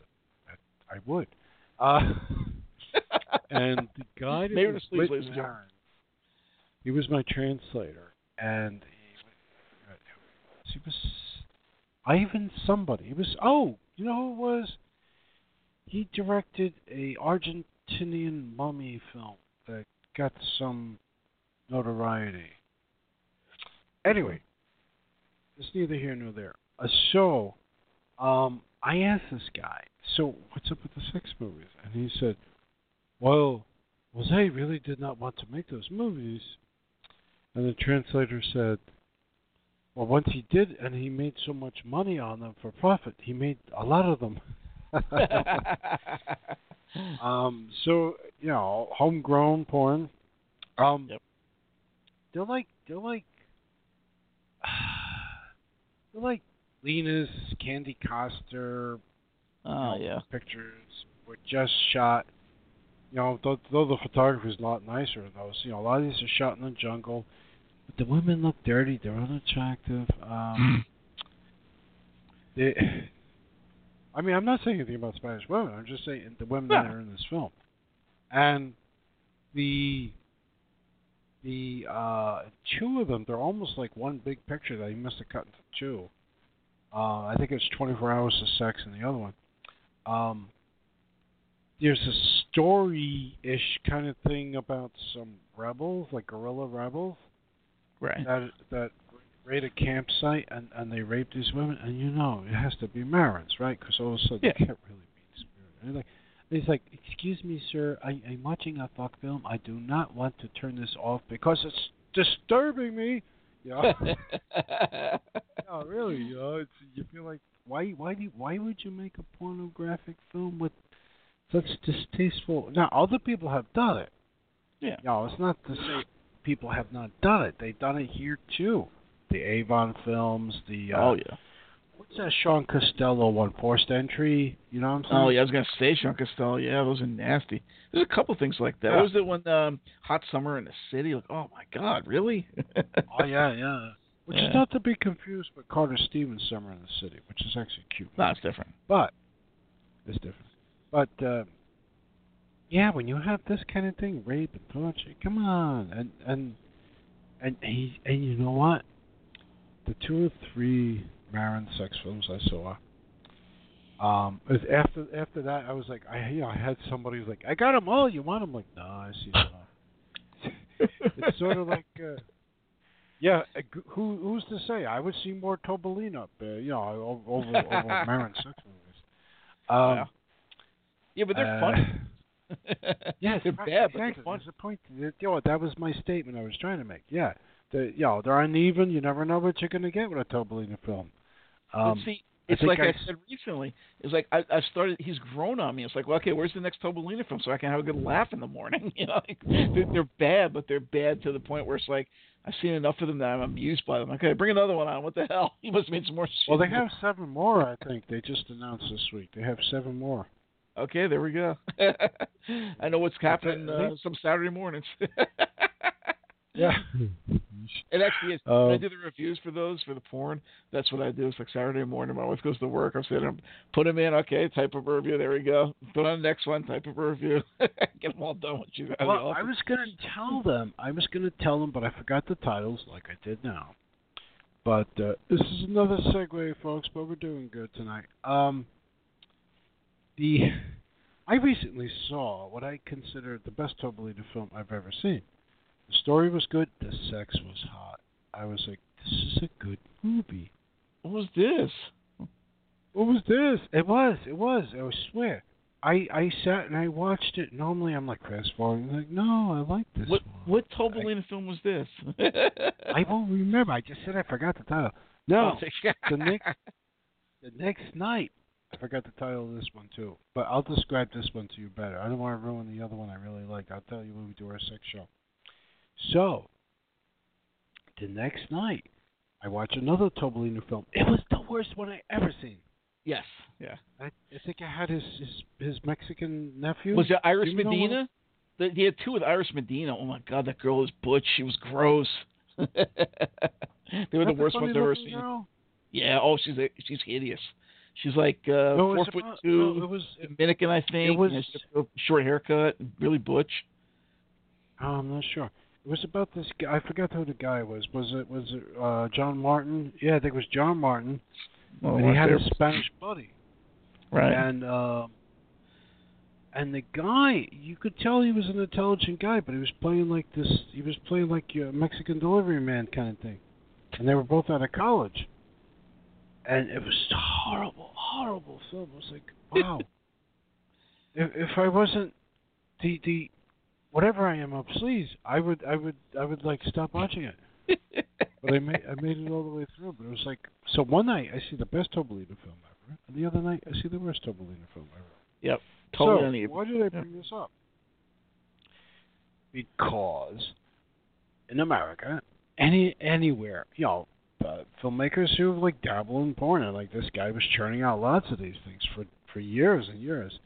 I, I would. Uh, and the guy that Maybe was the sleeves, with ladies. Aaron, he was my translator, and he, he was Ivan somebody. He was oh, you know who it was? He directed a Argentinian mummy film that got some notoriety. Anyway, it's neither here nor there. Uh, so, um, I asked this guy, so what's up with the sex movies? And he said, well, Jose really did not want to make those movies. And the translator said, well, once he did, and he made so much money on them for profit, he made a lot of them. um, so you know, homegrown porn. Um, Yep. they're like they're like like Lina's Candy Coster oh yeah. pictures were just shot. You know, though, though the photography is a lot nicer in those. You know, a lot of these are shot in the jungle, but the women look dirty. They're unattractive. Um, they, I mean, I'm not saying anything about Spanish women. I'm just saying the women Yeah. that are in this film, and the the uh two of them. They're almost like one big picture that he must have cut into two. Uh, I think it's 24 Hours of Sex in the other one. Um, there's a story-ish kind of thing about some rebels, like guerrilla rebels, Right. that that raid a campsite and and they rape these women, and you know it has to be Marins, right? Because all of a sudden Yeah. they can't really be spirit. He's like, "Excuse me, sir, I, I'm watching a fuck film. I do not want to turn this off because it's disturbing me." Yeah. no, really, you know, it's you feel like why why do you, why would you make a pornographic film with such distasteful? Now other people have done it. Yeah. No, it's not to say people have not done it. They've done it here too. The Avon films, the uh, oh yeah. What's that Shaun Costello one, Forced Entry. You know what I'm saying? Oh yeah, I was gonna say Shaun Costello. Yeah, those are nasty. There's a couple things like that. Yeah. What was it when um, Hot Summer in the City? Like, oh my God, really? Oh yeah, yeah. Which Yeah. is not to be confused with Carter Stevens' Summer in the City, which is actually cute. no, it's different. But it's different. But uh, yeah, when you have this kind of thing, rape and torture, come on, and and and he and you know what? The two or three Marin sex films I saw. Um, after after that, I was like, I you know, I had somebody who's like, I got them all. You want them? Like, no, I see them all. it's sort of like, uh, yeah. uh, Who who's to say? I would see more Tobalina, uh, you know, o- over over Marin sex movies. Um, Yeah. yeah, but they're uh, funny. Yes, they're right, bad, but they're exactly. fun. The point. You know, that was my statement I was trying to make. Yeah, the, you know, they're uneven. You never know what you're going to get with a Tobalina film. Um, see, it's think like I said recently. It's like I, I started. He's grown on me. It's like, well, okay, where's the next Tobalina from, so I can have a good laugh in the morning? You know, like, they're, they're bad, but they're bad to the point where it's like I've seen enough of them that I'm amused by them. Okay, bring another one on. What the hell? He must have made some more. well, they have seven more. I think they just announced this week. They have seven more. Okay, there we go. I know what's happening uh, some Saturday mornings. Yeah. It actually is. Uh, when I do the reviews for those for the porn, that's what I do. It's like Saturday morning. My wife goes to work. I'm sitting put them in. Okay, type of review. There we go. Put on the next one. Type of review. Get them all done when she's out of the Well. I was going to tell them. I was going to tell them, but I forgot the titles, like I did now. But uh, this is another segue, folks. But we're doing good tonight. Um, the I recently saw what I consider the best Tobalina film I've ever seen. The story was good. The sex was hot. I was like, this is a good movie. What was this? What was this? It was. It was. I swear. I I sat and I watched it. Normally, I'm like fast forwarding. Like, no, I like this What one. what Tobalina film was this? I won't remember. I just said I forgot the title. No, Oh, the next the next night I forgot the title of this one too. But I'll describe this one to you better. I don't want to ruin the other one I really like. I'll tell you when we do our sex show. So the next night I watch another Tobalina film. It was the worst one I ever seen. yes. Yeah. I, I think I had his his, his Mexican nephew. Was it Iris Do you know what- Medina? The, he had two with Iris Medina. Oh my God, that girl is butch. She was gross. they were the worst ones I've ever seen. girl? Yeah. Oh, she's a, she's hideous. She's like uh, No, it four was foot about- two, no, it was. Dominican, I think. was- and she had a short haircut, really butch. Oh, I'm not sure. It was about this guy. I forgot who the guy was. Was it was it uh, John Martin? Yeah, I think it was John Martin. Oh, and he had a. Spanish buddy. right. And uh, and the guy, you could tell he was an intelligent guy, but he was playing like this. He was playing like a Mexican delivery man kind of thing. And they were both out of college. And it was horrible, horrible film. It was like, wow. if if I wasn't the the whatever I am up sleaze, I would I would I would like stop watching it. But I made I made it all the way through. But it was like so one night I see the best Tobalina film ever, and the other night I see the worst Tobalina film ever. yep. Totally so why did I bring this up? Because in America, any anywhere, you know, uh, filmmakers who like dabble in porn, and like this guy was churning out lots of these things for for years and years.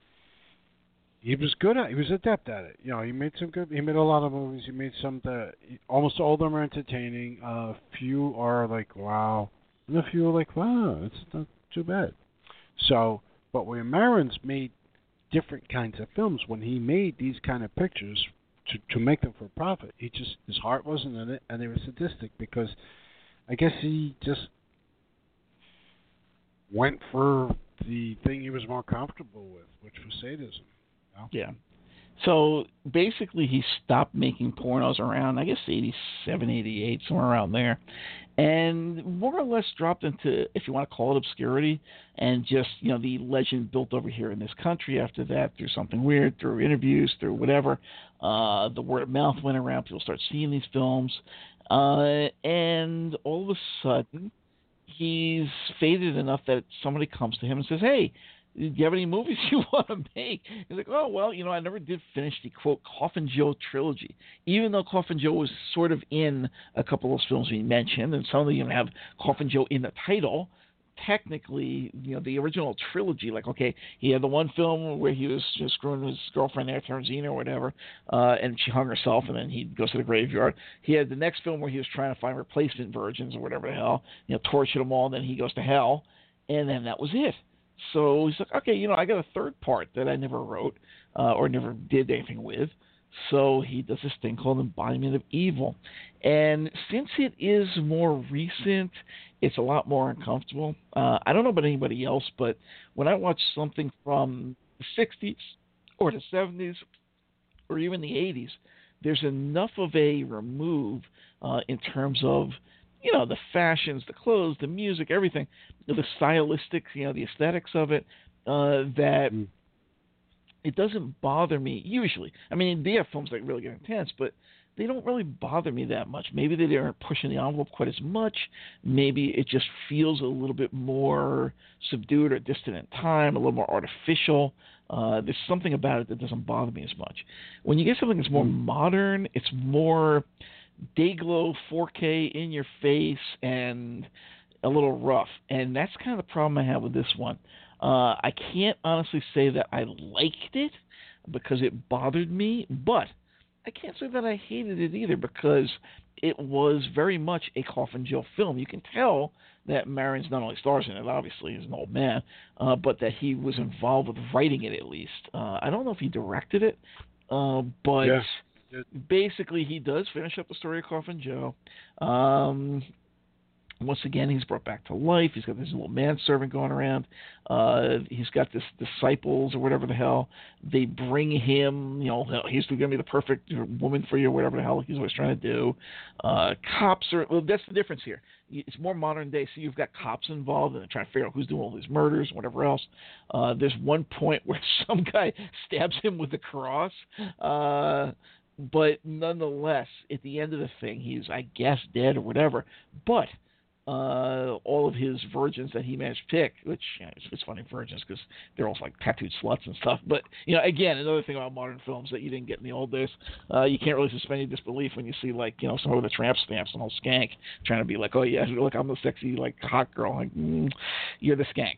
He was good at. He was adept at it. You know, he made some good. He made a lot of movies. He made some that almost all of them are entertaining. Uh, few are like wow, and a few are like wow, it's not too bad. So, But when Marins made different kinds of films, when he made these kind of pictures to to make them for profit, he just his heart wasn't in it, and they were sadistic because I guess he just went for the thing he was more comfortable with, which was sadism. Yeah. So basically, he stopped making pornos around, I guess, 87, 88, somewhere around there, and more or less dropped into, if you want to call it obscurity, and just, you know, the legend built over here in this country after that through something weird, through interviews, through whatever. Uh, the word of mouth went around, people start seeing these films, uh, and all of a sudden, he's faded enough that somebody comes to him and says, hey, do you have any movies you want to make? He's like, oh, well, you know, I never did finish the, quote, Coffin Joe trilogy. Even though Coffin Joe was sort of in a couple of those films we mentioned, and some of them have Coffin Joe in the title, technically, you know, the original trilogy, like, okay, he had the one film where he was just screwing his girlfriend there, Terzina or whatever, uh, and she hung herself, and then he goes to the graveyard. He had the next film where he was trying to find replacement virgins or whatever the hell, you know, tortured them all, and then he goes to hell, and then that was it. So he's like, okay, you know, I got a third part that I never wrote uh, or never did anything with. So he does this thing called Embodiment of Evil. And since it is more recent, it's a lot more uncomfortable. Uh, I don't know about anybody else, but when I watch something from the 60s or the 70s or even the 80s, there's enough of a remove uh, in terms of you know the fashions, the clothes, the music, everything, the stylistics, you know the aesthetics of it, uh, that mm. it doesn't bother me usually. I mean, they have films that really get intense, but they don't really bother me that much. Maybe they aren't pushing the envelope quite as much. Maybe it just feels a little bit more subdued or distant in time, a little more artificial. Uh, there's something about it that doesn't bother me as much. When you get something that's more mm. modern, it's more Dayglow 4K in your face and a little rough. And that's kind of the problem I have with this one. Uh, I can't honestly say that I liked it because it bothered me, but I can't say that I hated it either because it was very much a Coffin Joe film. You can tell that Marins not only stars in it, obviously, he's an old man, uh, but that he was involved with writing it at least. Uh, I don't know if he directed it, uh, but yeah basically he does finish up the story of Coffin Joe. Um, once again, he's brought back to life. He's got this little manservant going around. Uh, he's got this disciples or whatever the hell. They bring him, you know, he's going to be the perfect woman for you, or whatever the hell he's always trying to do. Uh, cops are, well, that's the difference here. It's more modern day, so you've got cops involved and they're trying to figure out who's doing all these murders, and whatever else. Uh, there's one point where some guy stabs him with a cross. Uh, but nonetheless, at the end of the thing, he's I guess dead or whatever. But uh, all of his virgins that he managed to pick, which you know, it's, it's funny virgins because they're all like tattooed sluts and stuff. But you know, again, another thing about modern films that you didn't get in the old days, uh, you can't really suspend your disbelief when you see like you know some of the tramp stamps and all skank trying to be like, oh yeah, look, I'm the sexy like hot girl, like mm, you're the skank.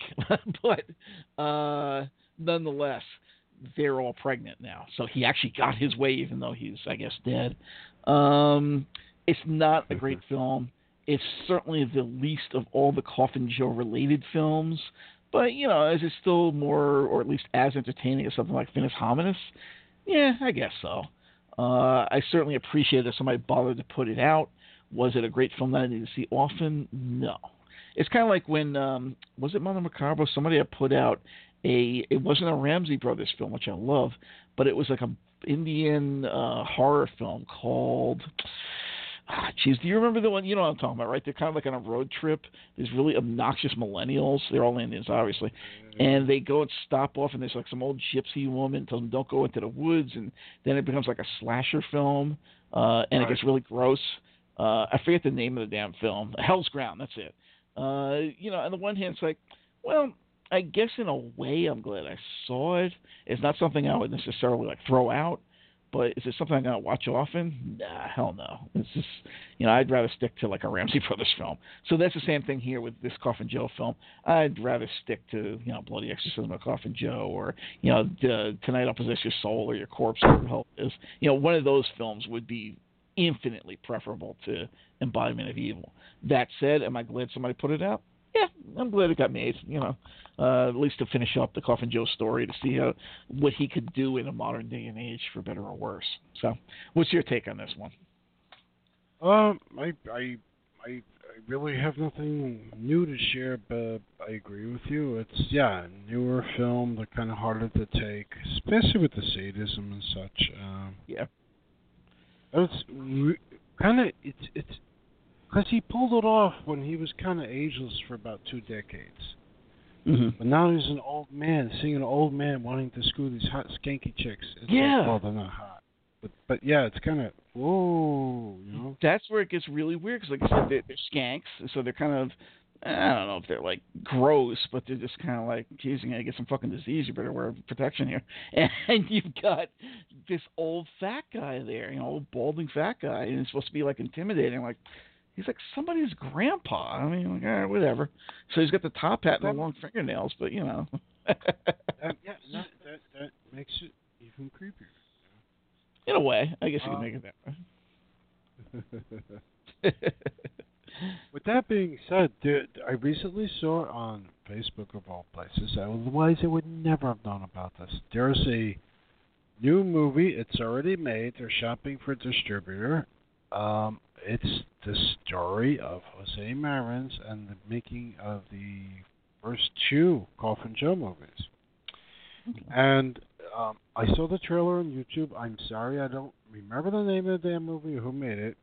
but uh, nonetheless they're all pregnant now. So he actually got his way, even though he's, I guess, dead. Um, it's not a great film. It's certainly the least of all the Coffin Joe related films. But, you know, is it still more, or at least as entertaining as something like Finis Hominis? Yeah, I guess so. Uh, I certainly appreciate that somebody bothered to put it out. Was it a great film that I need to see often? No. It's kind of like when, um, was it Mondo Macabro? Somebody had put out a it wasn't a Ramsay Brothers film, which I love, but it was like a Indian uh, horror film called. Ah, jeez, do you remember the one? You know what I'm talking about, right? They're kind of like on a road trip. These really obnoxious millennials. They're all Indians, obviously, and they go and stop off, and there's like some old gypsy woman tells them don't go into the woods, and then it becomes like a slasher film, uh, and right. it gets really gross. Uh, I forget the name of the damn film. Hell's Ground. That's it. Uh, you know, on the one hand, it's like, well, I guess in a way, I'm glad I saw it. It's not something I would necessarily like throw out, but is it something I'm gonna watch often? Nah, hell no. It's just you know I'd rather stick to like a Ramsay Brothers film. So that's the same thing here with this Coffin Joe film. I'd rather stick to you know Bloody Exorcism of Coffin Joe or you know the, Tonight I'll Possess Your Soul or Your Corpse or whatever is. You know one of those films would be infinitely preferable to Embodiment of Evil. That said, am I glad somebody put it out? Yeah, I'm glad it got made. You know, uh, at least to finish up the Coffin Joe story to see how what he could do in a modern day and age, for better or worse. So, what's your take on this one? Um, I I I I really have nothing new to share, but I agree with you. It's yeah, a newer film. They're kind of harder to take, especially with the sadism and such. Um, yeah, it's re- kind of it's it's because he pulled it off when he was kind of ageless for about two decades. Mm-hmm. But now he's an old man, seeing an old man wanting to screw these hot skanky chicks. It's yeah. Like, well, they're not hot. But but yeah, it's kind of whoa, you know. That's where it gets really weird because, like I said, they're, they're skanks, so they're kind of I don't know if they're like gross, but they're just kind of like, geez, you're gonna get some fucking disease. You better wear protection here. And you've got this old fat guy there, you know, old balding fat guy, and it's supposed to be like intimidating. Like he's like somebody's grandpa. I mean, like, all right, whatever. So he's got the top hat and the long fingernails, but you know. uh, yeah, no, that that makes it even creepier. In a way, I guess you can make it that way. With that being said, dude, I recently saw on Facebook of all places. Otherwise, I would never have known about this. There's a new movie. It's already made. They're shopping for a distributor. Um, it's the story of Jose Marins and the making of the first two Coffin Joe movies. And um, I saw the trailer on YouTube. I'm sorry, I don't remember the name of the damn movie or who made it.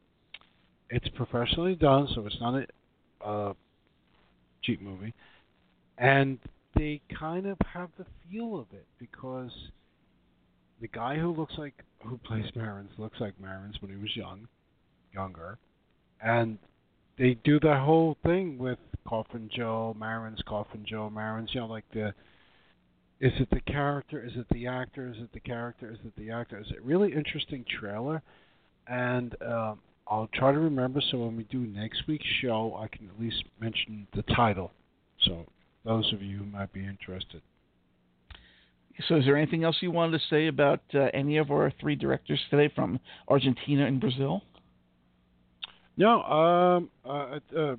It's professionally done, so it's not a uh, cheap movie. And they kind of have the feel of it because the guy who looks like who plays Marins looks like Marins when he was young, younger, and they do that whole thing with Coffin Joe, Marins, Coffin Joe, Marins. You know, like the is it the character? Is it the actor? Is it the character? Is it the actor? Is it really interesting trailer? And um, I'll try to remember so when we do next week's show, I can at least mention the title. So those of you who might be interested. So, is there anything else you wanted to say about uh, any of our three directors today from Argentina and Brazil? No, um, uh, uh,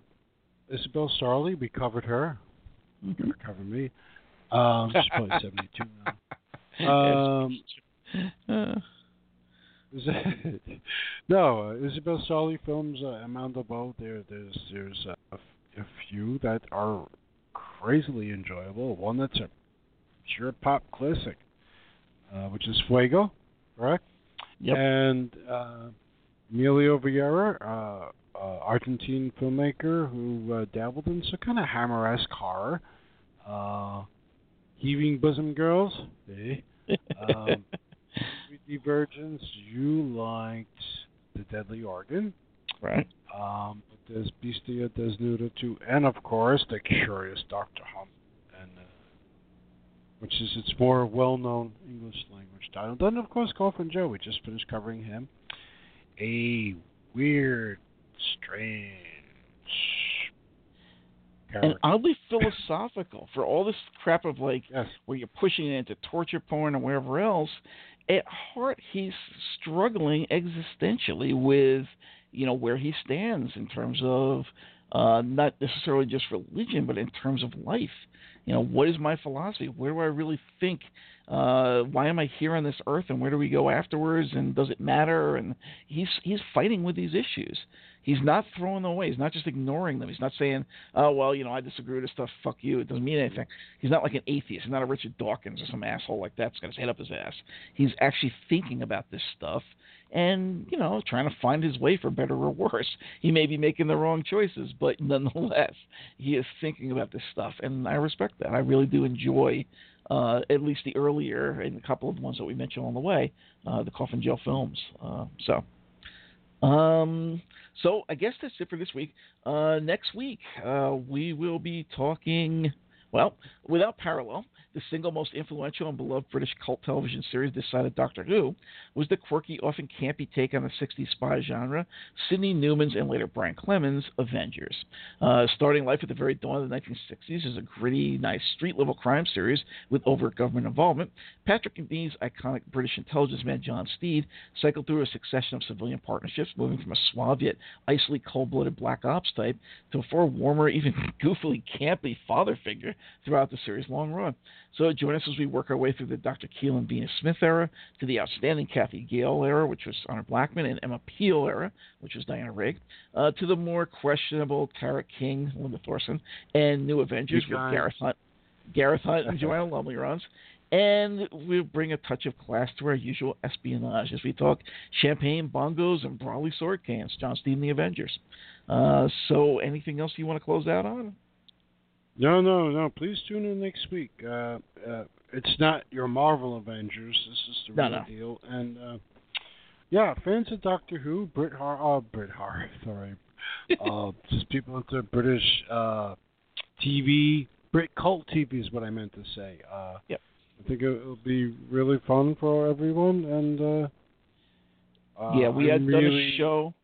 Isabel Sarli, we covered her. Mm-hmm. Covered me. Um, she's probably seventy-two now. Um, uh. no, uh, Isabel Sarli films, uh, Armando Bo. There, there's there's a, a few that are crazily enjoyable. One that's a pure pop classic, uh, which is Fuego, correct? Yep. And uh, Emilio Vieyra, uh, uh, Argentine filmmaker who uh, dabbled in some kind of hammer-esque horror. Uh, Heaving Bosom Girls, eh? um, Divergence, you liked The Deadly Organ. Right. Um, but there's Bestia Desnuda too, and of course the Curious Doctor Humpp, and uh, which is its more well-known English language title. Then of course Coffin Joe, we just finished covering him. A weird, strange. And oddly philosophical for all this crap of like yes. where you're pushing it into torture porn and wherever else. At heart, he's struggling existentially with you know where he stands in terms of uh, not necessarily just religion, but in terms of life. You know, what is my philosophy? Where do I really think? Uh, why am I here on this earth, and where do we go afterwards? And does it matter? And he's he's fighting with these issues. He's not throwing them away. He's not just ignoring them. He's not saying, "Oh well, you know, I disagree with this stuff. Fuck you. It doesn't mean anything." He's not like an atheist. He's not a Richard Dawkins or some asshole like that's got his head up his ass. He's actually thinking about this stuff and you know trying to find his way for better or worse. He may be making the wrong choices, but nonetheless, he is thinking about this stuff, and I respect that. I really do enjoy. Uh, at least the earlier and a couple of the ones that we mentioned on the way, uh, the Coffin Joe films. Uh, so, um, so I guess that's it for this week. Uh, next week uh, we will be talking. Well, without parallel, the single most influential and beloved British cult television series this side of Doctor Who was the quirky, often campy take on the 60s spy genre, Sydney Newman's and later Brian Clemens' Avengers. Uh, starting life at the very dawn of the 1960s as a gritty, nice street level crime series with overt government involvement, Patrick Macnee's iconic British intelligence man John Steed cycled through a succession of civilian partnerships, moving from a suave yet icily cold blooded black ops type to a far warmer, even goofily campy father figure throughout the series' long run. So join us as we work our way through the Dr. Keel and Venus Smith era, to the outstanding Cathy Gale era, which was Honor Blackman, and Emma Peel era, which was Diana Rigg, uh, to the more questionable Tara King, Linda Thorson, and New Avengers with Gareth Hunt, Gareth Hunt and Joanna Lumley runs. And we'll bring a touch of class to our usual espionage as we talk champagne, bongos, and brawly sword cans. John Steed and the Avengers. Uh, so, anything else you want to close out on? No, no, no. Please tune in next week. Uh, uh, it's not your Marvel Avengers. This is the no, real no. deal. And uh, yeah, fans of Doctor Who, Brit Har, uh, Brit Har, sorry, uh, just people into British uh, TV, Brit cult TV is what I meant to say. Uh, yep. I think it'll be really fun for everyone. And uh, yeah, we I'm had really... done a show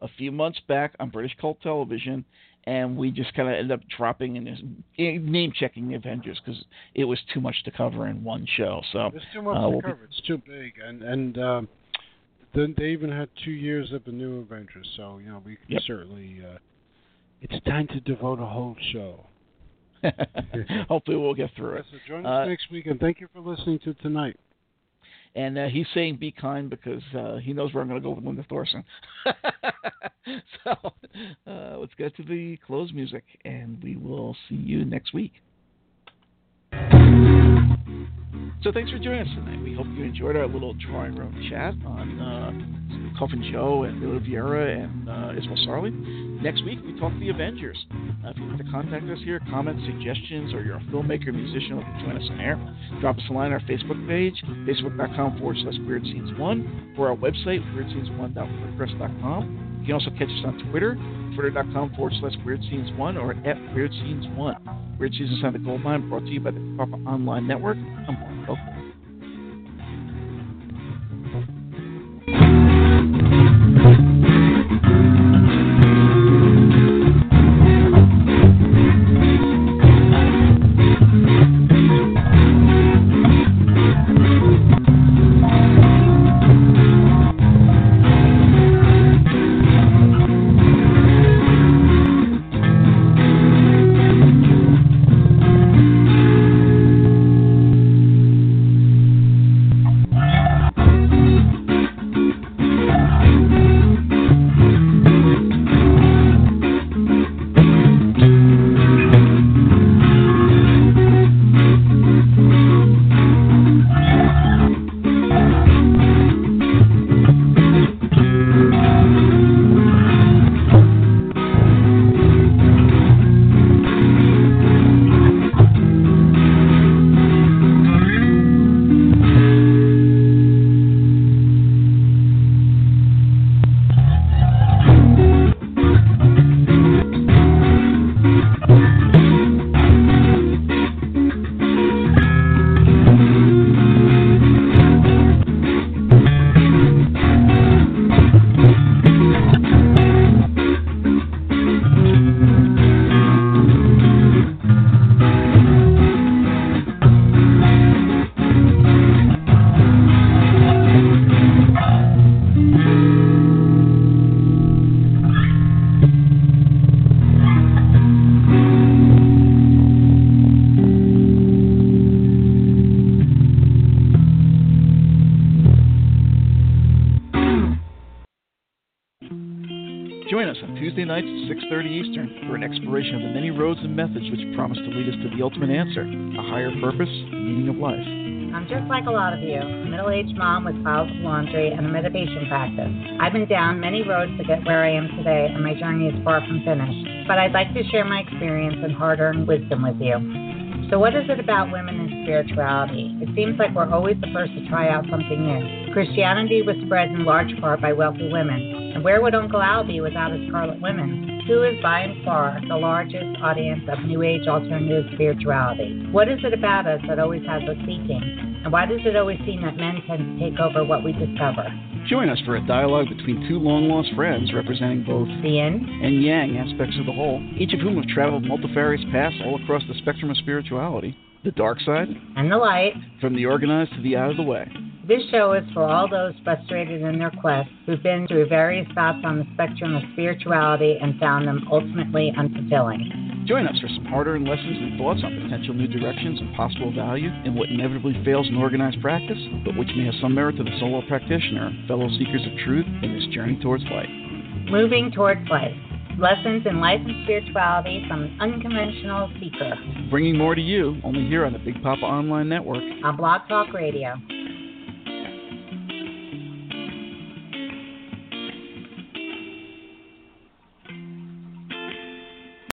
a few months back on British cult television and we just kind of ended up dropping and name checking the Avengers because it was too much to cover in one show. So it's too much uh, to we'll cover. Be... It's too big, and and um, then they even had two years of the new Avengers. So you know we can yep. certainly. Uh, it's time to devote a whole show. Hopefully, we'll get through it. So join us uh, next week, and thank you for listening to tonight. And uh, he's saying be kind because uh, he knows where I'm going to go with Linda Thorson. so uh, let's get to the close music, and we will see you next week. So thanks for joining us tonight. We hope you enjoyed our little drawing room chat on uh, Coffin Joe and Lilo Vieyra and uh, Sarli. Next week, we talk the Avengers. Uh, if you'd like to contact us here, comments, suggestions, or you're a filmmaker, musician, or join us on air, drop us a line on our Facebook page, facebook.com forward slash weirdscenes1, or our website, weirdscenes1.wordpress.com. You can also catch us on Twitter, twitter.com forward slash weirdscenes1 or at weirdscenes1. Rich Jesus on the Gold Mine, brought to you by the Copper Online Network. I'm Mark lot of you, a middle aged mom with piles of laundry and a meditation practice. I've been down many roads to get where I am today, and my journey is far from finished. But I'd like to share my experience and hard earned wisdom with you. So, what is it about women and spirituality? It seems like we're always the first to try out something new. Christianity was spread in large part by wealthy women And where would Uncle Al be without his Scarlet Women? Who is by and far the largest audience of New Age alternative spirituality? What is it about us that always has us seeking? And why does it always seem that men tend to take over what we discover? Join us for a dialogue between two long lost friends representing both the yin and yang aspects of the whole, each of whom have traveled multifarious paths all across the spectrum of spirituality the dark side and the light, from the organized to the out of the way. This show is for all those frustrated in their quest who've been through various stops on the spectrum of spirituality and found them ultimately unfulfilling. Join us for some hard earned lessons and thoughts on potential new directions and possible value in what inevitably fails in organized practice, but which may have some merit to the solo practitioner, fellow seekers of truth in this journey towards light. Moving towards light. Lessons in life and spirituality from an unconventional seeker. Bringing more to you only here on the Big Papa Online Network. On Blog Talk Radio.